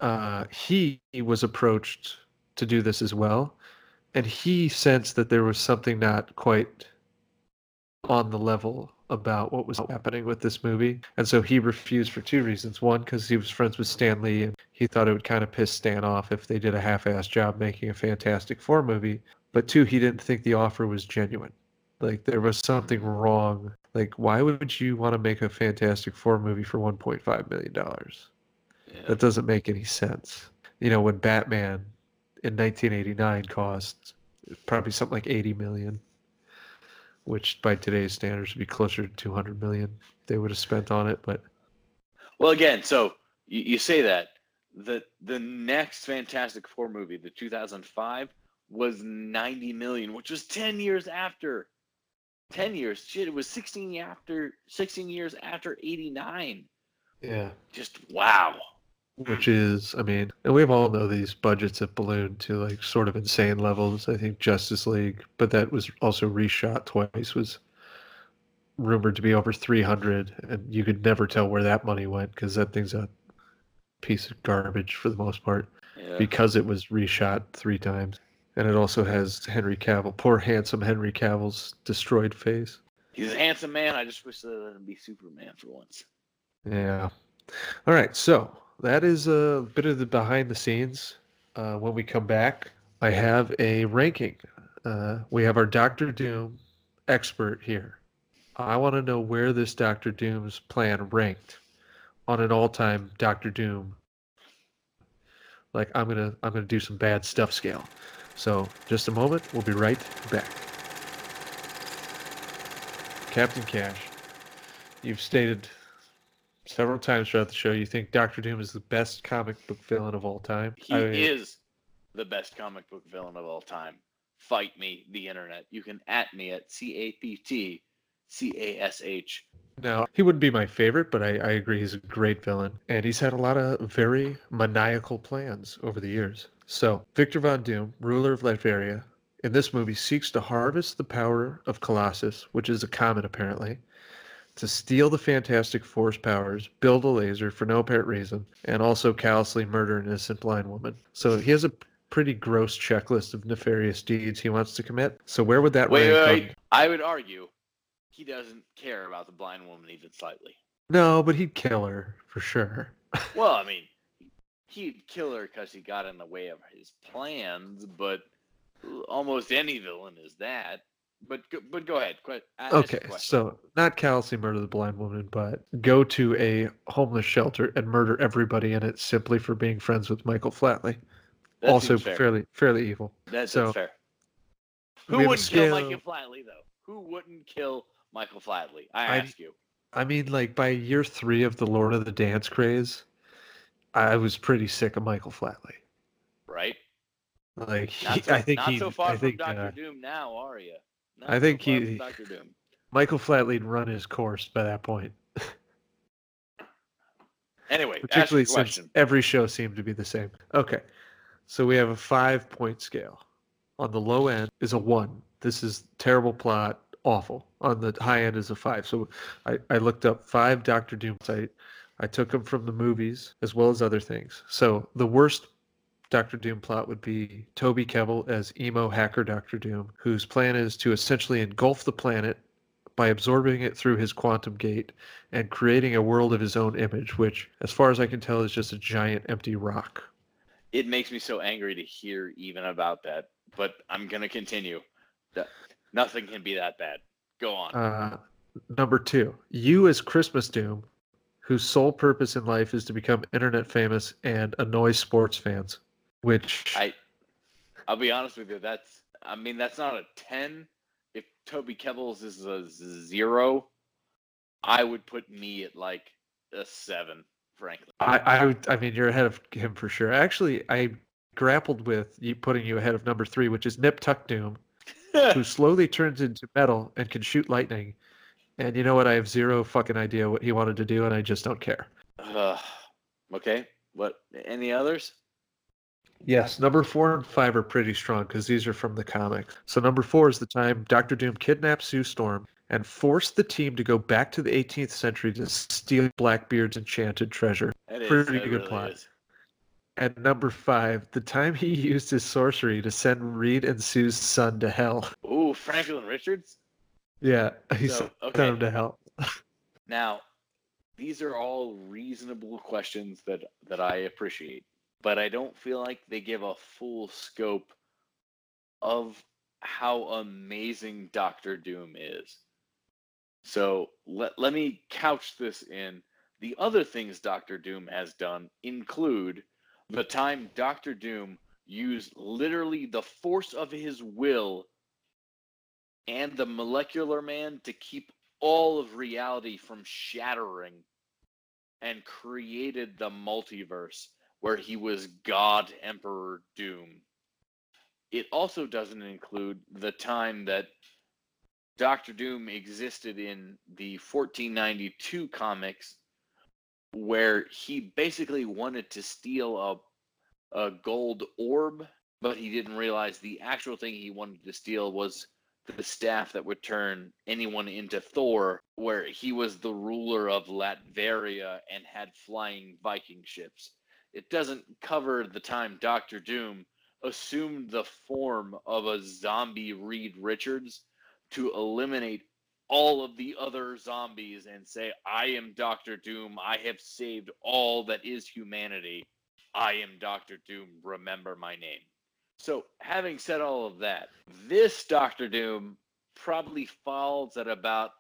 Uh, he was approached to do this as well, and he sensed that there was something not quite on the level about what was happening with this movie. And so he refused for two reasons. One, because he was friends with Stan Lee and he thought it would kind of piss Stan off if they did a half assed job making a Fantastic Four movie. But two, he didn't think the offer was genuine. Like there was something wrong like, why would you want to make a Fantastic Four movie for 1.5 million dollars? Yeah. That doesn't make any sense. You know, when Batman in 1989 cost probably something like 80 million, which by today's standards would be closer to 200 million they would have spent on it. But well, again, so you, you say that the the next Fantastic Four movie, the 2005, was 90 million, which was 10 years after 10 years. Shit, it was 16 after 16 years after 89. Yeah. Just wow. Which is, I mean, and we've all know these budgets have ballooned to like sort of insane levels. I think Justice League, but that was also reshot twice, was rumored to be over 300, and you could never tell where that money went because that thing's a piece of garbage for the most part yeah. because it was reshot three times and it also has Henry Cavill, poor handsome Henry Cavill's destroyed face. He's a handsome man. I just wish that him be Superman for once. Yeah. All right. So that is a bit of the behind the scenes. Uh, when we come back, I have a ranking. Uh, we have our Doctor Doom expert here. I want to know where this Doctor Doom's plan ranked on an all-time Doctor Doom. Like I'm gonna I'm gonna do some bad stuff scale. So, just a moment, we'll be right back. Captain Cash, you've stated several times throughout the show you think Doctor Doom is the best comic book villain of all time. He I mean, is the best comic book villain of all time. fight me, the internet. You can at me at C A P T C A S H. Now, he wouldn't be my favorite, but I, I agree he's a great villain. And he's had a lot of very maniacal plans over the years. So, Victor Von Doom, ruler of Latveria, in this movie seeks to harvest the power of Colossus, which is a comet apparently, to steal the Fantastic Four's powers, build a laser for no apparent reason, and also callously murder an innocent blind woman. So he has a pretty gross checklist of nefarious deeds he wants to commit. So where would that Wait, rank wait, wait. I would argue he doesn't care about the blind woman even slightly. No, but he'd kill her for sure. Well, I mean, he'd kill her because he got in the way of his plans, but almost any villain is that. But go, but go ahead. Your Okay, so not callously murder the blind woman, but go to a homeless shelter and murder everybody in it simply for being friends with Michael Flatley. That also fairly fairly evil. That's, so, fair. Who wouldn't kill Michael Flatley though? Who wouldn't kill Michael Flatley? I I- ask you. I mean, like by year three of the Lord of the Dance craze, I was pretty sick of Michael Flatley. Right? Like he, so, I think not he, so far I think from Doctor uh, Doom now, are you? I think so he- Doctor Doom. Michael Flatley'd run his course by that point. Anyway, particularly since question. every show seemed to be the same. Okay, so we have a five point scale. On the low end is a one. This is terrible plot, awful. On the high end is a five. So I, I looked up five Doctor Doom. I, I took them from the movies as well as other things. So the worst Doctor Doom plot would be Toby Kebbell as emo hacker Doctor Doom, whose plan is to essentially engulf the planet by absorbing it through his quantum gate and creating a world of his own image, which, as far as I can tell, is just a giant empty rock. It makes me so angry to hear even about that, but I'm gonna continue. Nothing can be that bad. Go on. Uh, number two, you as Christmas Doom, whose sole purpose in life is to become internet famous and annoy sports fans, which I, I'll be honest with you. That's, I mean, that's not a ten. If Toby Kebbels is a zero, I would put me at like a seven, frankly. I, I, I mean, you're ahead of him for sure. Actually, I grappled with you putting you ahead of number three, which is Nip Tuck Doom, who slowly turns into metal and can shoot lightning. And you know what? I have zero fucking idea what he wanted to do, and I just don't care. Uh, okay. What? Any others? Yes, number four and five are pretty strong because these are from the comics. So number four is the time Doctor Doom kidnaps Sue Storm and forced the team to go back to the 18th century to steal Blackbeard's enchanted treasure. That Pretty good really plot. is. And number five, the time he used his sorcery to send Reed and Sue's son to hell. Ooh, Franklin Richards. Yeah, he So, sent okay. him to hell. Now, these are all reasonable questions that that I appreciate, but I don't feel like they give a full scope of how amazing Doctor Doom is. So let, let me couch this in the other things Doctor Doom has done include the time Doctor Doom used literally the force of his will and the molecular man to keep all of reality from shattering and created the multiverse where he was God Emperor Doom. It also doesn't include the time that Doctor Doom existed in the 1492 comics where he basically wanted to steal a, a gold orb, but he didn't realize the actual thing he wanted to steal was the staff that would turn anyone into Thor, where he was the ruler of Latveria and had flying Viking ships. It doesn't cover the time Doctor Doom assumed the form of a zombie Reed Richards to eliminate all of the other zombies and say, I am Doctor Doom. I have saved all that is humanity. I am Doctor Doom. Remember my name. So, having said all of that, this Doctor Doom probably falls at about,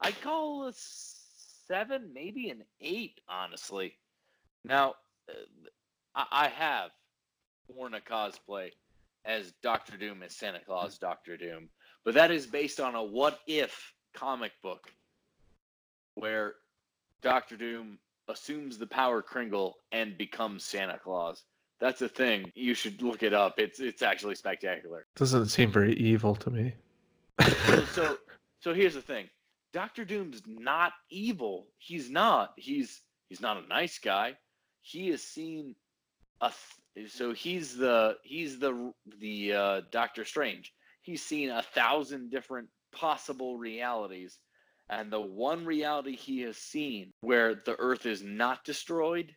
I call a seven, maybe an eight, honestly. Now, uh, I, I have worn a cosplay as Doctor Doom, as Santa Claus Doctor Doom, but that is based on a what if comic book where Doctor Doom assumes the power Kringle and becomes Santa Claus. That's a thing. You should look it up. It's it's actually spectacular. Doesn't seem very evil to me. so, so here's the thing. Doctor Doom's not evil. He's not. He's he's not a nice guy. He has seen a th- so he's the he's the the uh, Doctor Strange. He's seen a thousand different possible realities, and the one reality he has seen where the Earth is not destroyed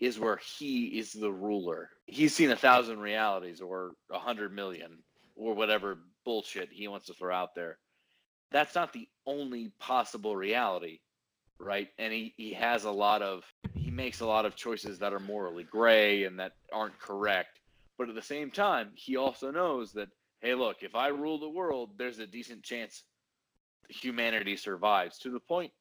is where he is the ruler. He's seen a thousand realities or a hundred million or whatever bullshit he wants to throw out there. That's not the only possible reality, right? And he, he has a lot of he makes a lot of choices that are morally gray and that aren't correct. But at the same time, he also knows that, hey, look, if I rule the world, there's a decent chance humanity survives to the point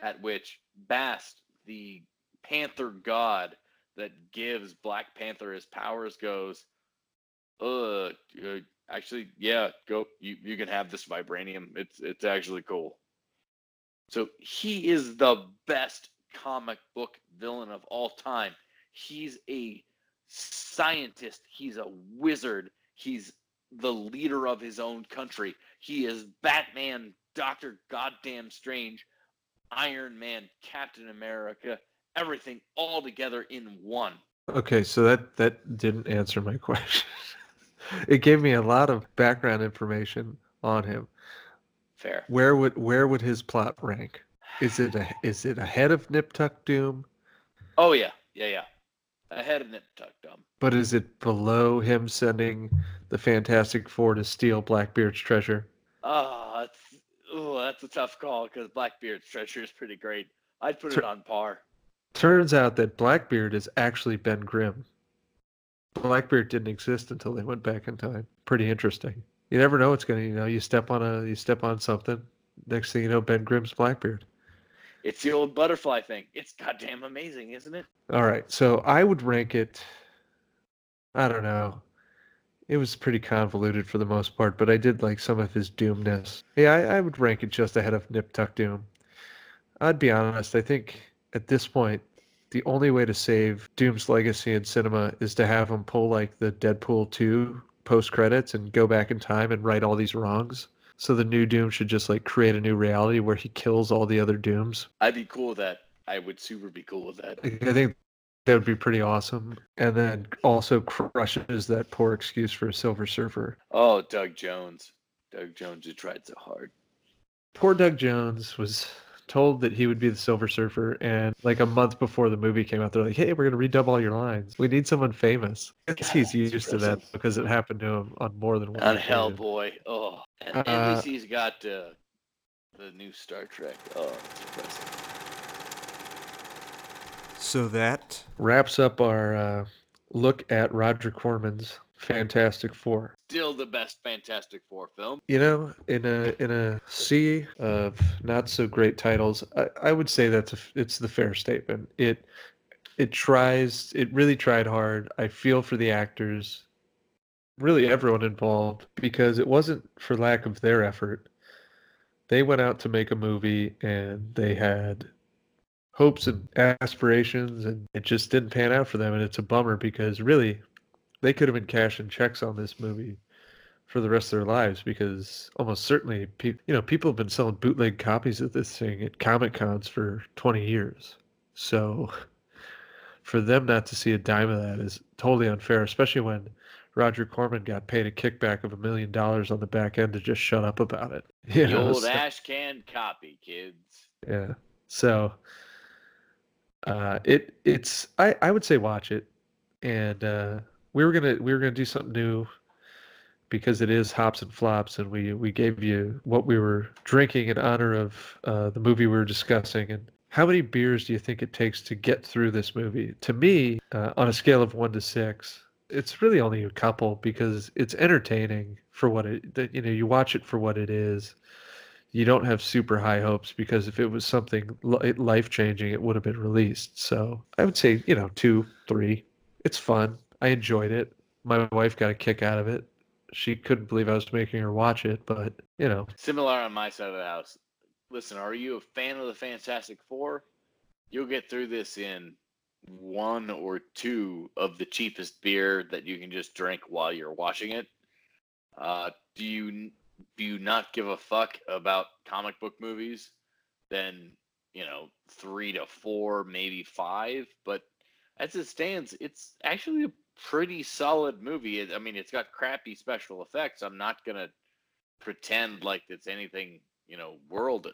at which Bast, the Panther god that gives Black Panther his powers goes, uh, actually, yeah, go. You you can have this vibranium. It's it's actually cool. So he is the best comic book villain of all time. He's a scientist. He's a wizard. He's the leader of his own country. He is Batman, Doctor Goddamn Strange, Iron Man, Captain America, everything all together in one. Okay, so that that didn't answer my question. it gave me a lot of background information on him. Fair. Where would where would his plot rank? Is it a, is it ahead of Nip Tuck Doom? Oh yeah, yeah, yeah. Ahead of Nip Tuck Doom. But is it below him sending the Fantastic Four to steal Blackbeard's treasure? Oh, that's oh, that's a tough call because Blackbeard's treasure is pretty great. I'd put it on par. Turns out that Blackbeard is actually Ben Grimm. Blackbeard didn't exist until they went back in time. Pretty interesting. You never know what's gonna. You know, you step on a, you step on something. Next thing you know, Ben Grimm's Blackbeard. It's the old butterfly thing. It's goddamn amazing, isn't it? All right, so I would rank it. I don't know. It was pretty convoluted for the most part, but I did like some of his doomness. Yeah, I, I would rank it just ahead of Nip Tuck Doom. I'd be honest. I think at this point, the only way to save Doom's legacy in cinema is to have him pull like the Deadpool 2 post credits and go back in time and right all these wrongs. So the new Doom should just like create a new reality where he kills all the other Dooms. I'd be cool with that. I would super be cool with that. I think that would be pretty awesome. And then also crushes that poor excuse for a Silver Surfer. Oh, Doug Jones. Doug Jones who tried so hard. Poor Doug Jones was told that he would be the Silver Surfer, and like a month before the movie came out, they're like, "Hey, we're gonna redub all your lines. We need someone famous." I guess God, he's that's used to that because it happened to him on more than one. On occasion. Hellboy. Oh, and Uh, NBC's got uh, the new Star Trek. Oh, it's impressive. So that Wraps up our uh, look at Roger Corman's Fantastic Four. Still the best Fantastic Four film. You know, in a in a sea of not so great titles, I, I would say that's a, it's the fair statement. It it tries, it really tried hard. I feel for the actors, really everyone involved, because it wasn't for lack of their effort. They went out to make a movie and they had hopes and aspirations, and it just didn't pan out for them. And it's a bummer because really, they could have been cashing checks on this movie for the rest of their lives because almost certainly pe- you know people have been selling bootleg copies of this thing at comic cons for 20 years. So for them not to see a dime of that is totally unfair especially when roger corman got paid a kickback of a million dollars on the back end to just shut up about it. You The know, old so- ash can copy, kids. yeah. So uh it it's i i would say watch it and uh we were gonna we were gonna do something new because it is hops and flops and we we gave you what we were drinking in honor of uh the movie we were discussing and how many beers do you think it takes to get through this movie to me uh, on a scale of one to six it's really only a couple because it's entertaining for what it that you know you watch it for what it is you don't have super high hopes because if it was something life changing, it would have been released. So I would say, you know, two, three. It's fun. I enjoyed it. My wife got a kick out of it. She couldn't believe I was making her watch it, but you know, Similar on my side of the house. Listen, are you a fan of the Fantastic Four? You'll get through this in one or two of the cheapest beer that you can just drink while you're watching it. Uh, do you do you not give a fuck about comic book movies? Then you know three to four, maybe five. But as it stands, it's actually a pretty solid movie. I mean, it's got crappy special effects. I'm not gonna pretend like it's anything you know world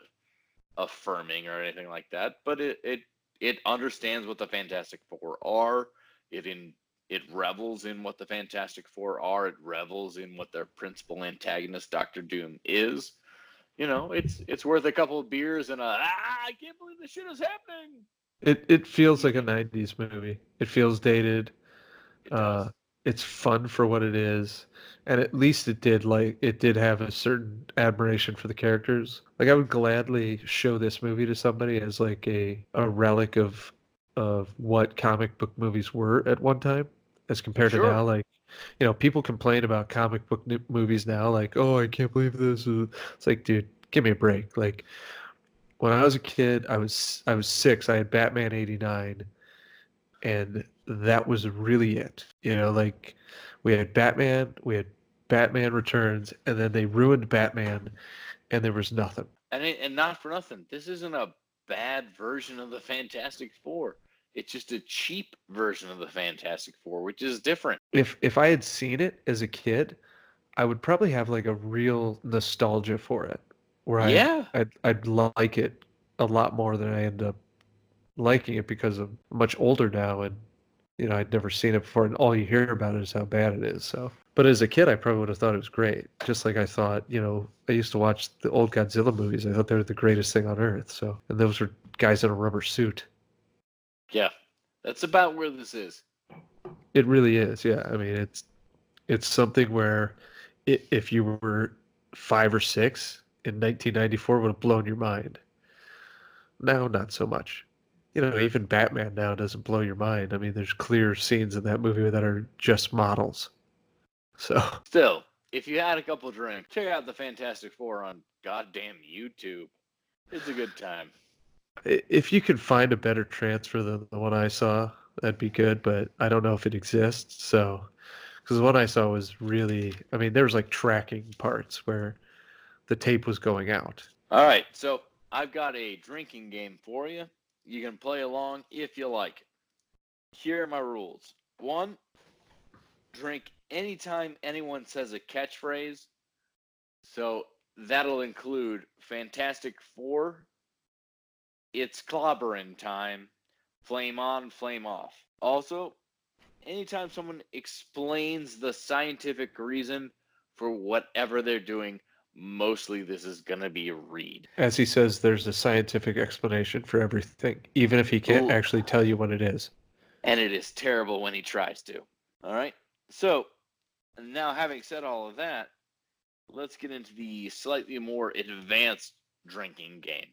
affirming or anything like that. But it it it understands what the Fantastic Four are. It in it revels in what the Fantastic Four are. It revels in what their principal antagonist, Doctor Doom, is. You know, it's it's worth a couple of beers and a ah, I can't believe this shit is happening. It it feels like a '90s movie. It feels dated. It Uh, it's fun for what it is, and at least it did like it did have a certain admiration for the characters. Like I would gladly show this movie to somebody as like a a relic of of what comic book movies were at one time, as compared Sure. to now. Like you know, people complain about comic book movies now, like oh I can't believe this. uh," It's like dude, give me a break. Like when I was a kid, I was I was six. I had Batman '89, and that was really it. You know, like we had Batman, we had Batman Returns, and then they ruined Batman, and there was nothing. And it, and not for nothing. This isn't a bad version of the Fantastic Four. It's just a cheap version of the Fantastic Four, which is different. If if I had seen it as a kid, I would probably have like a real nostalgia for it, where I yeah. I'd, I'd like it a lot more than I end up liking it because I'm much older now and you know I'd never seen it before and all you hear about it is how bad it is. So, but as a kid, I probably would have thought it was great. Just like I thought, you know, I used to watch the old Godzilla movies. I thought they were the greatest thing on earth. So, and those were guys in a rubber suit. Yeah. That's about where this is. It really is. Yeah, I mean it's it's something where i if you were five or six in 1994 would have blown your mind. Now, not so much. You know, even Batman now doesn't blow your mind. I mean, there's clear scenes in that movie that are just models. So, Still, if you had a couple drinks, check out the Fantastic Four on goddamn YouTube. It's a good time. if you could find a better transfer than the one I saw, that'd be good. But I don't know if it exists. So, because the one I saw was really, I mean, there was like tracking parts where the tape was going out. All right, so I've got a drinking game for you. You can play along if you like. Here are my rules. One, drink anytime anyone says a catchphrase. So that'll include Fantastic Four, It's Clobbering Time, Flame On, Flame Off. Also, anytime someone explains the scientific reason for whatever they're doing, mostly this is going to be a Reed. As he says, there's a scientific explanation for everything, even if he can't Ooh. actually tell you what it is. and it is terrible when he tries to. All right. So, now having said all of that, let's get into the slightly more advanced drinking game.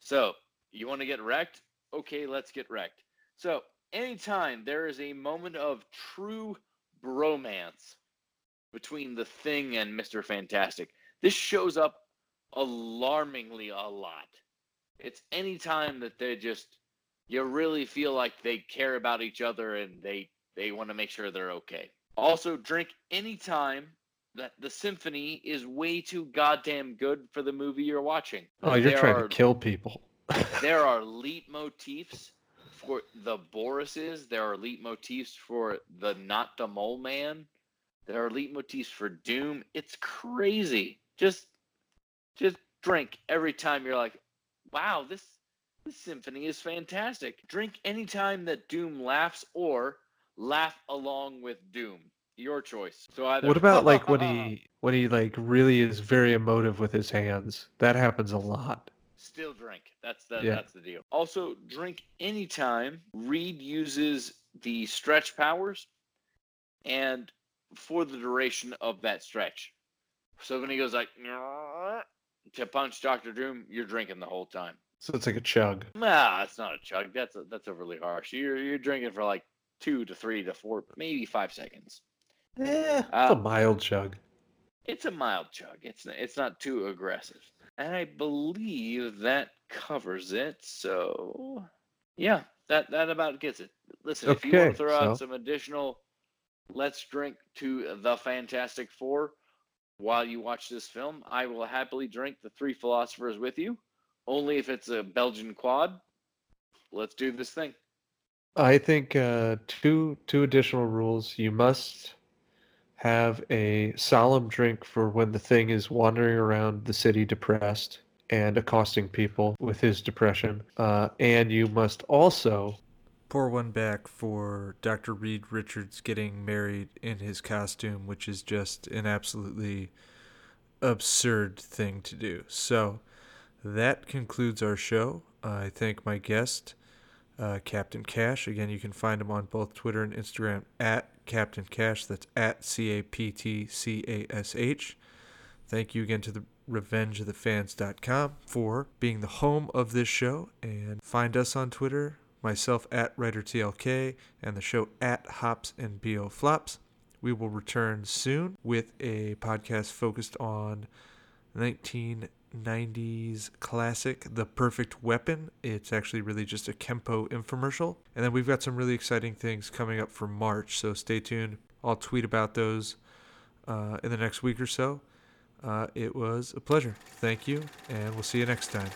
So, you want to get wrecked? Okay, let's get wrecked. So, anytime there is a moment of true bromance between the thing and Mr. Fantastic, this shows up alarmingly a lot. It's any time that they just you really feel like they care about each other and they they want to make sure they're okay. Also, drink anytime that the symphony is way too goddamn good for the movie you're watching. Oh, you're There trying are- to kill people. there are leitmotifs for the Borises. There are leitmotifs for the not the mole man. There are leitmotifs for Doom. It's crazy. Just just drink every time you're like, wow, this this symphony is fantastic. Drink anytime that Doom laughs or laugh along with Doom. Your choice. So either What about like when he when he like really is very emotive with his hands? That happens a lot. Still drink. That's the Yeah. that's the deal. Also, drink anytime Reed uses the stretch powers and for the duration of that stretch. So when he goes like to punch Doctor Doom, you're drinking the whole time. So it's like a chug. Nah, that's not a chug. That's a, that's overly harsh. You're you're drinking for like two to three to four, maybe five seconds. Eh, it's Uh, a mild chug. It's a mild chug. It's it's not too aggressive, and I believe that covers it. So, yeah, that that about gets it. Listen, if you want to throw out some additional, let's drink to the Fantastic Four while you watch this film. I will happily drink the Three Philosophers with you, only if it's a Belgian quad. Let's do this thing. I think uh, two two additional rules. You must have a solemn drink for when the thing is wandering around the city depressed and accosting people with his depression. Uh, and you must also Pour one back for Dr. Reed Richards getting married in his costume, which is just an absolutely absurd thing to do. So that concludes our show. I thank my guest, uh, Captain Cash. Again, you can find him on both Twitter and Instagram at Captain Cash. That's at C A P T C A S H. Thank you again to the revengeofthefans.com for being the home of this show. And find us on Twitter, myself at WriterTLK, and the show at Hops and BO Flops. We will return soon with a podcast focused on 1990s classic The Perfect Weapon. It's actually really just a Kempo infomercial. And then we've got some really exciting things coming up for March, so stay tuned. I'll tweet about those uh, in the next week or so. Uh, it was a pleasure. Thank you, and we'll see you next time.